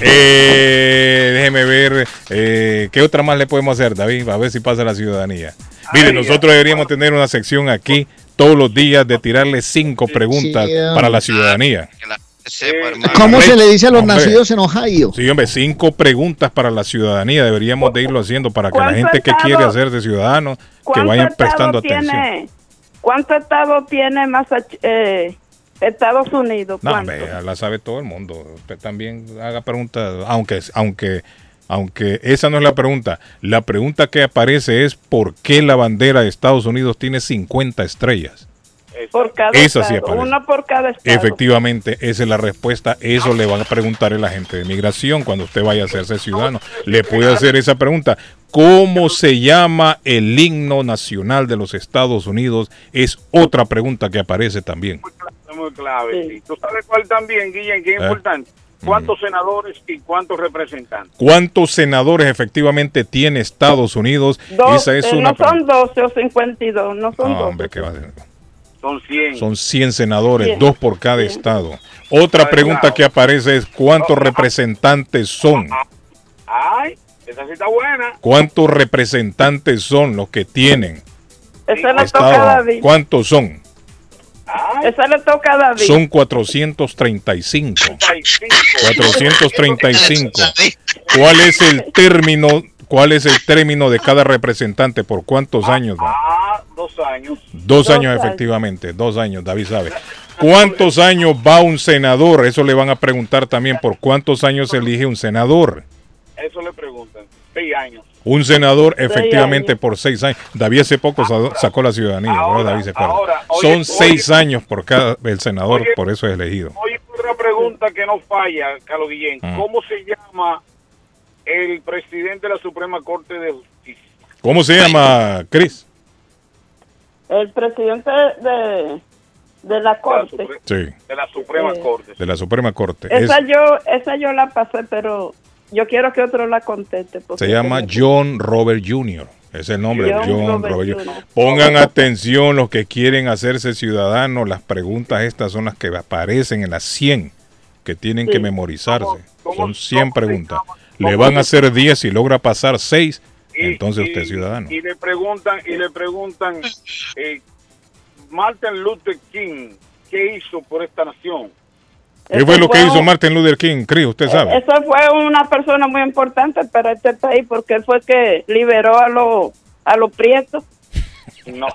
Eh, déjeme ver eh, qué otra más le podemos hacer, David, a ver si pasa la ciudadanía. Mire, nosotros deberíamos tener una sección aquí todos los días de tirarle cinco preguntas Sí, para la ciudadanía. Hermano. ¿Cómo se le dice a los Hombre. nacidos en Ohio? Sí, hombre, cinco preguntas para la ciudadanía deberíamos de irlo haciendo para que la ¿Cuánto gente que quiere hacerse ciudadano, que ¿Cuánto vayan estado prestando tiene, atención. ¿Cuánto estado tiene Massachusetts, eh, Estados Unidos? No, ¿Cuánto? hombre, la sabe todo el mundo. Usted también haga preguntas, aunque, aunque, aunque esa no es la pregunta. La pregunta que aparece es ¿por qué la bandera de Estados Unidos tiene 50 estrellas? Por cada Esa sí estado, aparece. uno por cada estado. Efectivamente, esa es la respuesta. Eso le van a preguntar a la gente de migración cuando usted vaya a hacerse ciudadano. Le puede hacer esa pregunta. ¿Cómo se llama el himno nacional de los Estados Unidos? Es otra pregunta que aparece también. Es muy clave. sí. ¿Tú sabes cuál también, Guillén, que es Eh. importante? ¿Cuántos senadores y cuántos representantes? ¿Cuántos senadores efectivamente tiene Estados Unidos? Dos, Esa es eh, una no son 12 o 52, no son No, 12. hombre, ¿qué va a ser? Son 100. Son 100 senadores, Cien. dos por cada estado. Otra pregunta que aparece es ¿cuántos representantes son? Ay, esa sí está buena. ¿Cuántos representantes son los que tienen? Esa le toca a? David. ¿Cuántos son? Esa le toca a David. Son 435. 435. ¿Cuál es el término? ¿Cuál es el término de cada representante? ¿Por cuántos años va? Ah, dos años. Dos años efectivamente, dos años, David sabe. ¿Cuántos años va un senador? Eso le van a preguntar también por cuántos años se elige un senador. Eso le preguntan. Seis años. Un senador efectivamente por seis años. David hace poco sa- sacó la ciudadanía, ¿verdad? David se ahora, oye, Son oye. seis años por cada el senador, Oye. por eso es elegido. Oye, otra pregunta que no falla, Carlos Guillén. Mm. ¿Cómo se llama el presidente de la Suprema Corte de Justicia? ¿Cómo se llama, Chris? El presidente de, de la corte. Sí, De la Suprema Eh, Corte. de la Suprema Corte. Es- Esa yo, esa yo la pasé, pero yo quiero que otro la conteste. se llama John Robert Jr. Es el nombre, John John, Robert Robert, Jr. Jr. Pongan atención los que quieren hacerse ciudadanos. Las preguntas estas son las que aparecen en las 100 que tienen que memorizarse. Son 100 preguntas. Le van a hacer 10 si logra pasar 6, entonces usted es ciudadano. Y le preguntan, y le preguntan, eh, Martin Luther King, ¿qué hizo por esta nación? ¿Qué fue lo que hizo Martin Luther King, Chris? Usted sabe. Eso fue una persona muy importante para este país porque él fue el que liberó a los a los prietos. No.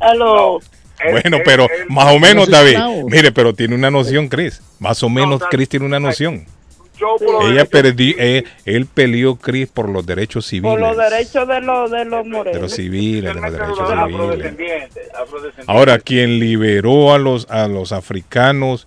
A los Bueno, pero más o menos, David. Mire, pero tiene una noción, Chris. Más o menos, Chris tiene una noción. Ella perdió, eh, él peleó, Chris, por los derechos civiles. por los derechos de los de los De morenos. los civiles, de los derechos civiles. Ahora, quien liberó a los, a los africanos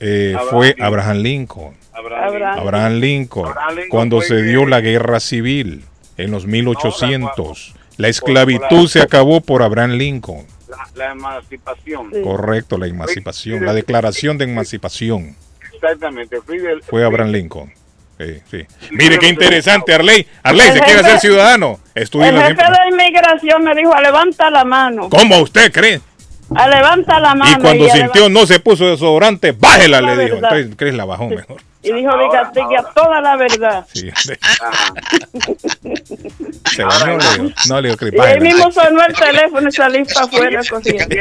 eh, fue Abraham Lincoln. Abraham. Abraham Lincoln, Abraham Lincoln cuando se que- dio la guerra civil en los 1800. La esclavitud se acabó por Abraham Lincoln. La, la emancipación. Correcto, la emancipación, la declaración de emancipación Exactamente. Fidel, fue Abraham Lincoln. Sí, sí. Mire qué interesante, Arley. Arley, se quiere ser ciudadano. Estudie El la jefe de inmigración me dijo, levanta la mano. ¿Cómo usted cree? A levanta la mano. Y cuando sintió no se puso desodorante, bájela, La le dijo. Entonces, Chris la bajó mejor. Y dijo, diga, diga toda la verdad. Sí. Se bañó, le dijo. No, le dijo, Chris, Y ahí mismo sonó el teléfono y salí para afuera corriendo.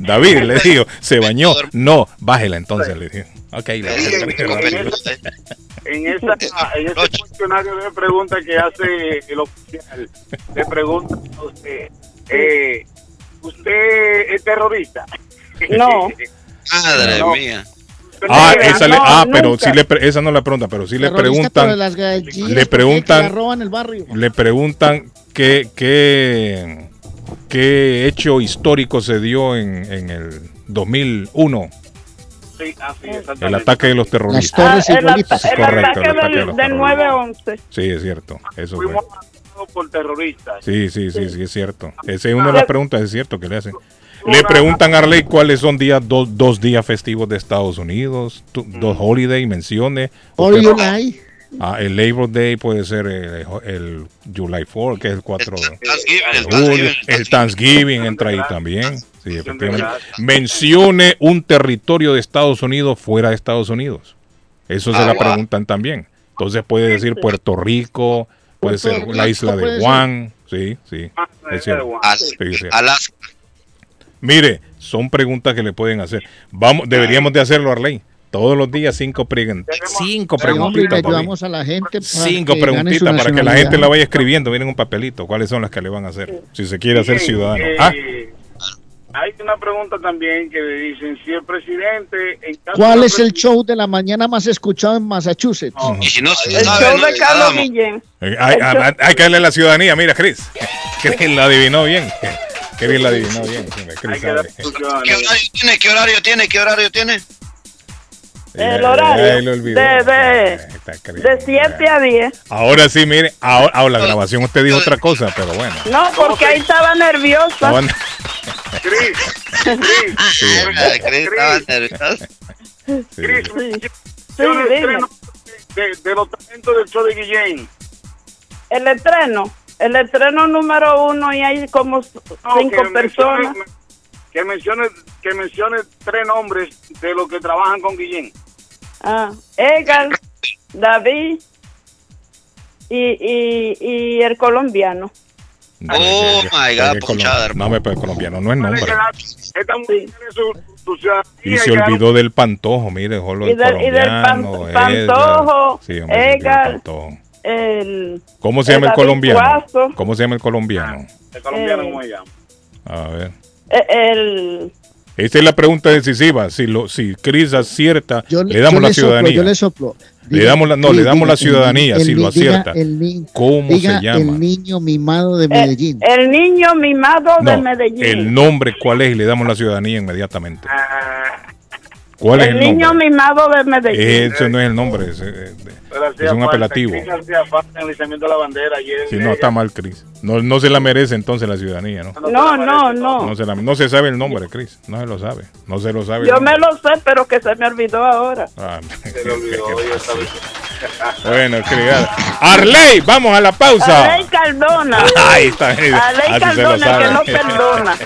David le dijo, se bañó. No, bájela entonces, le dijo. Ok, le en, esa, en ese cuestionario de preguntas que hace el oficial, le pregunta a usted, eh, ¿usted es terrorista? No. Madre No. mía. Ah, esa, le- No, ah pero sí le esa no la pregunta, pero sí le preguntan, las gallinas, le preguntan- Que la roban el barrio. le preguntan qué, qué, qué hecho histórico se dio en, en el 2001, Sí, así, el ataque de los terroristas. Torres Ah, igualitas. el Correcto, ataque el ataque de del, los del terroristas. 9-11. Sí, es cierto, eso fue. Fuimos atacados por terroristas. Sí, sí, sí, sí, es cierto. Esa es una de las preguntas, es cierto que le hacen. Le preguntan a Arley cuáles son días, dos, dos días festivos de Estados Unidos, tu- dos holidays, mencione. All Usted- you like. Ah, el Labor Day puede ser el, el July 4, que es el 4 de julio. Thanksgiving. El Thanksgiving entra ahí también. Sí, efectivamente. Mencione un territorio de Estados Unidos fuera de Estados Unidos. Eso se Ah, la preguntan también. Entonces puede decir Puerto Rico, puede ser la isla de. Guam. Sí, sí. Ah, Es cierto. Al- Sí, sí. Alaska. Mire, son preguntas que le pueden hacer. Vamos, deberíamos de hacerlo, Arley. Todos los días cinco preguntas. Cinco preguntitas. ayudamos a la gente. para Cinco preguntitas para que la gente la vaya escribiendo. Miren un papelito. ¿Cuáles son las que le van a hacer? Si se quiere hacer ciudadano. eh, Ah, Hay una pregunta también que le dicen si el presidente en caso ¿Cuál es el show de la mañana más escuchado en Massachusetts? Y si no El sabe, show no de Carlos. Guillén. eh, hay, hay- hay que darle la ciudadanía. Mira, Chris. Chris la adivinó bien. Chris la adivinó bien. Chris ¿Qué horario tiene? ¿Qué horario tiene? ¿Qué horario tiene? El horario olvidó. de- de-. De 7 a 10. Ahora sí, mire. Ahora, ahora la grabación usted dijo otra cosa, pero bueno. No, porque ahí estaba nerviosa. Estaban- Chris, Chris, Sí, Ah, Chris estaba nervioso. sí. Chris, Sí, yo le dime. estreno de, de los talentos del show de Guillén. El estreno. El estreno número uno y hay como cinco No, que personas. mencione- que mencione que mencione tres nombres de los que trabajan con Guillén. Ah, Edgar, David y, y, y el colombiano. Oh, my God, ponchada, colom- No me puede colombiano, no es nombre. Y se olvidó del pantojo, mire, dejó lo Y del y del pan- pantojo, Edgar. Sí, hombre, Edgar. El, ¿Cómo se llama el colombiano? ¿Cómo se llama el colombiano? El colombiano, Eh, ¿cómo se llama? A ver. eh, el, Esta es la pregunta decisiva. Si lo, si Cris acierta, Yo le damos yo la le soplo, ciudadanía. yo le soplo. Le damos la- no, le damos la el ciudadanía, si el lo diga acierta. el ni- ¿Cómo diga se llama? El niño mimado de el, Medellín. el niño mimado de Medellín. el nombre, ¿cuál es? Y le damos la ciudadanía inmediatamente. ¿Cuál es El el niño nombre? mimado de Medellín. Ese no es el nombre. ese, eh, Es un apelativo. Chris hacía falta en el izamiento de la bandera ayer. Si no, está mal, Cris. No, no se la merece entonces la ciudadanía, ¿no? No, no, no. No se, la- no se sabe el nombre, Cris. No se lo sabe. No se lo sabe. el Yo me lo sé, pero que se me olvidó ahora. Ah, Se le olvidó, bueno, Cris. Arley, vamos a la pausa. Aley Cardona. Ahí está. Así lo Cardona, que no perdona.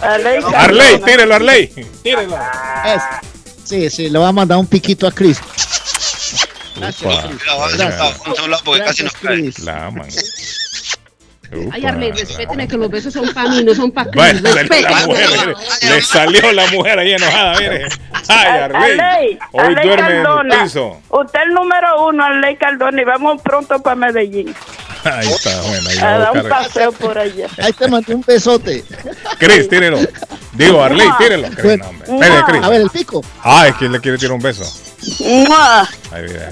Cardona. Arley, tírelo, Arley. Tírelo. Es- sí, sí, le va a mandar un piquito a Chris. Cae. Chris. La aman. Ay, Arley, respéteme que los besos son para mí, no son para Cris. le salió la mujer ahí enojada, mire. Ay, Arley. Hoy duerme en el piso. Usted el número uno, Arley Cardona, y vamos pronto para Medellín. Ahí está, bueno. Ahí a dar un paseo por allá. Ahí te mandé un besote. Cris, tírelo. Digo, Arley, tírelo. Cris, no, A ver, el pico. Ah, es que le quiere tirar un beso. Ay, mira,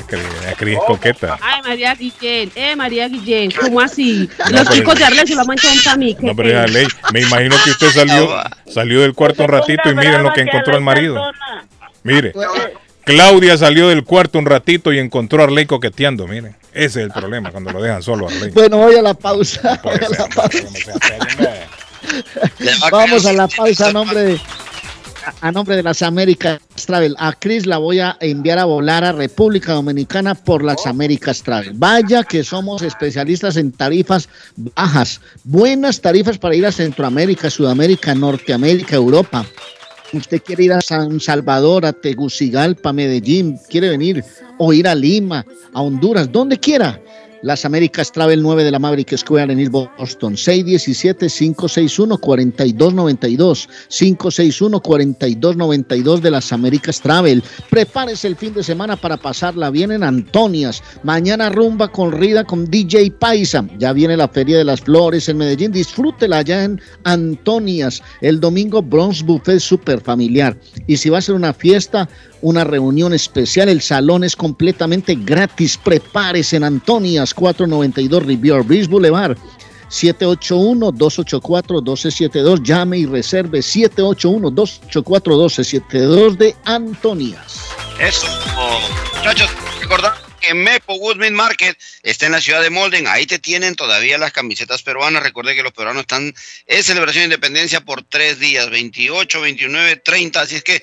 Cris es coqueta. Ay, María Guillén, eh, María Guillén, ¿cómo así? Los chicos de Arley se lo manchan a mí. No, pero Arley, me imagino que usted salió, salió del cuarto un ratito y miren lo que encontró el marido. Mire, Claudia salió del cuarto un ratito y encontró a Arley coqueteando, miren. Ese es el problema cuando lo dejan solo a Arley. Bueno, voy a la pausa. Vamos a la pausa a nombre de a nombre de las Américas Travel. A Chris la voy a enviar a volar a República Dominicana por las Américas Travel. Vaya que somos especialistas en tarifas bajas, buenas tarifas para ir a Centroamérica, Sudamérica, Norteamérica, Europa. Usted quiere ir a San Salvador, a Tegucigalpa, Medellín, quiere venir o ir a Lima, a Honduras, donde quiera las Américas Travel 9 de la Maverick Square en East Boston. 617-561-4292. 561-4292 de las Américas Travel. Prepárese el fin de semana para pasarla bien en Antonias. Mañana rumba con Rida con DJ Paisa. Ya viene la Feria de las Flores en Medellín. Disfrútela allá en Antonias. El domingo Bronx Buffet super familiar. Y si va a ser una fiesta, una reunión especial. El salón es completamente gratis. Prepárese en Antonias 492 Rivier Beach Boulevard. 781-284-1272. Llame y reserve 781-284-1272 de Antonias. Eso, muchachos, recordad que Mepo Woodman Market está en la ciudad de Molden. Ahí te tienen todavía las camisetas peruanas. Recuerde que los peruanos están en celebración de independencia por tres días, 28, 29, 30. Así es que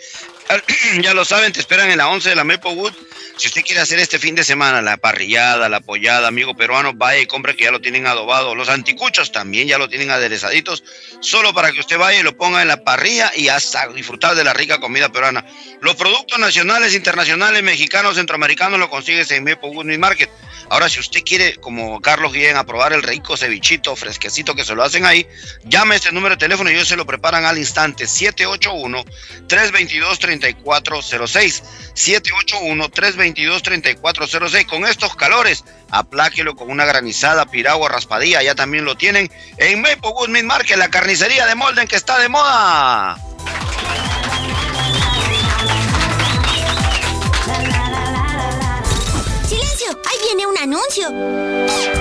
ya lo saben, te esperan en la 11 de la Wood. Si usted quiere hacer este fin de semana la parrillada, la apoyada, amigo peruano, vaya y compre que ya lo tienen adobado. Los anticuchos también ya lo tienen aderezaditos, solo para que usted vaya y lo ponga en la parrilla y hasta disfrutar de la rica comida peruana. Los productos nacionales, internacionales, mexicanos, centroamericanos lo consigues en Mepo Wood Market. Ahora, si usted quiere, como Carlos Guillén, aprobar el rico cevichito fresquecito que se lo hacen ahí, llame este número de teléfono y ellos se lo preparan al instante. 781-322-3406. 781-322-3406. Con estos calores, apláquelo con una granizada, piragua, raspadilla. Ya también lo tienen en Maple Wood Market, la carnicería de Molden que está de moda. ¡Ahí viene un anuncio!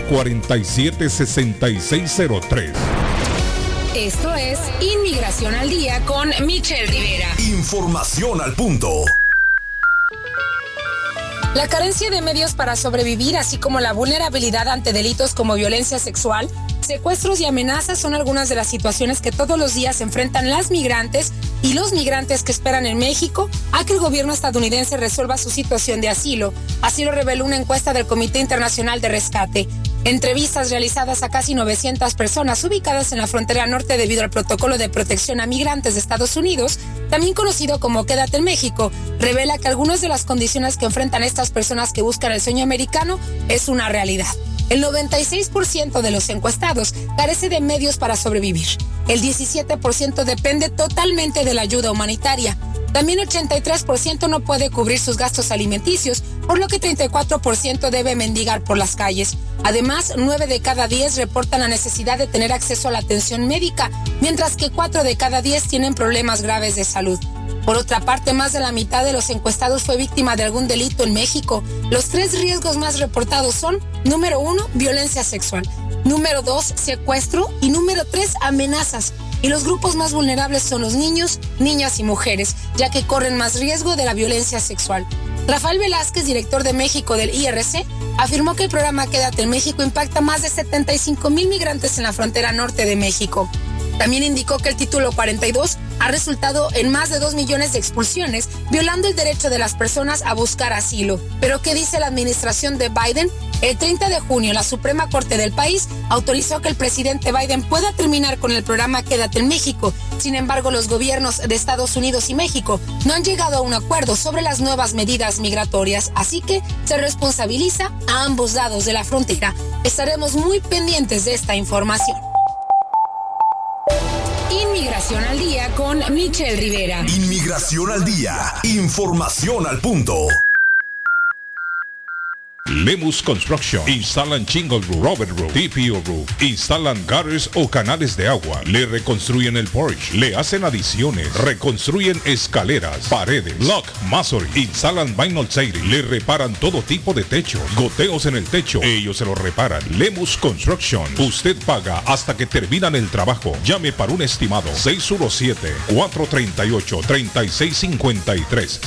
447-6603. Esto es Inmigración al Día con Michelle Rivera. Información al punto. La carencia de medios para sobrevivir, así como la vulnerabilidad ante delitos como violencia sexual, secuestros y amenazas son algunas de las situaciones que todos los días enfrentan las migrantes y los migrantes que esperan en México a que el gobierno estadounidense resuelva su situación de asilo. Así lo reveló una encuesta del Comité Internacional de Rescate. Entrevistas realizadas a casi 900 personas ubicadas en la frontera norte debido al protocolo de protección a migrantes de Estados Unidos, también conocido como Quédate en México, revela que algunas de las condiciones que enfrentan estas personas que buscan el sueño americano es una realidad. El 96% de los encuestados carece de medios para sobrevivir. El 17% depende totalmente de la ayuda humanitaria. También 83% no puede cubrir sus gastos alimenticios, por lo que 34% debe mendigar por las calles. Además, 9 de cada 10 reportan la necesidad de tener acceso a la atención médica, mientras que 4 de cada 10 tienen problemas graves de salud. Por otra parte, más de la mitad de los encuestados fue víctima de algún delito en México. Los tres riesgos más reportados son, número uno, violencia sexual, número dos, secuestro y número tres, amenazas. Y los grupos más vulnerables son los niños, niñas y mujeres, ya que corren más riesgo de la violencia sexual. Rafael Velázquez, director de México del IRC, afirmó que el programa Quédate en México impacta más de 75 mil migrantes en la frontera norte de México. También indicó que el título 42 ha resultado en más de 2 millones de expulsiones, violando el derecho de las personas a buscar asilo. Pero ¿qué dice la administración de Biden? El 30 de junio, la Suprema Corte del país autorizó que el presidente Biden pueda terminar con el programa Quédate en México. Sin embargo, los gobiernos de Estados Unidos y México no han llegado a un acuerdo sobre las nuevas medidas migratorias, así que se responsabiliza a ambos lados de la frontera. Estaremos muy pendientes de esta información. Inmigración al día con Michelle Rivera. Inmigración al día. Información al punto. Lemus Construction. Instalan Chingle Roof, Robert Roof, TPO Roof. Instalan gutters o canales de agua. Le reconstruyen el porch. Le hacen adiciones. Reconstruyen escaleras, paredes, block, masonry. Instalan vinyl siding. Le reparan todo tipo de techo. Goteos en el techo. Ellos se lo reparan. Lemus Construction. Usted paga hasta que terminan el trabajo. Llame para un estimado. 617-438-3653.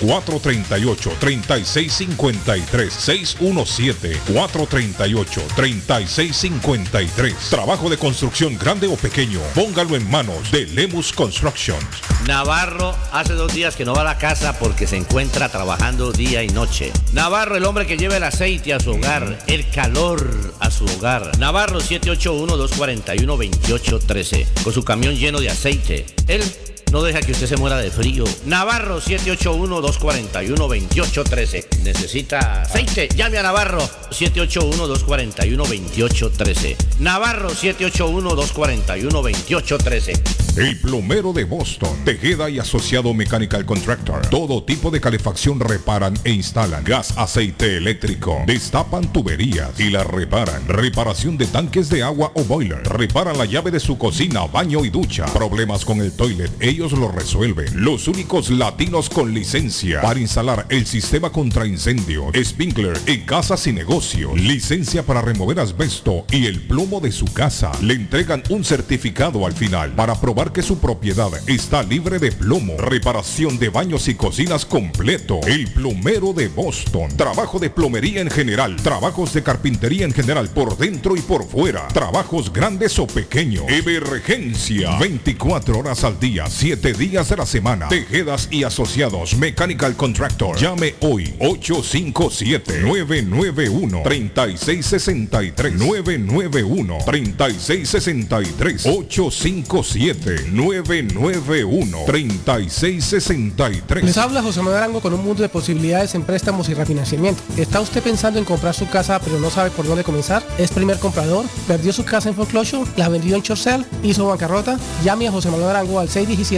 617-438-3653. 617-438-3653. Trabajo de construcción grande o pequeño, póngalo en manos de Lemus Construction. Navarro hace dos días que no va a la casa porque se encuentra trabajando día y noche. Navarro, el hombre que lleva el aceite a su hogar, el calor a su hogar. Navarro 781-241-2813, con su camión lleno de aceite. Él no deja que usted se muera de frío. Navarro 781-241-2813. Necesita aceite. Llame a Navarro 781-241-2813. Navarro 781-241-2813. El plomero de Boston, Tejeda y Asociado Mechanical Contractor. Todo tipo de calefacción reparan e instalan. Gas, aceite eléctrico. Destapan tuberías y las reparan. Reparación de tanques de agua o boiler. Reparan la llave de su cocina, baño y ducha. Problemas con el toilet. Lo resuelven. Los únicos latinos con licencia para instalar el sistema contra incendio, Spinkler en casas y negocio, licencia para remover asbesto y el plomo de su casa. Le entregan un certificado al final para probar que su propiedad está libre de plomo. Reparación de baños y cocinas completo. El plomero de Boston. Trabajo de plomería en general. Trabajos de carpintería en general por dentro y por fuera. Trabajos grandes o pequeños. Emergencia. 24 horas al día, 7 días de la semana. Tejedas y asociados Mechanical Contractor. Llame hoy 857-991-3663. 991-3663. 857-991-3663. Les habla José Manuel Arango con un mundo de posibilidades en préstamos y refinanciamiento. ¿Está usted pensando en comprar su casa pero no sabe por dónde comenzar? ¿Es primer comprador? ¿Perdió su casa en foreclosure? ¿La vendió en Chorcel? ¿Hizo bancarrota? Llame a José Manuel Arango al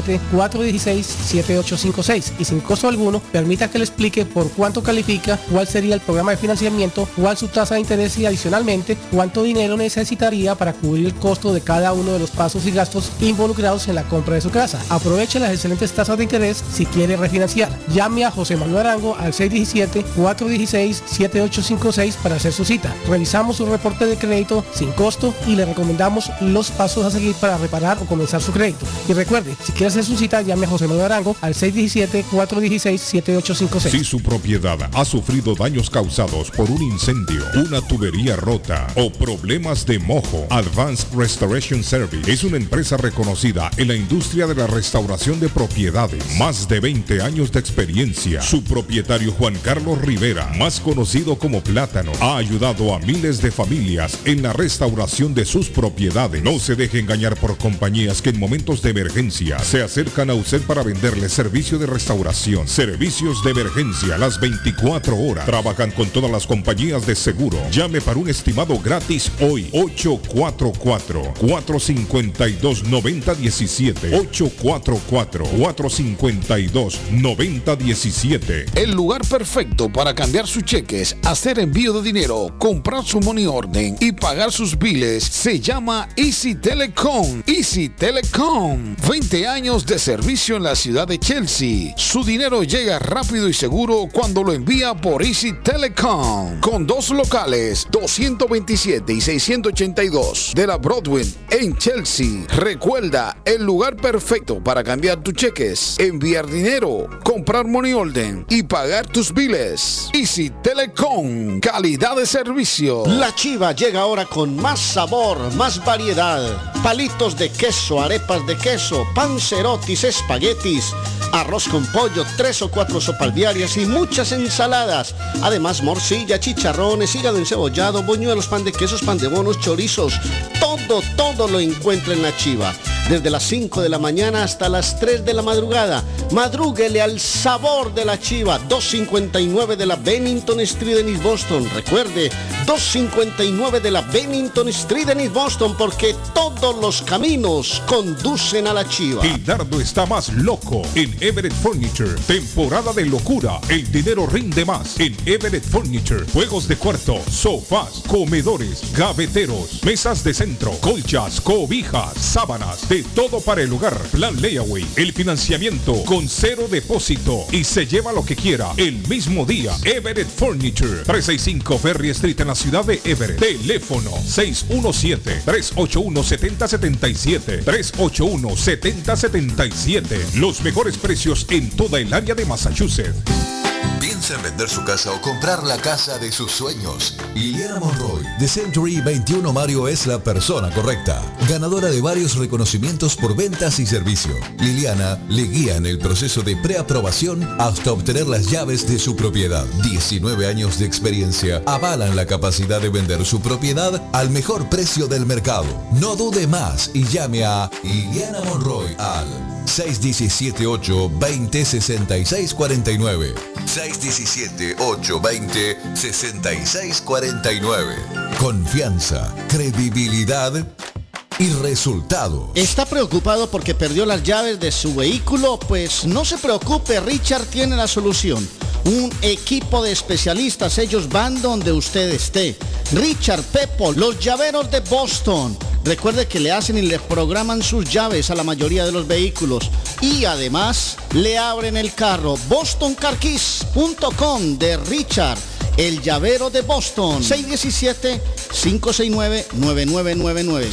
617-416-7856 y sin costo alguno permita que le explique por cuánto califica, cuál sería el programa de financiamiento, cuál su tasa de interés y adicionalmente cuánto dinero necesitaría para cubrir el costo de cada uno de los pasos y gastos involucrados en la compra de su casa. Aproveche las excelentes tasas de interés si quiere refinanciar. Llame a José Manuel Arango al 617-416-7856 para hacer su cita. Revisamos su reporte de crédito sin costo y le recomendamos los pasos a seguir para reparar o comenzar su crédito. Y recuerde, si quiere hacer su cita, llame a José Manuel Arango al 617-416-7856. Si su propiedad ha sufrido daños causados por un incendio, una tubería rota o problemas de mojo, Advanced Restoration Service es una empresa reconocida en la industria de la restauración de propiedades. Más de 20 años de experiencia. Su propietario Juan Carlos Rivera, más conocido como Plátano, ha ayudado a miles de familias en la restauración de sus propiedades. No se deje engañar por compañías que en momentos de emergencia se acercan a usted para venderle servicio de restauración, servicios de emergencia las 24 horas. Trabajan con todas las compañías de seguro. Llame para un estimado gratis hoy. 844-452-9017. 844-452-9017. El lugar perfecto para cambiar sus cheques, hacer envío de dinero, comprar su money orden y pagar sus biles se llama Easy Telecom. Easy Telecom. 20 años de servicio en la ciudad de Chelsea. Su dinero llega rápido y seguro cuando lo envía por Easy Telecom. Con dos locales, 227 y 682 de la Broadway en Chelsea. Recuerda, el lugar perfecto para cambiar tus cheques, enviar dinero, comprar money order y pagar tus biles. Easy Telecom, calidad de servicio. La Chiva llega ahora con más sabor, más variedad. Palitos de queso, arepas de queso, pancerotis, espaguetis, arroz con pollo, tres o cuatro sopalviarias y muchas ensaladas. Además, morcilla, chicharrones, hígado encebollado, boñuelos, pan de quesos, pan de bonos, chorizos. Todo, todo lo encuentra en la Chiva. Desde las 5 de la mañana hasta las 3 de la madrugada. Madrúguele al sabor de la Chiva. 259 de la Bennington Street en East Boston. Recuerde, 259 de la Bennington Street en East Boston porque todos los caminos conducen a la Chiva. Gildardo está más loco en Everett Furniture. Temporada de locura. El dinero rinde más en Everett Furniture. Juegos de cuarto, sofás, comedores, gaveteros, mesas de centro, colchas, cobijas, sábanas, de todo para el hogar. Plan Layaway. El financiamiento con cero depósito y se lleva lo que quiera el mismo día. Everett Furniture. 365 Ferry Street en la ciudad de Everett. Teléfono 617-381-7077. 381-7077. Los mejores precios en toda el área de Massachusetts. Piensa en vender su casa o comprar la casa de sus sueños. Liliana Monroy, de Century 21 Mario es la persona correcta. Ganadora de varios reconocimientos por ventas y servicio. Liliana le guía en el proceso de preaprobación hasta obtener las llaves de su propiedad. 19 años de experiencia avalan la capacidad de vender su propiedad al mejor precio del mercado. No dude más y llame a Liliana Monroy al 617-820-6649. 617-820-6649. Confianza, credibilidad y resultado. ¿Está preocupado porque perdió las llaves de su vehículo? Pues no se preocupe, Richard tiene la solución. Un equipo de especialistas, ellos van donde usted esté. Richard Pepo, los llaveros de Boston. Recuerde que le hacen y le programan sus llaves a la mayoría de los vehículos. Y además le abren el carro. BostonCarKeys.com de Richard el llavero de Boston. 617-569-9999.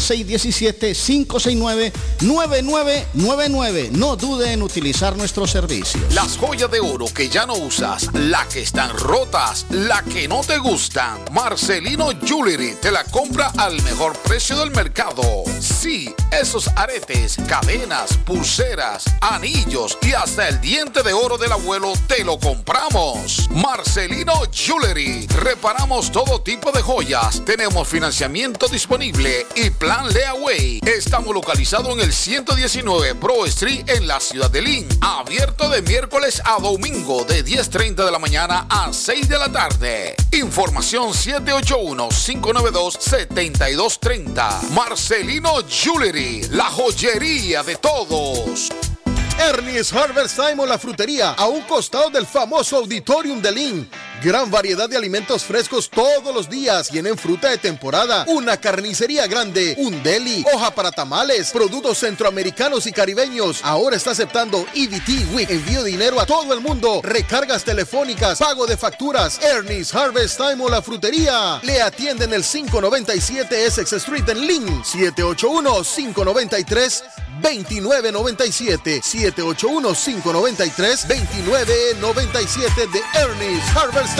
617-569-9999. No dude en utilizar nuestros servicios. Las joyas de oro que ya no usas, la que están rotas, la que no te gustan. Marcelino Jewelry te la compra al mejor precio del mercado. Sí, esos aretes, cadenas, pulseras, anillos y hasta el diente de oro del abuelo te lo compramos. Marcelino Jewelry Reparamos todo tipo de joyas. Tenemos financiamiento disponible y plan Leaway. Estamos localizados en el 119 Pro Street en la ciudad de Lynn. Abierto de miércoles a domingo de 10.30 de la mañana a 6 de la tarde. Información 781-592-7230. Marcelino Jewelry, la joyería de todos. Ernie's Harvest o la frutería, a un costado del famoso Auditorium de Lynn. Gran variedad de alimentos frescos todos los días. Tienen fruta de temporada, una carnicería grande, un deli, hoja para tamales, productos centroamericanos y caribeños. Ahora está aceptando EBT Week. Envío dinero a todo el mundo. Recargas telefónicas, pago de facturas. Ernie's Harvest Time o la frutería. Le atienden el 597 Essex Street en Lynn. 781 593 2997 781-593-2997 de Ernest Harvest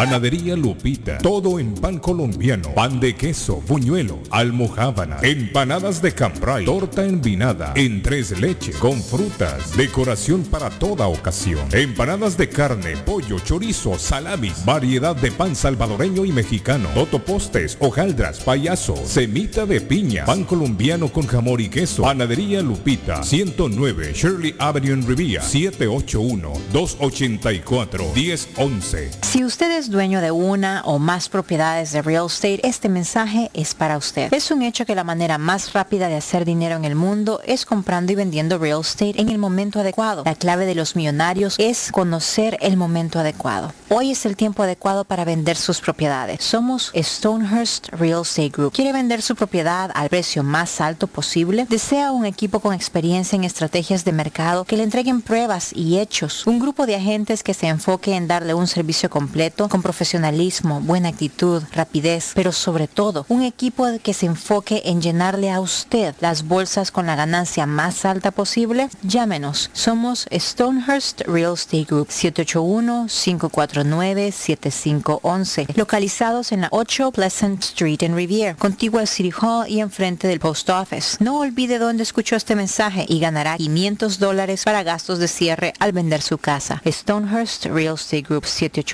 Panadería Lupita. Todo en pan colombiano. Pan de queso, buñuelo, almohábana, empanadas de cambray, torta envinada, en tres leches, con frutas, decoración para toda ocasión. Empanadas de carne, pollo, chorizo, salamis, variedad de pan salvadoreño y mexicano, totopostes, hojaldras, payaso, semita de piña, pan colombiano con jamón y queso. Panadería Lupita, 109 Shirley Avenue en Rivia, 781-284-1011. Si usted es dueño de una o más propiedades de real estate, este mensaje es para usted. Es un hecho que la manera más rápida de hacer dinero en el mundo es comprando y vendiendo real estate en el momento adecuado. La clave de los millonarios es conocer el momento adecuado. Hoy es el tiempo adecuado para vender sus propiedades. Somos Stonehurst Real Estate Group. ¿Quiere vender su propiedad al precio más alto posible? ¿Desea un equipo con experiencia en estrategias de mercado que le entreguen pruebas y hechos. Un grupo de agentes que se enfoque en darle un servicio completo con profesionalismo, buena actitud, rapidez, pero sobre todo un equipo que se enfoque en llenarle a usted las bolsas con la ganancia más alta posible. Llámenos. Somos Stonehurst Real Estate Group 781-549-7511, localizados en la 8 Pleasant Street en Rivier, contigua al City Hall y enfrente del Post Office. No olvide dónde escuchó este mensaje y ganará 500 dólares para gastos de cierre al vender su casa. Stonehurst Real Estate Group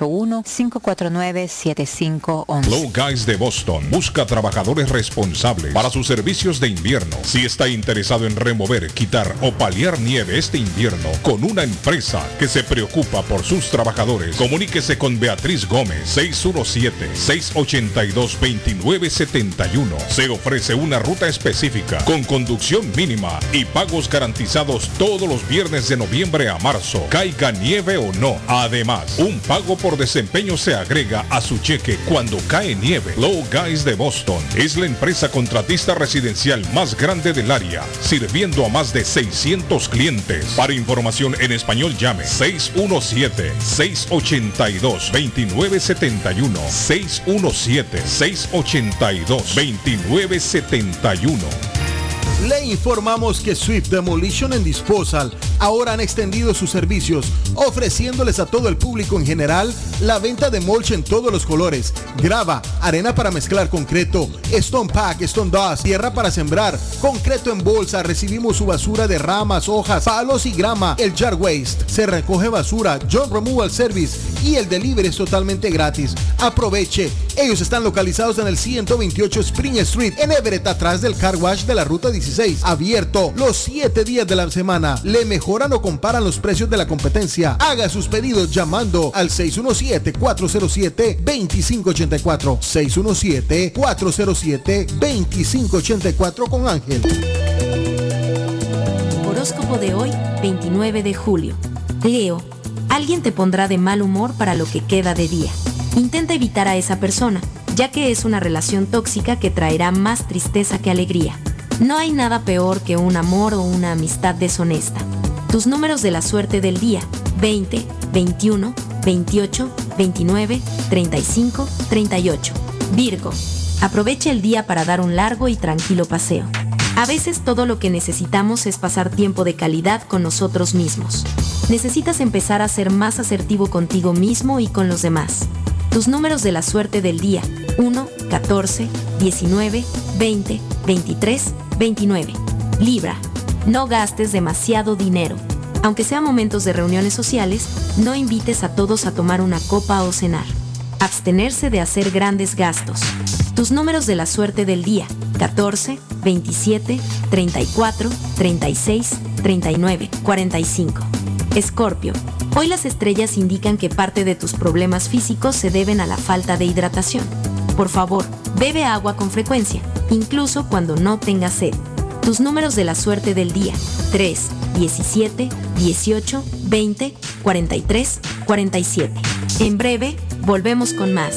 781-549-7511. Low Guys de Boston busca trabajadores responsables para sus servicios de invierno. Si está interesado en remover, quitar o paliar nieve este invierno con una empresa que se preocupa por sus trabajadores, comuníquese con Beatriz Gómez 617-682-2971. Se ofrece una ruta específica con conducción mínima y pagos garantizados todos los viernes de noviembre a marzo, caiga nieve o no. Además, un pago por desempeño se agrega a su cheque cuando cae nieve. Low Guys de Boston es la empresa contratista residencial más grande del área, sirviendo a más de 600 clientes. Para información en español llame 617-682-2971. 617-682-2971. Le informamos que Swift Demolition and Disposal ahora han extendido sus servicios, ofreciéndoles a todo el público en general la venta de mulch en todos los colores, grava, arena para mezclar concreto, stone pack, stone dust, tierra para sembrar, concreto en bolsa, recibimos su basura de ramas, hojas, palos y grama, el jar waste, se recoge basura, John Removal Service y el delivery es totalmente gratis. Aproveche, ellos están localizados en el 128 Spring Street en Everett, atrás del car wash de la ruta 16, abierto los 7 días de la semana. Le mejoran o comparan los precios de la competencia. Haga sus pedidos llamando al 617-407-2584. 617-407-2584 con Ángel. Horóscopo de hoy, 29 de julio. Leo, alguien te pondrá de mal humor para lo que queda de día. Intenta evitar a esa persona, ya que es una relación tóxica que traerá más tristeza que alegría. No hay nada peor que un amor o una amistad deshonesta. Tus números de la suerte del día, 20, 21, 28, 29, 35, 38. Virgo, aprovecha el día para dar un largo y tranquilo paseo. A veces todo lo que necesitamos es pasar tiempo de calidad con nosotros mismos. Necesitas empezar a ser más asertivo contigo mismo y con los demás. Tus números de la suerte del día, 1, 14, 19, 20, 23, 29. Libra. No gastes demasiado dinero. Aunque sean momentos de reuniones sociales, no invites a todos a tomar una copa o cenar. Abstenerse de hacer grandes gastos. Tus números de la suerte del día. 14, 27, 34, 36, 39, 45. Escorpio. Hoy las estrellas indican que parte de tus problemas físicos se deben a la falta de hidratación. Por favor, bebe agua con frecuencia incluso cuando no tengas sed. Tus números de la suerte del día. 3, 17, 18, 20, 43, 47. En breve, volvemos con más.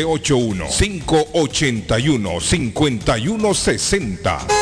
781-581-5160.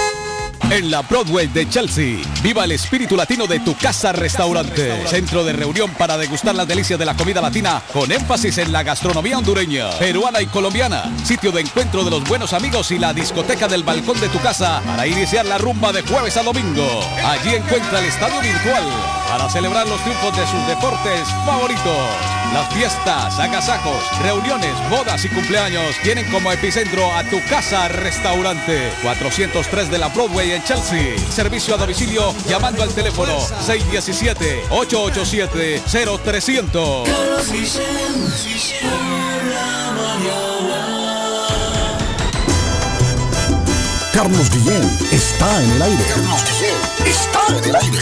En la Broadway de Chelsea, viva el espíritu latino de tu casa restaurante. Centro de reunión para degustar las delicias de la comida latina con énfasis en la gastronomía hondureña, peruana y colombiana. Sitio de encuentro de los buenos amigos y la discoteca del balcón de tu casa para iniciar la rumba de jueves a domingo. Allí encuentra el estadio virtual para celebrar los triunfos de sus deportes favoritos. Las fiestas, agasajos, reuniones, bodas y cumpleaños tienen como epicentro a tu casa restaurante 403 de la Broadway en Chelsea. Servicio a domicilio llamando al teléfono 617-887-0300. Carlos Guillén está en el aire. Carlos Guillén está en el aire.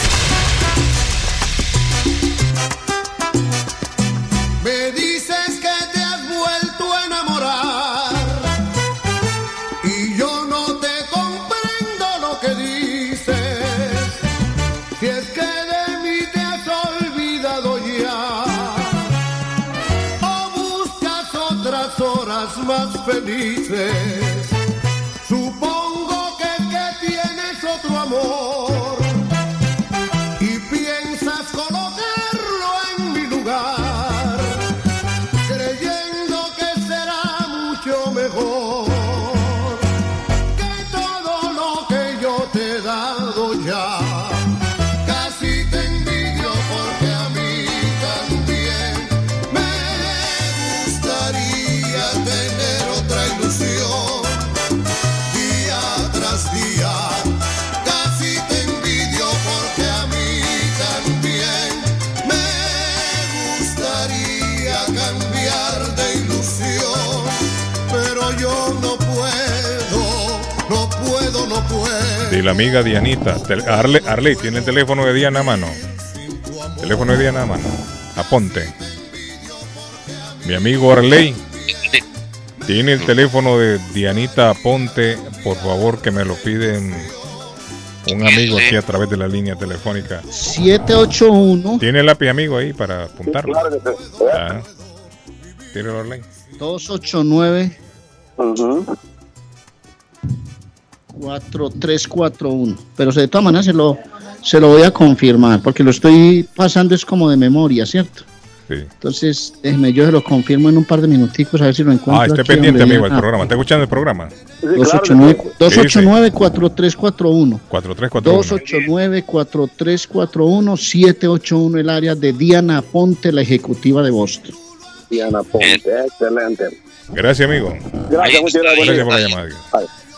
Más felices. Supongo que, que tienes otro amor Y la amiga Dianita. Arley, Arley, ¿tiene el teléfono de Diana a mano? Teléfono de Diana a mano. Aponte. Mi amigo Arley. Tiene el teléfono de Dianita Aponte. Por favor, que me lo piden un amigo aquí a través de la línea telefónica. 781 ¿Tiene el lápiz amigo ahí para apuntarlo? Claro que sí. Ah. Tíralo, Arley. 289 4341. Pero de todas maneras se lo, se lo voy a confirmar, porque lo estoy pasando es como de memoria, ¿cierto? Sí. Entonces, déjeme, yo se lo confirmo en un par de minuticos a ver si lo encuentro. Ah, esté aquí, pendiente, amigo, el programa. ¿Está escuchando el programa? 289 289-4341. 4341. 289-4341, 781 el área de Diana Ponte, la ejecutiva de Boston. Diana Ponte, excelente. Gracias, amigo. Gracias, muchas gracias. Gracias por la llamada.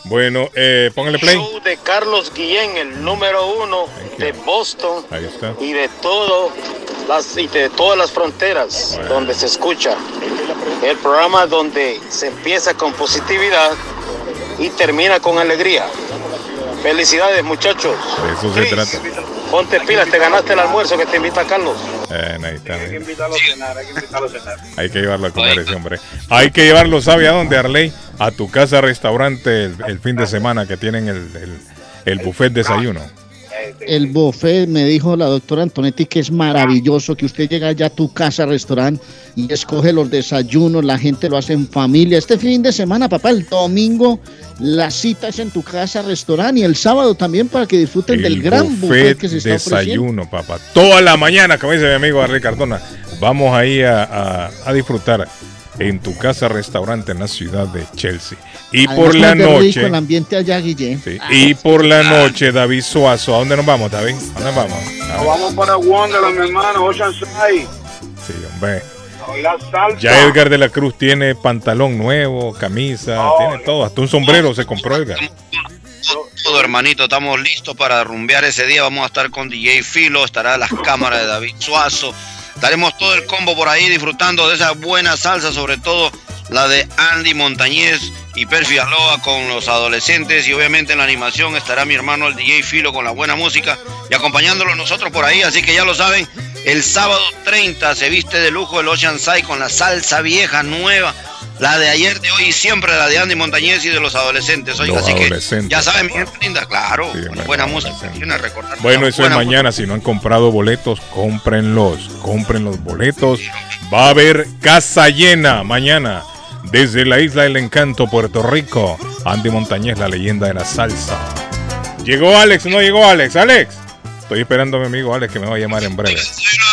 Bueno, eh, póngale play. show de Carlos Guillén, el número uno de Boston Ahí está. y de todo las y de todas las fronteras donde se escucha. El programa donde se empieza con positividad y termina con alegría. Felicidades muchachos. De eso se trata. Ponte pilas, te ganaste el almuerzo que te invita Carlos. Eh, ahí está. Hay que invitarlo a cenar, hay que invitarlo a cenar. Hay que llevarlo a comer ese hombre. Hay que llevarlo, ¿sabe a dónde, Arley? A tu casa restaurante el, el fin de semana que tienen el, el, el buffet desayuno. El buffet, me dijo la doctora Antonetti, que es maravilloso, que usted llega allá a tu casa, restaurante, y escoge los desayunos, la gente lo hace en familia. Este fin de semana, papá, el domingo, la cita es en tu casa, restaurante, y el sábado también para que disfruten del gran buffet, buffet que se está desayuno, papá. Toda la mañana, como dice mi amigo Arley Cardona. Vamos ahí a, a- a disfrutar en tu casa restaurante en la ciudad de Chelsea. Y Además, por la rico noche, el ambiente allá, Guille. y por la noche, David Suazo. ¿A dónde nos vamos, David? ¿A dónde vamos? A Nos ver. vamos para Wonderland, mi hermano, Oceanside. Sí, hombre. La salsa. Ya Edgar de la Cruz tiene pantalón nuevo, camisa, tiene todo, hasta un sombrero se compró Edgar. Todo hermanito, estamos listos para rumbear ese día. Vamos a estar con DJ Filo, estará las cámaras de David Suazo. Estaremos todo el combo por ahí disfrutando de esa buena salsa, sobre todo la de Andy Montañez y Perfi Aloha con los adolescentes. Y obviamente en la animación estará mi hermano el DJ Filo con la buena música y acompañándolos nosotros por ahí. Así que ya lo saben, el sábado 30 se viste de lujo el Oceanside con la salsa vieja, nueva. La de ayer, de hoy y siempre, la de Andy Montañez y de los adolescentes. Oiga, Los así adolescentes. que ya saben, gente linda, claro, con buena música. Recordar Bueno, eso es mañana. Si no han comprado boletos, cómprenlos. Compren los boletos. Va a haber casa llena mañana. Desde la isla del encanto, Puerto Rico. Andy Montañez, la leyenda de la salsa. Llegó Alex, no llegó Alex. Alex. Estoy esperando a mi amigo Alex que me va a llamar en breve.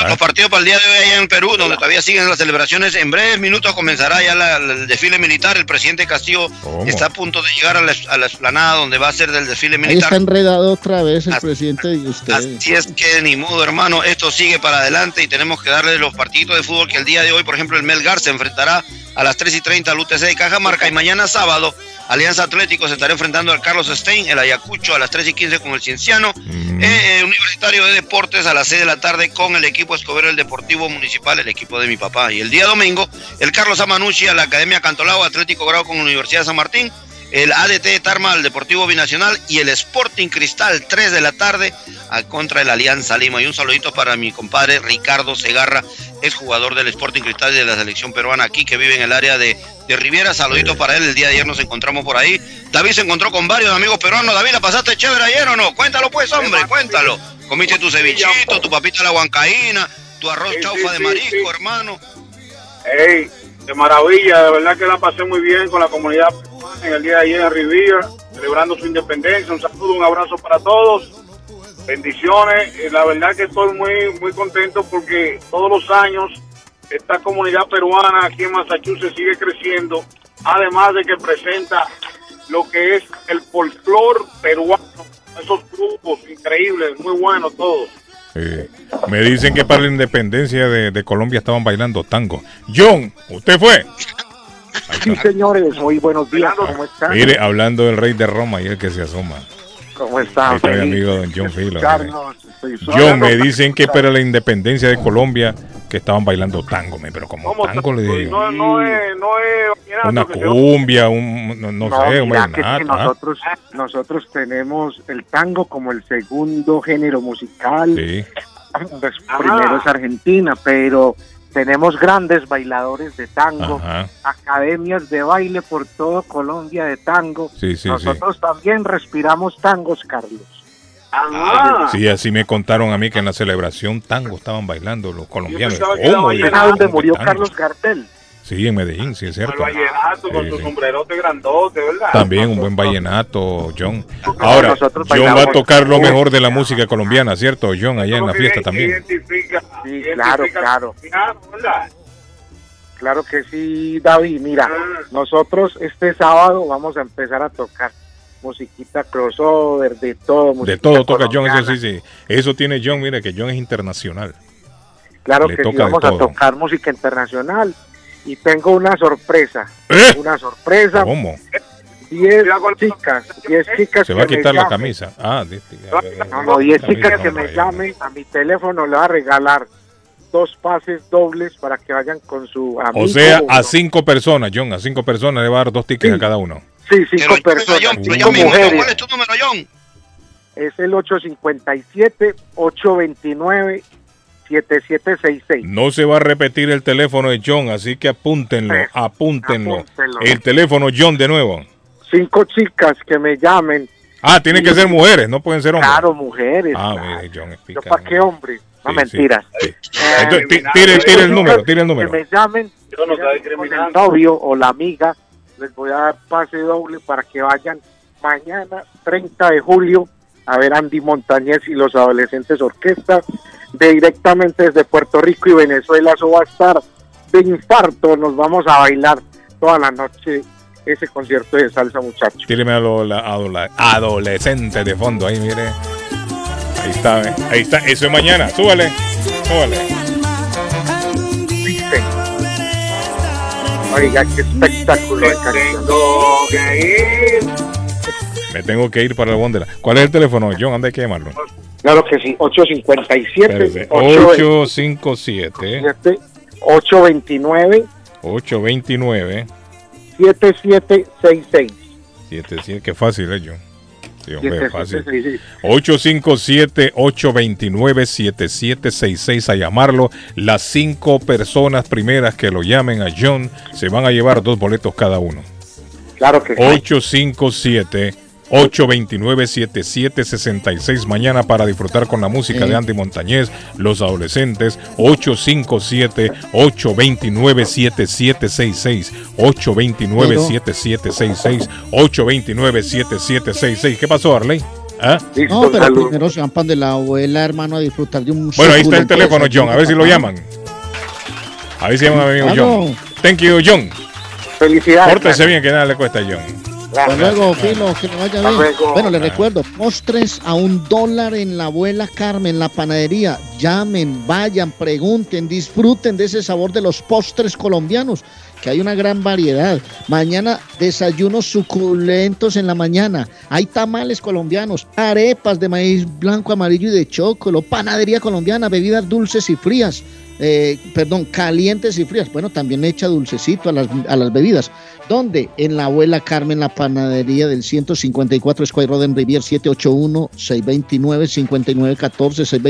Los partidos para el día de hoy allá en Perú, donde todavía siguen las celebraciones. En breves minutos comenzará ya la- la- el desfile militar. El presidente Castillo está a punto de llegar a la, a la explanada donde va a ser del desfile Ahí militar. está enredado otra vez el presidente de ustedes. Si es que ni modo, hermano, esto sigue para adelante y tenemos que darle los partidos de fútbol que el día de hoy, por ejemplo, el Melgar se enfrentará a las 3 y 30 al UTC de Cajamarca y mañana sábado Alianza Atlético se estará enfrentando al Carlos Stein, el Ayacucho a las 3 y 15 con el Cienciano, eh, eh, Universitario de Deportes a las 6 de la tarde con el equipo Escobedo, el Deportivo Municipal, el equipo de mi papá. Y el día domingo, el Carlos Amanucci a la Academia Cantolao, Atlético Grau con la Universidad de San Martín, el ADT Tarma al Deportivo Binacional y el Sporting Cristal 3 de la tarde a contra el Alianza Lima. Y un saludito para mi compadre Ricardo Segarra, es jugador del Sporting Cristal y de la selección peruana aquí que vive en el área de, de Riviera. Saludito para él. El día de ayer nos encontramos por ahí. David se encontró con varios amigos peruanos. David, ¿la pasaste chévere ayer o no? Cuéntalo pues, hombre, cuéntalo. Comiste tu cevichito, tu papita a la huancaína, tu arroz Sí, chaufa sí, de marisco, hermano. Ey, de maravilla, de verdad que la pasé muy bien con la comunidad peruana en el día de ayer en Riviera, celebrando su independencia. Un saludo, un abrazo para todos. Bendiciones. Eh, La verdad que estoy muy, muy contento porque todos los años esta comunidad peruana aquí en Massachusetts sigue creciendo, además de que presenta lo que es el folclore peruano, esos grupos increíbles, muy buenos todos. Eh, me dicen que para la independencia de, de Colombia estaban bailando tango. John, ¿usted fue? Sí, señores, muy buenos días. ¿Cómo están? Mire, hablando del rey de Roma y el que se asoma. ¿Cómo están? está mi amigo don John Filo. Carlos, estoy John, me dicen que para la independencia de Colombia que estaban bailando tango, me, pero como tango le digo. No, no es, no es vallenato, Una cumbia, un, no, no No, sé, un mira que ¿ah? nosotros, nosotros tenemos el tango como el segundo género musical. Sí. Pues, primero es Argentina, pero tenemos grandes bailadores de tango, Ajá. academias de baile por todo Colombia de tango. Sí, sí, sí. nosotros también respiramos tangos, Carlos. Ah, Sí, así me contaron a mí que en la celebración tango estaban bailando los colombianos. ¿Cómo? vallenato. ¿Cómo donde que murió tango? Carlos Gardel. Sí, en Medellín, sí, es el cierto. vallenato con Sí, su sí. sombrerote grandote, ¿verdad? También un buen vallenato, John. Ahora, John va a tocar lo mejor de la música colombiana, ¿cierto, John? Allá en la fiesta también. Sí, claro, claro. Claro que sí, David. Mira, nosotros este sábado vamos a empezar a tocar musiquita crossover, de todo. De todo toca John, eso sí, sí. Eso tiene John, mire que John es internacional. Claro Le que sí, vamos a tocar música internacional. Y tengo una sorpresa. Una sorpresa. ¿Eh? ¿Cómo? 10 chicas, 10 chicas Se va a quitar la llamen. camisa. Ah, No, no, 10 camisa, chicas que no, me llamen a mi teléfono le va a regalar dos pases dobles para que vayan con su amigo. O sea, a cinco personas, John, a cinco personas le va a dar dos tickets a cada uno. Sí, cinco personas, John, pero cinco mujeres. ¿Cuál es tu número, John? Es el 857-829-7766. No se va a repetir el teléfono de John, así que apúntenlo, apúntenlo. apúntenlo. El teléfono John de nuevo. Cinco chicas que me llamen. Ah, tienen que ser mujeres, no pueden ser hombres. Claro, mujeres. Ah, claro. mire, John ¿Yo picante. para qué hombre? No, Sí, mentiras. sí, ti- tire, tire el número, tire el número. Que me llamen con el novio o la amiga. Les voy a dar pase doble para que vayan mañana, 30 de julio, a ver Andy Montañez y los adolescentes orquesta. De directamente desde Puerto Rico y Venezuela. Eso va a estar de infarto. Nos vamos a bailar toda la noche ese concierto de salsa, muchachos. Tíreme a los adolescentes de fondo ahí, mire. Ahí está, ¿eh? ahí está. Eso es mañana. Súbale, súbale. Oiga, qué espectáculo de canción. Me tengo que ir para el Wonderland. ¿Cuál es el teléfono, John? Anda, hay que llamarlo. Claro que sí, 857 Espérese. 857 829 829 7766. 77. Qué fácil, ¿eh, John? Sí, hombre, es fácil. 7766. 857-829-7766 a llamarlo. Las cinco personas primeras que lo llamen a John se van a llevar dos boletos cada uno. Claro que sí. 857 829-7766 mañana para disfrutar con la música Sí. de Andy Montañez, los adolescentes 857-829-7766 829-7766 829-7766 ¿Qué pasó Arley? ¿Ah? No, pero primero se van pan de la abuela, hermano, a disfrutar de un Bueno, ahí está el teléfono John, a ver si lo llaman a ver si llaman a mi amigo. John Thank you John Felicidades. Pórtese bien que nada le cuesta a John Hasta luego, Filo, que le vaya bien. Bueno, les recuerdo, postres a un dólar en la abuela Carmen, la panadería. Llamen, vayan, pregunten, disfruten de ese sabor de los postres colombianos, que hay una gran variedad. Mañana, desayunos suculentos en la mañana. Hay tamales colombinos, arepas de maíz blanco, amarillo y de chocolo, panadería colombiana, bebidas dulces y frías. eh, perdón, calientes y frías. Bueno, también echa dulcecito a las, a las bebidas. ¿Dónde? En la abuela Carmen, la panadería del 154 Square Road en Rivier 781-629-5914,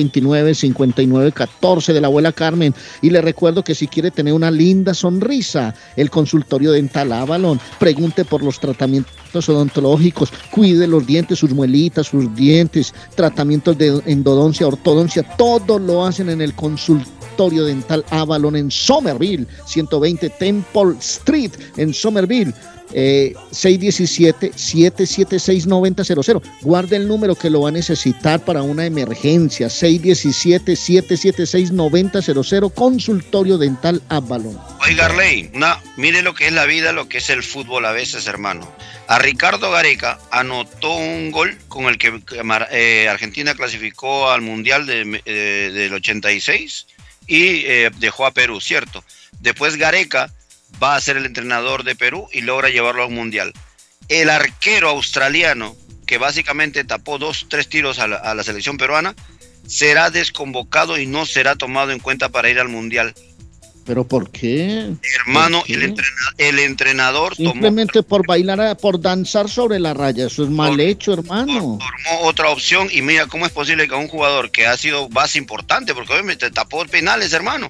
629-5914 de la abuela Carmen. Y le recuerdo que si quiere tener una linda sonrisa, el consultorio dental Avalon, pregunte por los tratamientos odontológicos, cuide los dientes, sus muelitas, sus dientes, tratamientos de endodoncia, ortodoncia, todo lo hacen en el consultorio dental Avalon en Somerville, 120 Temple Street en Somerville. Eh, 617-776-9000. Guarde el número que lo va a necesitar para una emergencia. 617-776-9000. Consultorio Dental Avalon. Oiga, Arley, una, mire lo que es la vida, lo que es el fútbol a veces, hermano. A Ricardo Gareca anotó un gol con el que eh, Argentina clasificó al Mundial eh, del 86 y eh, dejó a Perú, ¿cierto? Después Gareca va a ser el entrenador de Perú y logra llevarlo a un mundial. El arquero australiano, que básicamente tapó dos, tres tiros a la, a la selección peruana, será desconvocado y no será tomado en cuenta para ir al mundial. ¿Pero por qué? Hermano, ¿Por qué? el, entrena- el entrenador tomó, Simplemente por bailar, por danzar sobre la raya. Eso es mal hecho, hermano. tomó otra opción y mira cómo es posible que un jugador que ha sido base importante, porque obviamente tapó penales, hermano,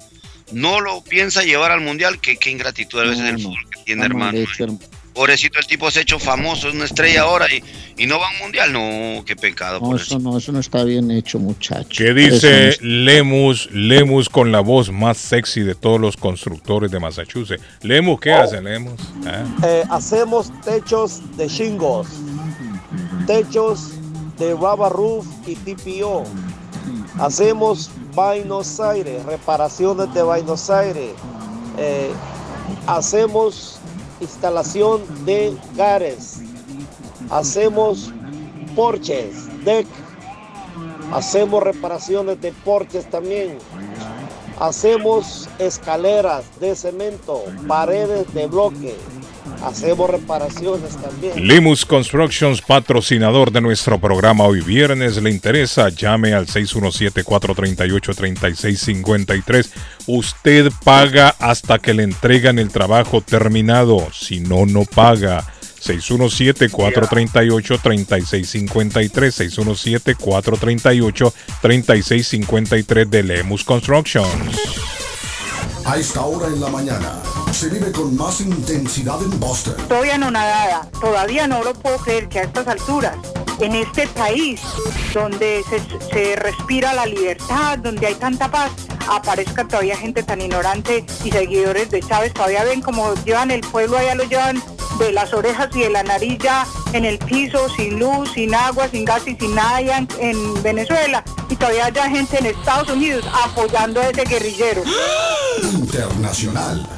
no lo piensa llevar al mundial. Qué, qué ingratitud a veces del fútbol que tiene, hermano. hecho, hermano. Pobrecito, el tipo se ha hecho famoso, es una estrella ahora y, y no va a un mundial. No, qué pecado. No, eso no, eso no está bien hecho, muchacho. ¿Qué dice no Lemus? Lemus con la voz más sexy de todos los constructores de Massachusetts. Lemus, ¿qué hace Lemus? ¿Ah? Eh, hacemos techos de shingles, techos de rubber roof y TPO. Hacemos Buenos Aires, reparaciones de Buenos Aires. Eh, hacemos instalación de gares. Hacemos porches, deck. Hacemos reparaciones de porches también. Hacemos escaleras de cemento, paredes de bloque. Hacemos reparaciones también. Lemus Constructions, patrocinador de nuestro programa hoy viernes, le interesa, llame al 617-438-3653. Usted paga hasta que le entregan el trabajo terminado, si no, no paga. 617-438-3653, 617-438-3653 de Lemus Constructions. A esta hora en la mañana se vive con más intensidad en Boston. Estoy anonadada. Todavía no lo puedo creer que a estas alturas, en este país donde se, se respira la libertad, donde hay tanta paz, aparezca todavía gente tan ignorante y seguidores de Chávez. Todavía ven como llevan el pueblo, allá lo llevan de las orejas y de la nariz ya en el piso, sin luz, sin agua, sin gas y sin nada allá en, en Venezuela. Y todavía hay gente en Estados Unidos apoyando a ese guerrillero. Internacional.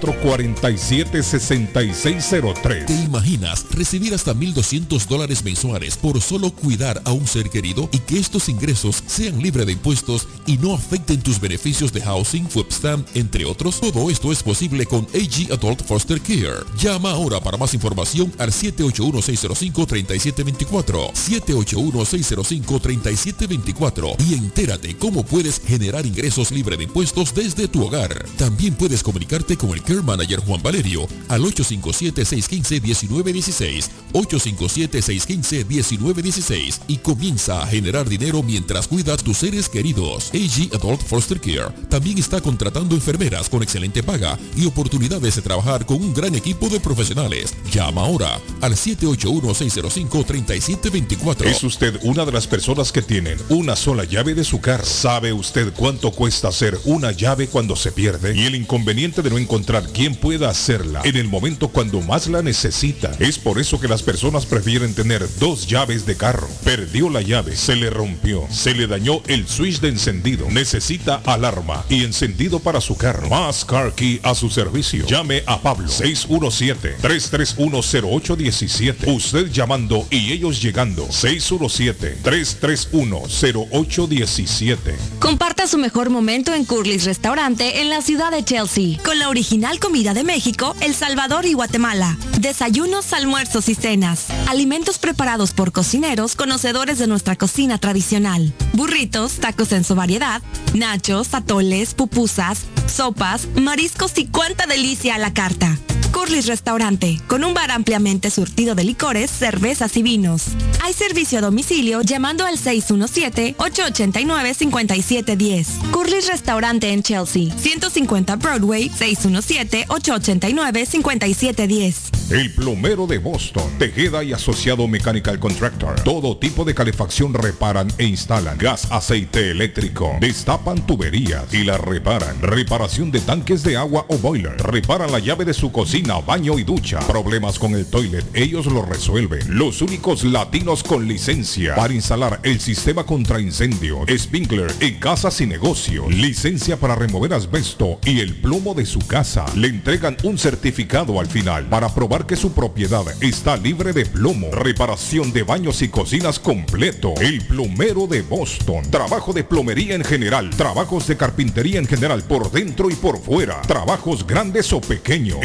617-447-6603. ¿Te imaginas recibir hasta 1.200 dólares mensuales por solo cuidar a un ser querido y que estos ingresos sean libres de impuestos y no afecten tus beneficios de housing, stamp, entre otros? Todo esto es posible con AG Adult Foster Care. Llama ahora para más información al 781-605-3724, 781-605-3724 y entérate cómo puedes generar ingresos libres de impuestos desde tu hogar. También puedes comunicarte con el Care Manager Juan Valerio al 857-615-1916, 857-615-1916 y comienza a generar dinero mientras cuidas tus seres queridos. AG Adult Foster Care también está contratando enfermeras con excelente paga y oportunidades de trabajar con un gran equipo de profesionales. Llama ahora al 781-605-3724. ¿Es usted una de las personas que tienen una sola llave de su carro? ¿Sabe usted cuánto cuesta hacer una llave cuando se pierde? Y el inconveniente de no encontrar quien pueda hacerla en el momento cuando más la necesita. Es por eso que las personas prefieren tener dos llaves de carro. Perdió la llave, se le rompió, se le dañó el switch de encendido. Necesita alarma y encendido para su carro. Más Car Key a su servicio. Llame a Pablo 617-331-0817. Usted llamando y ellos llegando. 617-331-0817. Comparta su mejor momento en Curly's Restaurante en la ciudad de Chelsea, con la original comida de México, El Salvador y Guatemala. Desayunos, almuerzos y cenas. Alimentos preparados por cocineros conocedores de nuestra cocina tradicional. Burritos, tacos en su variedad, nachos, atoles, pupusas, sopas, mariscos y cuánta delicia a la carta. Curly's Restaurante, con un bar ampliamente surtido de licores, cervezas y vinos. Hay servicio a domicilio llamando al 617-889-5710. Curly's Restaurante en Chelsea, 150 Broadway, 617-889-5710. El plomero de Boston, Tejeda y Asociado Mechanical Contractor. Todo tipo de calefacción reparan e instalan. Gas, aceite eléctrico. Destapan tuberías y la reparan. Reparación de tanques de agua o boiler. Reparan la llave de su cocina, baño y ducha. Problemas con el toilet, ellos lo resuelven. Los únicos latinos con licencia para instalar el sistema contra incendio, Spinkler en casas y negocios. Licencia para remover asbesto y el plomo de su casa. Le entregan un certificado al final para probar que su propiedad está libre de plomo. Reparación de baños y cocinas completo. El plomero de Boston. Trabajo de plomería en general. Trabajos de carpintería en general por dentro y por fuera. Trabajos grandes o pequeños.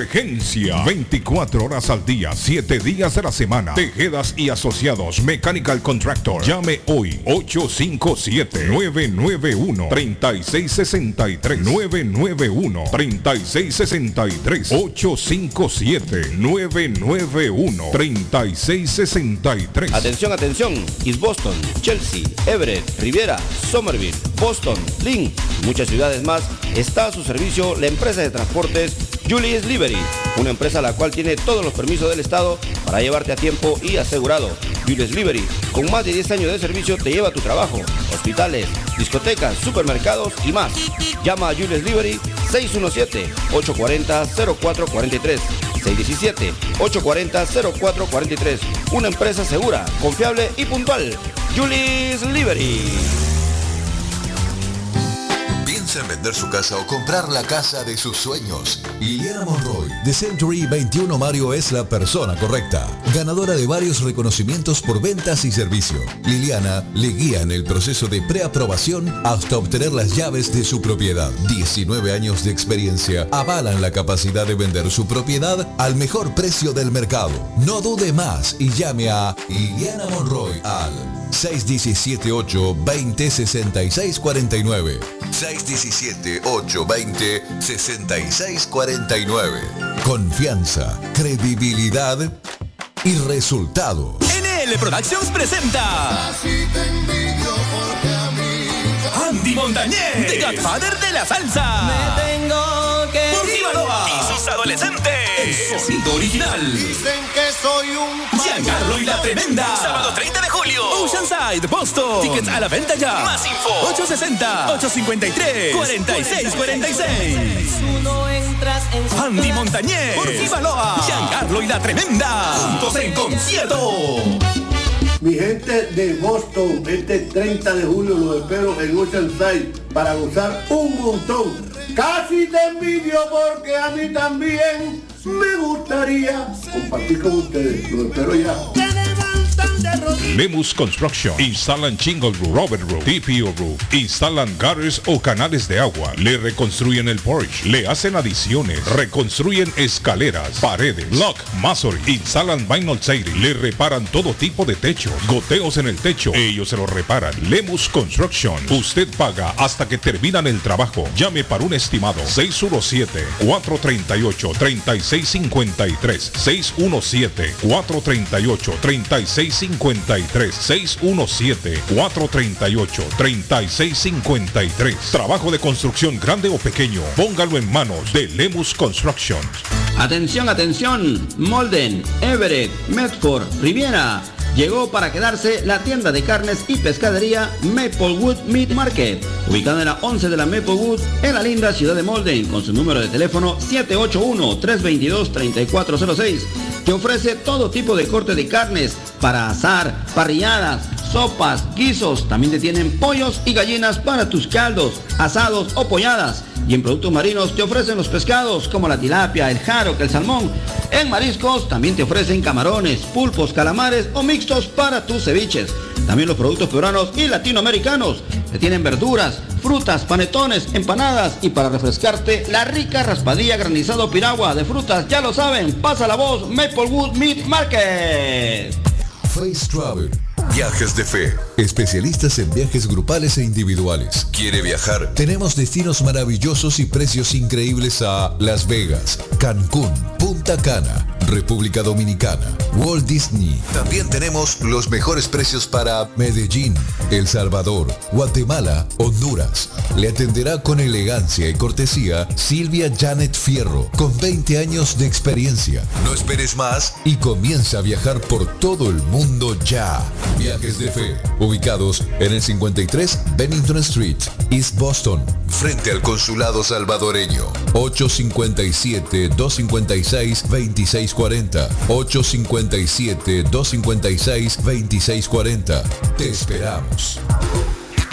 Emergencia. 24 horas al día, 7 días de la semana. Tejedas y asociados. Mechanical Contractor. Llame hoy. 857-991-3663. 991-3663. 857 991-3663. Atención, atención. East Boston, Chelsea, Everett, Riviera, Somerville, Boston, Lynn muchas ciudades más está a su servicio la empresa de transportes Julius Liberty, una empresa la cual tiene todos los permisos del Estado para llevarte a tiempo y asegurado. Julius Liberty, con más de 10 años de servicio, te lleva a tu trabajo, hospitales, discotecas, supermercados y más. Llama a Julius Liberty 617-840-0443. 617-840-0443. Una empresa segura, confiable y puntual. Julius Liberty. En vender su casa o comprar la casa de sus sueños. Liliana Monroy, de Century 21 Mario es la persona correcta. Ganadora de varios reconocimientos por ventas y servicio. Liliana le guía en el proceso de preaprobación hasta obtener las llaves de su propiedad. 19 años de experiencia avalan la capacidad de vender su propiedad al mejor precio del mercado. No dude más y llame a Liliana Monroy al 617-820-6649. 617-820-6649. Confianza, credibilidad y resultado. NL Productions presenta Andy Montañez, The Godfather de la salsa. Me tengo sonido original. Dicen que soy un Giancarlo y la Tremenda. Sábado 30 de julio. Oceanside, Boston. Tickets a la venta ya. Más info. 860-853-4646. Andy Montañez. Por Baloa. Giancarlo y la Tremenda. Juntos en concierto. Mi gente de Boston, este 30 de julio los espero en Oceanside para gozar un montón. Casi te envidio porque a mí también me gustaría compartir con ustedes. Los espero ya. Lemus Construction. Instalan Shingle Roof, Robert Roof, TPO Roof. Instalan gutters o canales de agua. Le reconstruyen el porch. Le hacen adiciones. Reconstruyen escaleras, paredes, block, masonry. Instalan vinyl siding. Le reparan todo tipo de techos. Goteos en el techo. Ellos se lo reparan. Lemus Construction. Usted paga hasta que terminan el trabajo. Llame para un estimado. 617-438-3653. 617-438-3653. 617-438-3653. Trabajo de construcción grande o pequeño, póngalo en manos de Lemus Construction. Atención, atención. Molden, Everett, Medford, Riviera. Llegó para quedarse la tienda de carnes y pescadería Maplewood Meat Market, ubicada en la 11 de la Maplewood, en la linda ciudad de Molden, con su número de teléfono 781-322-3406, que ofrece todo tipo de corte de carnes para asar, parrilladas, sopas, guisos, también te tienen pollos y gallinas para tus caldos, asados o polladas. Y en productos marinos te ofrecen los pescados como la tilapia, el jaro, el salmón. En mariscos también te ofrecen camarones, pulpos, calamares o mixtos para tus ceviches. También los productos peruanos y latinoamericanos. Te tienen verduras, frutas, panetones, empanadas y para refrescarte la rica raspadilla granizado piragua de frutas. Ya lo saben, pasa la voz Maplewood Meat Market. Face Travel Viajes de Fe. Especialistas en viajes grupales e individuales. ¿Quiere viajar? Tenemos destinos maravillosos y precios increíbles a Las Vegas, Cancún, Punta Cana, República Dominicana, Walt Disney. También tenemos los mejores precios para Medellín, El Salvador, Guatemala, Honduras. Le atenderá con elegancia y cortesía Silvia Janet Fierro, con 20 años de experiencia. No esperes más y comienza a viajar por todo el mundo ya. Viajes de Fe, ubicados en el 53 Bennington Street, East Boston, frente al Consulado Salvadoreño. 857-256-2640. 857-256-2640. Te esperamos.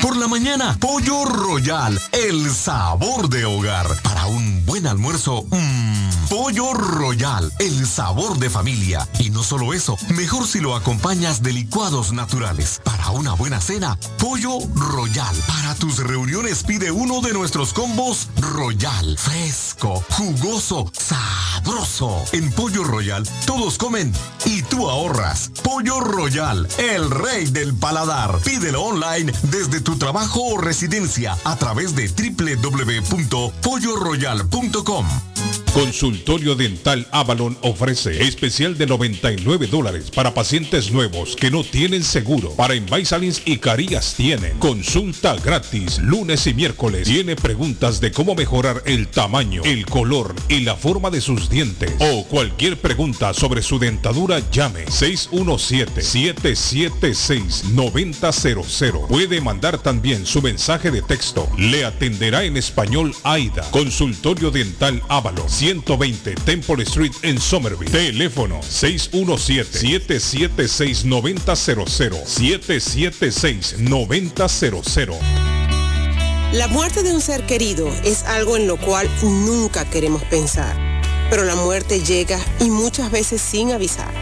Por la mañana, Pollo Royal, el sabor de hogar. Para un buen almuerzo, mmm, Pollo Royal, el sabor de familia. Y no solo eso, mejor si lo acompañas de licuados naturales. Para una buena cena, Pollo Royal. Para tus reuniones pide uno de nuestros combos Royal. Fresco, jugoso, sabroso. En Pollo Royal, todos comen y tú ahorras. Pollo Royal, el rey del paladar. Pídelo online desde tu trabajo o residencia a través de www.polloroyal.com. Consultorio Dental Avalon ofrece especial de 99 dólares para pacientes nuevos que no tienen seguro. Para Invisalins y Carías tienen consulta gratis lunes y miércoles. Tiene preguntas de cómo mejorar el tamaño, el color y la forma de sus dientes. O cualquier pregunta sobre su dentadura, llame 617-776-9000. Puede mandar también su mensaje de texto. Le atenderá en español AIDA. Consultorio Dental Avalon 120 Temple Street en Somerville. Teléfono 617-776-9000. 776-9000. La muerte de un ser querido es algo en lo cual nunca queremos pensar, pero la muerte llega y muchas veces sin avisar.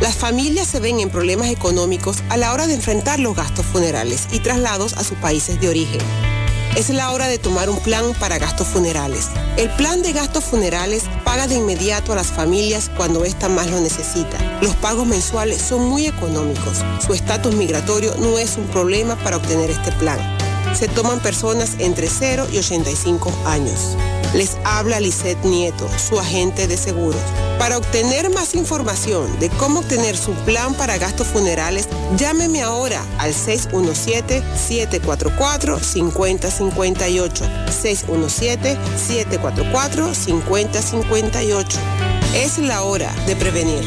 Las familias se ven en problemas económicos a la hora de enfrentar los gastos funerales y traslados a sus países de origen. Es la hora de tomar un plan para gastos funerales. El plan de gastos funerales paga de inmediato a las familias cuando ésta más lo necesita. Los pagos mensuales son muy económicos. Su estatus migratorio no es un problema para obtener este plan. Se toman personas entre 0 y 85 años. Les habla Lisette Nieto, su agente de seguros. Para obtener más información de cómo obtener su plan para gastos funerales, llámeme ahora al 617-744-5058. 617-744-5058. Es la hora de prevenir.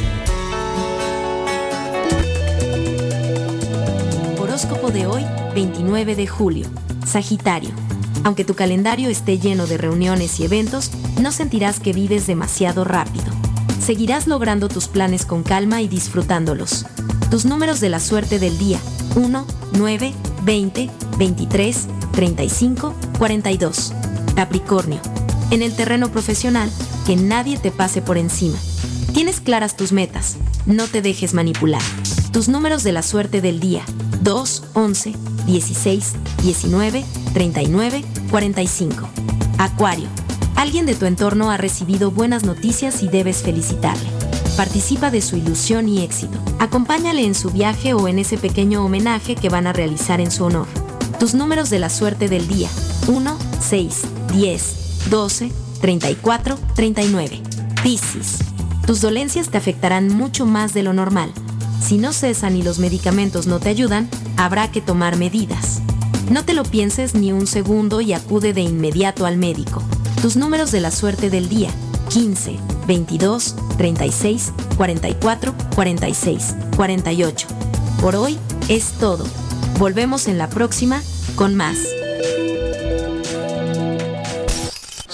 Horóscopo de hoy, 29 de julio. Sagitario. Aunque tu calendario esté lleno de reuniones y eventos, no sentirás que vives demasiado rápido. Seguirás logrando tus planes con calma y disfrutándolos. Tus números de la suerte del día. 1, 9, 20, 23, 35, 42. Capricornio. En el terreno profesional, que nadie te pase por encima. Tienes claras tus metas. No te dejes manipular. Tus números de la suerte del día. 2, 11, 16, 19, 39, 45. Acuario. Alguien de tu entorno ha recibido buenas noticias y debes felicitarle. Participa de su ilusión y éxito. Acompáñale en su viaje o en ese pequeño homenaje que van a realizar en su honor. Tus números de la suerte del día. 1, 6, 10, 12, 34, 39. Piscis. Tus dolencias te afectarán mucho más de lo normal. Si no cesan y los medicamentos no te ayudan, habrá que tomar medidas. No te lo pienses ni un segundo y acude de inmediato al médico. Tus números de la suerte del día. 15, 22, 36, 44, 46, 48. Por hoy es todo. Volvemos en la próxima con más.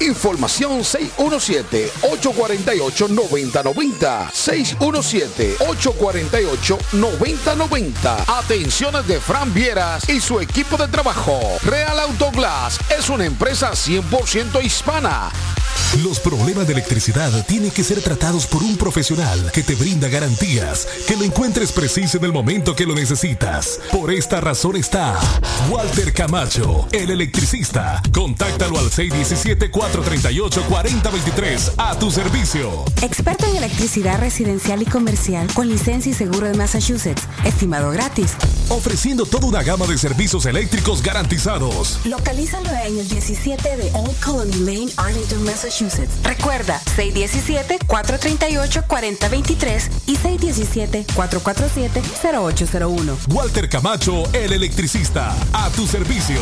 Información 617-848-9090. 617-848-9090. Atenciones de Fran Vieras y su equipo de trabajo. Real Autoglass es una empresa 100% hispana. Los problemas de electricidad tienen que ser tratados por un profesional que te brinda garantías, que lo encuentres preciso en el momento que lo necesitas. Por esta razón está Walter Camacho, el electricista. Contáctalo al 617-438-4023 a tu servicio. Experto en electricidad residencial y comercial con licencia y seguro de Massachusetts. Estimado gratis. Ofreciendo toda una gama de servicios eléctricos garantizados. Localízalo en el 17 de Old Colony Lane, Arlington, Massachusetts. Recuerda, 617-438-4023 y 617-447-0801. Walter Camacho, el electricista. A tu servicio.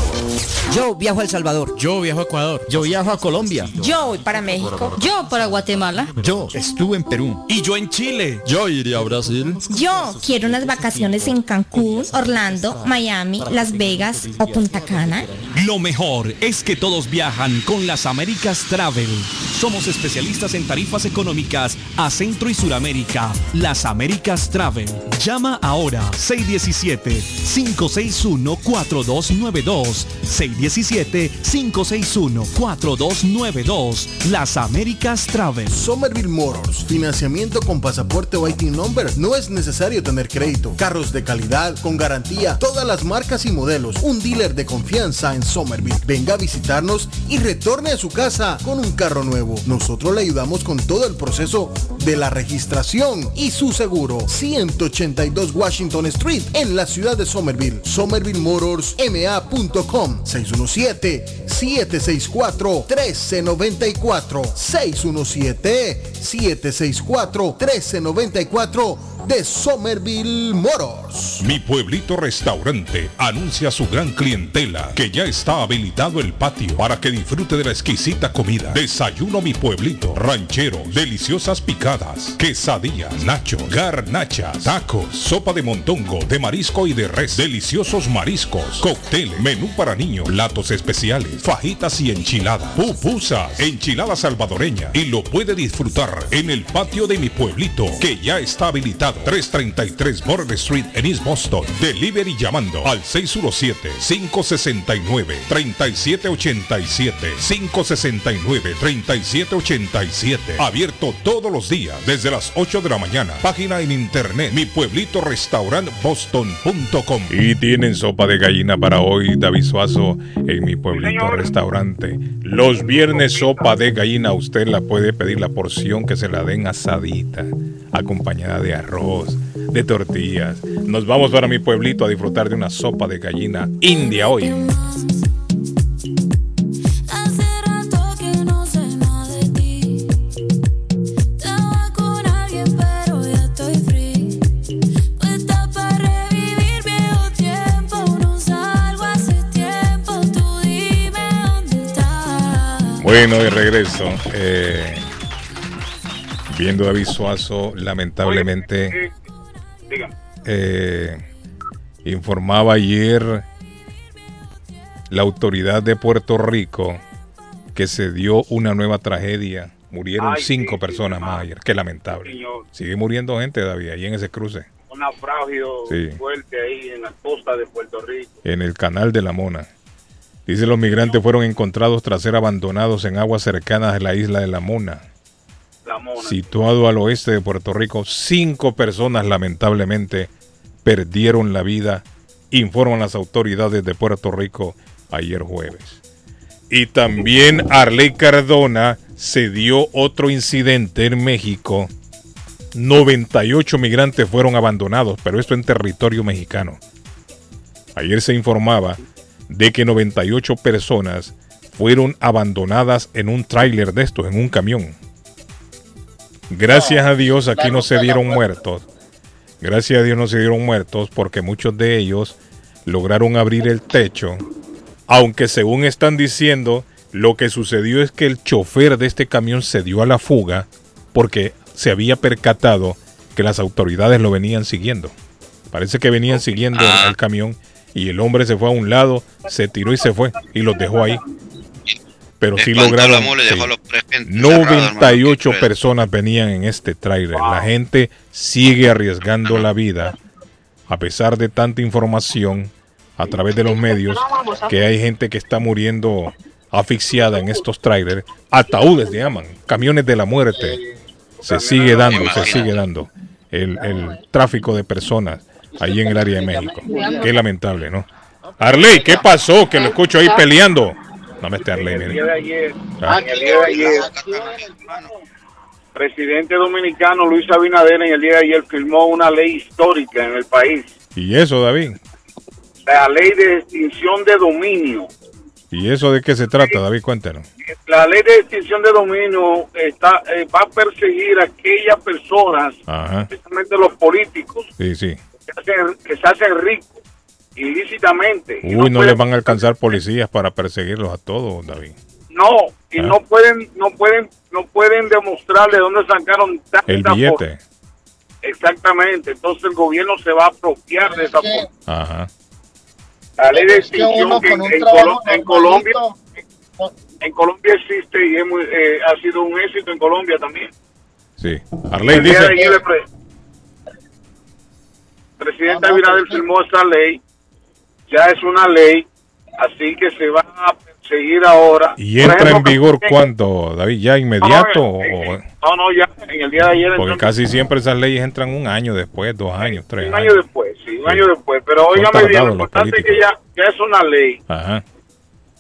Yo viajo a El Salvador. Yo viajo a Ecuador. Yo viajo a Colombia. Yo voy para México. Yo para Guatemala. Yo estuve en Perú. Y yo en Chile. Yo iría a Brasil. Yo quiero unas vacaciones en Cancún, Orlando, Miami, Las Vegas o Punta Cana. Lo mejor es que todos viajan con las Américas Travel. Somos especialistas en tarifas económicas a Centro y Suramérica. Las Américas Travel. Llama ahora 617-561-4292. 617-561-4292. Las Américas Travel. Somerville Motors. Financiamiento con pasaporte o IT number. No es necesario tener crédito. Carros de calidad, con garantía, todas las marcas y modelos. Un dealer de confianza en Somerville. Venga a visitarnos y retorne a su casa con un carro nuevo. Nosotros le ayudamos con todo el proceso de la registración y su seguro. 182 Washington Street en la ciudad de Somerville. SomervilleMotorsMA.com 617-764-1394. 617-764-1394 de Somerville Motors. Mi pueblito restaurante anuncia a su gran clientela que ya está habilitado el patio para que disfrute de la exquisita comida. Desayuno mi pueblito, ranchero, deliciosas picadas, quesadillas, nacho, garnachas, tacos, sopa de montongo, de marisco y de res, deliciosos mariscos, cóctel, menú para niños, platos especiales, fajitas y enchiladas, pupusas, enchilada salvadoreña y lo puede disfrutar en el patio de mi pueblito que ya está habilitado 333 Border Street en East Boston. Delivery llamando al 617-569-3787. 569-3787. Abierto todos los días desde las 8 de la mañana. Página en internet mi pueblito restaurant boston.com. Y tienen sopa de gallina para hoy, David Suazo, en mi pueblito restaurante. Los viernes sopa de gallina, usted la puede pedir la porción que se la den asadita, acompañada de arroz de tortillas. Nos vamos para mi pueblito a disfrutar de una sopa de gallina india hoy. Bueno, de regreso. Eh, viendo a David Suazo, lamentablemente, eh, informaba ayer la autoridad de Puerto Rico que se dio una nueva tragedia. Murieron Ay, cinco sí, personas sí, más ayer. Qué lamentable. señor. Sigue muriendo gente, David, ahí en ese cruce, Un naufragio Sí. fuerte ahí en la costa de Puerto Rico. en el canal de la Mona. Dice los migrantes fueron encontrados tras ser abandonados en aguas cercanas a la isla de la Mona. Situado al oeste de Puerto Rico, cinco personas lamentablemente perdieron la vida, informan las autoridades de Puerto Rico ayer jueves. Y también Arley Cardona se dio otro incidente en México 98 migrantes fueron abandonados, pero esto en territorio mexicano. Ayer se informaba de que 98 personas fueron abandonadas en un tráiler de estos, en un camión. Gracias a Dios aquí no se dieron muertos. Gracias a Dios no se dieron muertos porque muchos de ellos lograron abrir el techo. Aunque según están diciendo, lo que sucedió es que el chofer de este camión se dio a la fuga porque se había percatado que las autoridades lo venían siguiendo. Parece que venían siguiendo el camión y el hombre se fue a un lado, se tiró y se fue y los dejó ahí. Pero sí lograron. sí. 98 personas venían en este tráiler. La gente sigue arriesgando la vida a pesar de tanta información a través de los medios que hay gente que está muriendo asfixiada en estos trailers. Ataúdes llaman, camiones de la muerte. Se sigue dando, se sigue dando el, el tráfico de personas ahí en el área de México. Qué lamentable, ¿no? Arley, ¿qué pasó? Que lo escucho ahí peleando. No me esté Arley, El día de ayer, Ah. en el día de ayer, presidente dominicano Luis Abinader en el día de ayer firmó una ley histórica en el país, ¿Y eso, David? la ley de extinción de dominio. ¿Y eso de qué se trata, David? Cuéntanos. La ley de extinción de dominio está, eh, va a perseguir a aquellas personas, Ajá. especialmente los políticos, Sí, sí. que, hacen- que se hacen ricos ilícitamente. Y Uy, no pueden- les van a alcanzar policías para perseguirlos a todos, David. No, y Ah. no pueden, no pueden, no pueden demostrar de dónde sacaron tanta El forma. billete. Exactamente, entonces el gobierno se va a apropiar de esa forma. Ajá. La ley de Es que uno extinción que en, trabajo Colo- en Colombia en Colombia existe y es muy, eh, ha sido un éxito en Colombia también. Sí. Arley dice. de ayer el pre- presidente No, no, Abinader firmó esta ley, ya es una ley, así que se va a perseguir ahora. ¿Y entra en vigor cuándo, David? ¿Ya inmediato? o- No, no, ya en el día de ayer. Porque casi siempre esas leyes entran un año después, dos años, tres un años. año después, sí, un año después. Pero óigame bien, lo importante es que ya, ya es una ley, Ajá.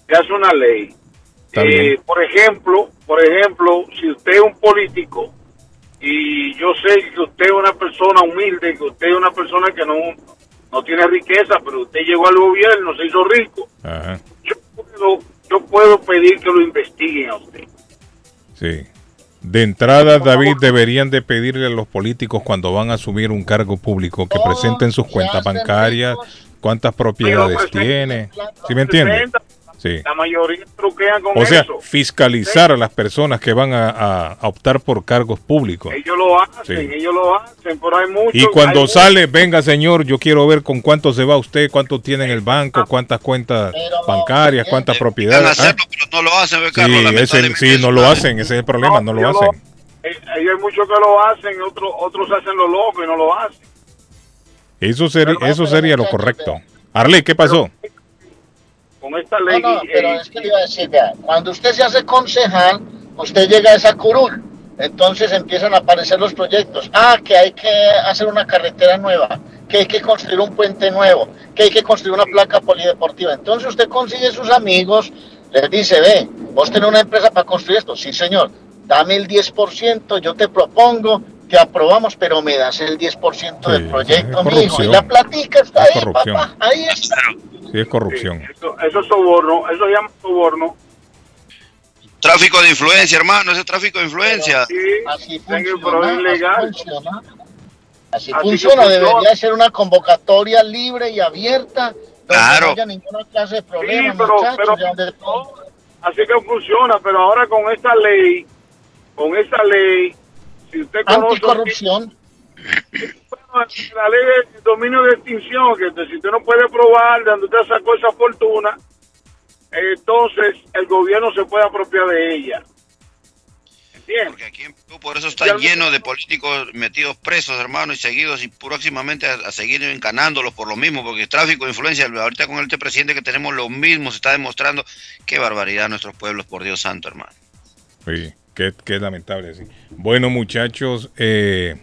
ya es una ley. Eh, por ejemplo, por ejemplo, si usted es un político y yo sé que usted es una persona humilde, que usted es una persona que no, no tiene riqueza, pero usted llegó al gobierno, se hizo rico, Ajá. yo puedo, yo puedo pedir que lo investiguen a usted. Sí. De entrada, David, deberían de pedirle a los políticos cuando van a asumir un cargo público que presenten sus cuentas bancarias, cuántas propiedades tiene. ¿Sí me entiende? Sí. La mayoría truquean con O sea, eso. fiscalizar a las personas que van a, a- a optar por cargos públicos. Ellos lo hacen, Sí. ellos lo hacen, pero hay muchos. Y cuando sale, venga señor, yo quiero ver con cuánto se va usted, cuánto tiene en el banco, cuántas cuentas bancarias, cuántas propiedades. Ah, No lo hacen, ¿ve, Sí, Carlos? sí, no lo hacen, ese es el problema, no lo hacen. Eh, hay muchos que lo hacen, otros otros hacen lo loco y no lo hacen. Eso sería, eso sería lo correcto. Arley, ¿qué pasó? Con esta ley. no, eh, pero es que le iba a decir, vea, cuando usted se hace concejal, usted llega a esa curul, entonces empiezan a aparecer los proyectos. Ah, que hay que hacer una carretera nueva, que hay que construir un puente nuevo, que hay que construir una placa polideportiva. Entonces usted consigue sus amigos, les dice, ve, vos tenés una empresa para construir esto. Sí, señor, dame el 10%, yo te propongo, te aprobamos, pero me das el 10% del proyecto, mijo. Y la platica está Es ahí, corrupción. papá, ahí está. Sí, es corrupción. eso, eso es soborno, eso se llama soborno. Tráfico de influencia, hermano, ese es tráfico de influencia. Así pero funciona, es ilegal. así funciona. Así Así funciona, que debería ser una convocatoria libre y abierta, Claro. no haya ninguna clase de problema, pero- muchachos, pero- Así que funciona, pero ahora con esta ley, con esta ley, si usted conoce Anticorrupción. la ley de dominio de extinción, que si usted no puede probar de donde usted sacó esa fortuna, entonces el gobierno se puede apropiar de ella. ¿Entiendes? Por eso está lleno de políticos metidos presos, hermano, y seguidos y próximamente a, a seguir encanándolos por lo mismo, porque el tráfico de influencia, ahorita con este presidente que tenemos lo mismo, se está demostrando qué barbaridad nuestros pueblos, por Dios santo, hermano. Sí, qué, qué lamentable, sí. Bueno, muchachos, eh,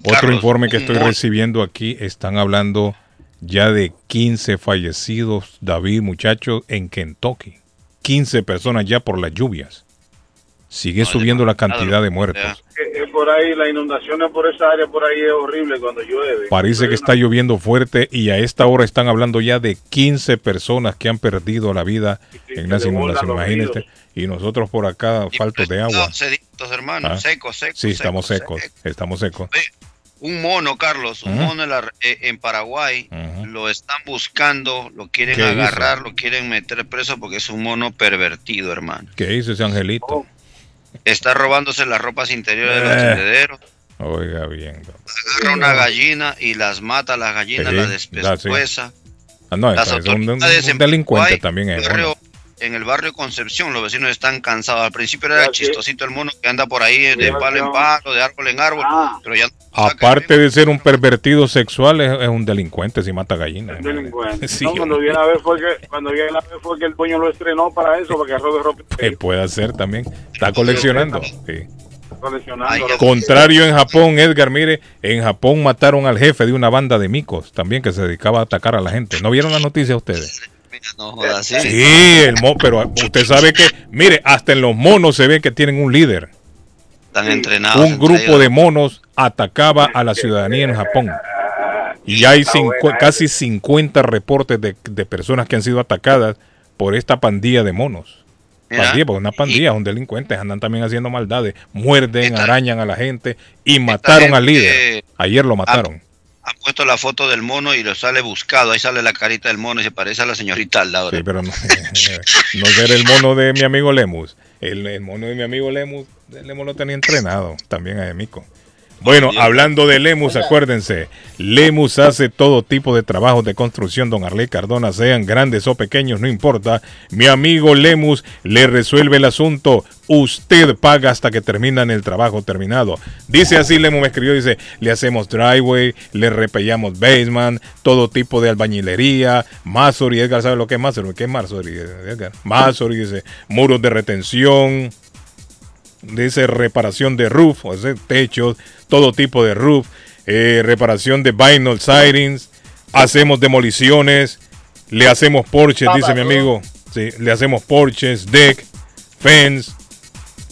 otro Carlos, informe que estoy recibiendo aquí, están hablando ya de 15 fallecidos, David, muchachos, en Kentucky. 15 personas ya por las lluvias. Sigue subiendo la cantidad de muertos. Eh, por ahí, las inundaciones por esa área por ahí es horrible cuando llueve. Parece que está lloviendo fuerte y a esta hora están hablando ya de 15 personas que han perdido la vida en las inundaciones. Imagínate. Y nosotros por acá, faltos de agua. Seditos, hermano, Ah. secos, secos. Sí, estamos secos, secos. Estamos secos. Un mono, Carlos, un mono en, la- eh, en Paraguay, lo están buscando, lo quieren ¿Qué hizo? agarrar, lo quieren meter preso porque es un mono pervertido, hermano. ¿Qué hizo ese angelito? Está robándose las ropas interiores de los Eh. tendederos, Oiga bien. agarra una gallina y las mata, las gallinas Sí, las la- sí. Ah, no, Las es un, delincuente también es. bueno. En el barrio Concepción, los vecinos están cansados. Al principio era chistosito el mono que anda por ahí de palo en palo, de árbol en árbol, Ah. pero ya Aparte de ser un pervertido sexual, es, es un delincuente si mata gallinas. Delincuente. Sí, no, cuando viene a ver fue que cuando viene a ver fue que el dueño lo estrenó para eso, para que robe ropa Eh, puede ser también. Está coleccionando. sí. coleccionando. Contrario en Japón, Edgar, mire, en Japón mataron al jefe de una banda de micos también que se dedicaba a atacar a la gente. ¿No vieron la noticia ustedes? No jodas, sí. Sí, el mo pero usted sabe que, mire, hasta en los monos se ve que tienen un líder. Están entrenados. Un grupo de monos atacaba a la ciudadanía en Japón. Y hay cincu- casi 50 reportes de, de personas que han sido atacadas por esta pandilla de monos. Pandilla, porque una pandilla, son delincuentes, andan también haciendo maldades, muerden, arañan a la gente y mataron al líder. Ayer lo mataron. Han puesto la foto del mono y lo sale buscado. Ahí sale la carita del mono y se parece a la señorita al lado. Sí, pero no, no ser el mono de mi amigo Lemus. El, el mono de mi amigo Lemus, Lemus lo tenía entrenado también a Emico. Bueno, hablando de Lemus, acuérdense, Lemus hace todo tipo de trabajos de construcción, don Arley Cardona, sean grandes o pequeños, no importa. Mi amigo Lemus le resuelve el asunto. Usted paga hasta que terminan el trabajo terminado. Dice así, Lemus me escribió, dice, le hacemos driveway, le repellamos basement, todo tipo de albañilería, masonry, Edgar sabe lo que es masonry, ¿qué es masonry, Edgar? Dice, muros de retención, dice reparación de roof, o sea, techos, todo tipo de roof, eh, reparación de vinyl sidings, hacemos demoliciones, le hacemos porches, dice mi amigo, sí, le hacemos porches, deck, fence,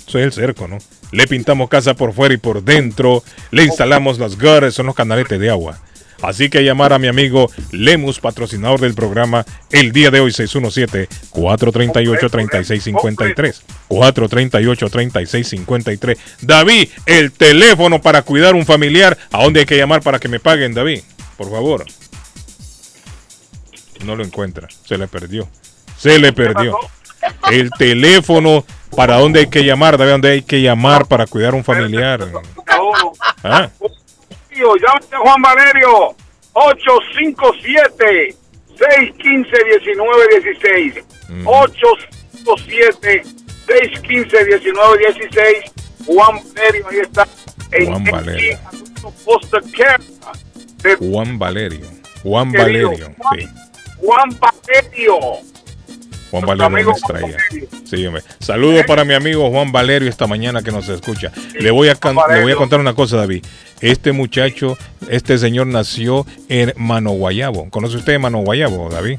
eso es el cerco, ¿no? Le pintamos casa por fuera y por dentro, le instalamos las gutters, son los canaletes de agua. Así que llamar a mi amigo Lemus, patrocinador del programa, el día de hoy 617-438-3653. 438-3653. David, el teléfono para cuidar un familiar, ¿a dónde hay que llamar para que me paguen, David? Por favor. No lo encuentra, se le perdió. Se le perdió. El teléfono para dónde hay que llamar, David, dónde hay que llamar para cuidar un familiar. Ah. Tío, llámate a Juan Valerio 857 615 1916 857 615 1916 Juan Valerio ahí está en Juan Valerio. Care de Juan Valerio. Juan Valerio. Sí. Juan Valerio Juan Valerio traía. Sí. Saludos para mi amigo Juan Valerio esta mañana que nos escucha. Le voy a le voy a contar una cosa, David. Este muchacho, este señor nació en Mano Guayabo. ¿Conoce usted Mano Guayabo, David?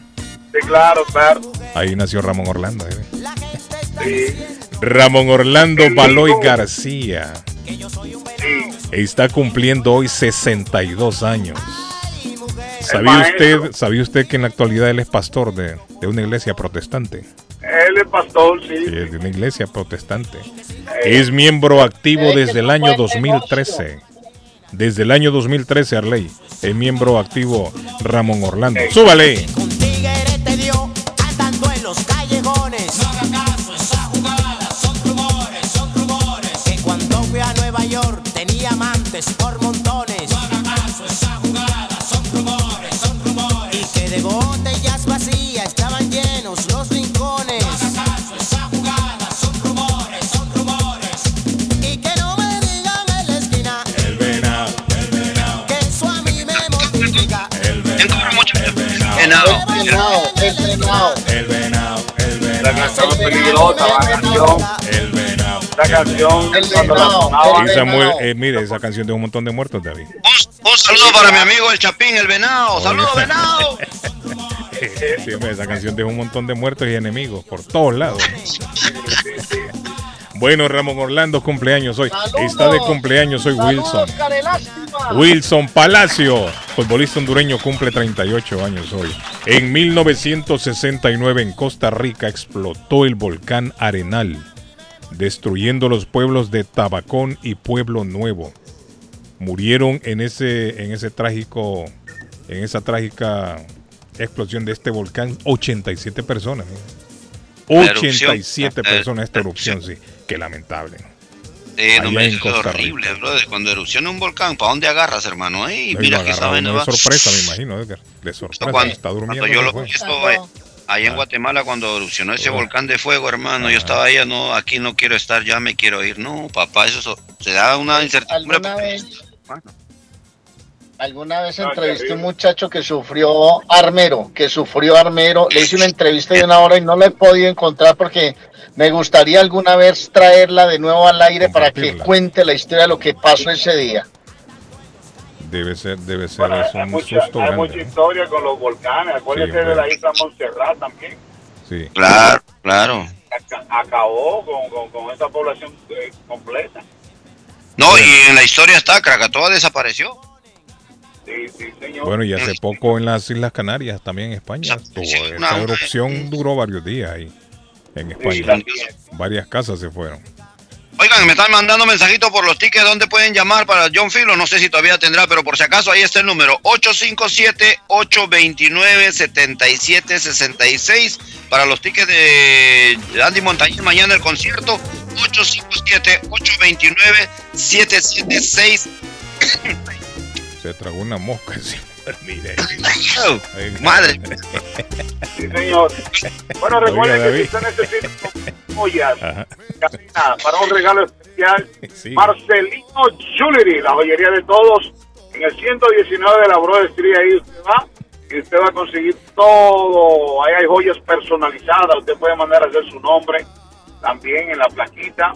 Sí, claro, claro. Ahí nació Ramón Orlando. ¿eh? Ramón Orlando Baloy García. Está cumpliendo hoy 62 años. ¿Sabía usted, ¿Sabía usted que en la actualidad él es pastor de, de una iglesia protestante? Él es pastor, sí. Sí, es de una iglesia protestante. Es miembro activo desde el año 2013. Desde el año 2013, Arley. Es miembro activo Ramón Orlando. ¡Súbale! Venado. el venado, el venado. La canción es peligrosa, la canción. El venado. La canción El cuando la venado, sonaba. Y Samuel, eh, mire, esa canción de un montón de muertos, David. Un saludo para mi amigo el Chapín, el venado. Saludos, venado. Sí, esa canción deja un montón de muertos y enemigos por todos lados. Bueno, Ramón Orlando cumpleaños hoy. Está de cumpleaños hoy Wilson. Wilson Palacio, futbolista hondureño, cumple 38 años hoy. En 1969 en Costa Rica explotó el volcán Arenal, destruyendo los pueblos de Tabacón y Pueblo Nuevo. Murieron en ese, en ese trágico, en esa trágica explosión de este volcán 87 personas. ¿eh? La erupción. 87 La- personas esta erupción, sí. Qué lamentable. ¿no? Eh, no, Allá eso es horrible, brother. Cuando erupciona un volcán, ¿para dónde agarras, hermano? Ey, No, y mira que esa va. de sorpresa, me imagino, Edgar. De sorpresa. Cuando, está cuando durmiendo. yo no lo fue. vi esto, eh, ahí en Guatemala, cuando erupcionó ese volcán de fuego, hermano, yo estaba ahí, no, aquí no quiero estar, ya me quiero ir. No, papá, eso so- se da una incertidumbre. ¿Alguna vez, alguna vez entrevisté a un muchacho que sufrió armero, que sufrió armero. Le hice una entrevista de una hora y no la he podido encontrar porque me gustaría alguna vez traerla de nuevo al aire para que cuente la historia de lo que pasó ese día. Debe ser, debe ser Bueno, eso, hay, mucha, susto hay grande. mucha historia con los volcanes. Acuérdate Sí, de la isla Montserrat también. Sí. Claro, claro. Aca- Acabó con, con, con esa población eh, completa. No, y en la historia está, Krakatoa desapareció. Sí, sí, señor. Bueno, y hace poco en las Islas Canarias, también en España, tuvo esa erupción duró varios días ahí en España. Varias casas se fueron. Oigan, me están mandando mensajitos por los tickets donde pueden llamar para John Filo. No sé si todavía tendrá, pero por si acaso ahí está el número 857-829-7766 para los tickets de Andy Montañez mañana el concierto. 857-829-776. Se tragó una mosca. sí. Mire. Ahí. Madre. Sí, señor. Bueno, Oiga, recuerden que si usted necesita joyas para un regalo especial, Sí. Marcelino Jewelry, la joyería de todos, en el 119 de la Broad Street, ahí usted va y usted va a conseguir todo. Ahí hay joyas personalizadas, usted puede mandar a hacer su nombre también en la plaquita.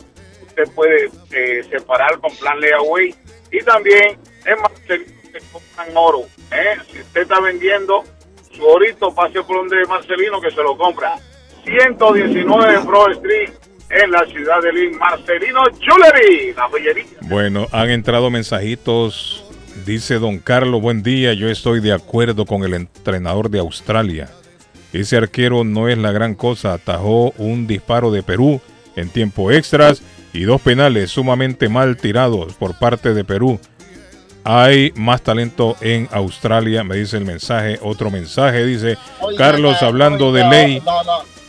Usted puede eh, separar con plan layaway y también en Marcelino se compran oro. ¿eh? Si usted está vendiendo su orito, pase por donde Marcelino que se lo compra. 119 Broad Street en la ciudad de Lynn. Marcelino Jewelry, la joyería. Bueno, han entrado mensajitos. Dice don Carlos, buen día, yo estoy de acuerdo con el entrenador de Australia. Ese arquero no es la gran cosa, atajó un disparo de Perú en tiempo extras y dos penales sumamente mal tirados por parte de Perú. Hay más talento en Australia, me dice el mensaje. Otro mensaje dice, Carlos, hablando de ley,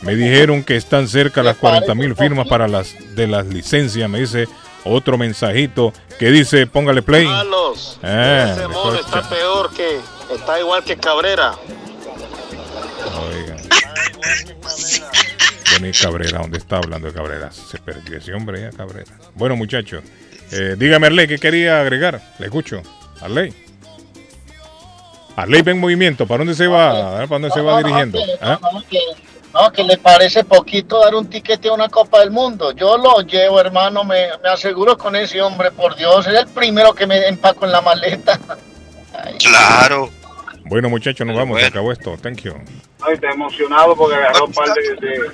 me dijeron que están cerca las Me 40 parece mil firmas para las de las licencias. Me dice otro mensajito que dice, póngale play. Carlos, Ah, ese mono está peor que, está igual que Cabrera. Oiga. Bueno, y Cabrera, ¿dónde está hablando de Cabrera? Se perdió ese hombre ya, Cabrera. Bueno, muchachos, eh, dígame, Arley, ¿qué quería agregar? Le escucho. Arley. Arley, ven movimiento. ¿Para dónde se va? ¿Para dónde se va No, dirigiendo? ¿Ah? no, que, no, que le parece poquito dar un tiquete a una Copa del Mundo. Yo lo llevo, hermano, me, me aseguro con ese hombre, por Dios, es el primero que me empaco en la maleta. Claro. Bueno, muchachos, nos vamos. Se acabó esto. Thank you. Ay, está emocionado porque agarró un par de, de,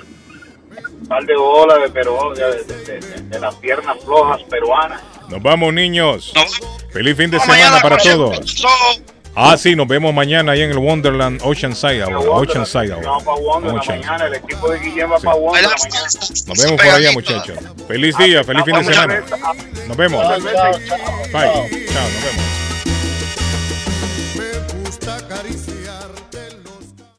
par de bolas de, pero, de, de- de- de las piernas flojas peruanas. Nos vamos, niños. Feliz fin de No, semana para todos. Ah, sí, nos vemos mañana ahí en el Wonderland Oceanside ahora. Oceanside ahora. Vamos para mañana, el equipo de Guillén va para Wonder en la mañana. Nos vemos por allá, muchachos. Feliz día, feliz fin de semana. Nos vemos. Chao, chao, Bye. Chao, nos vemos. Me gusta acariciar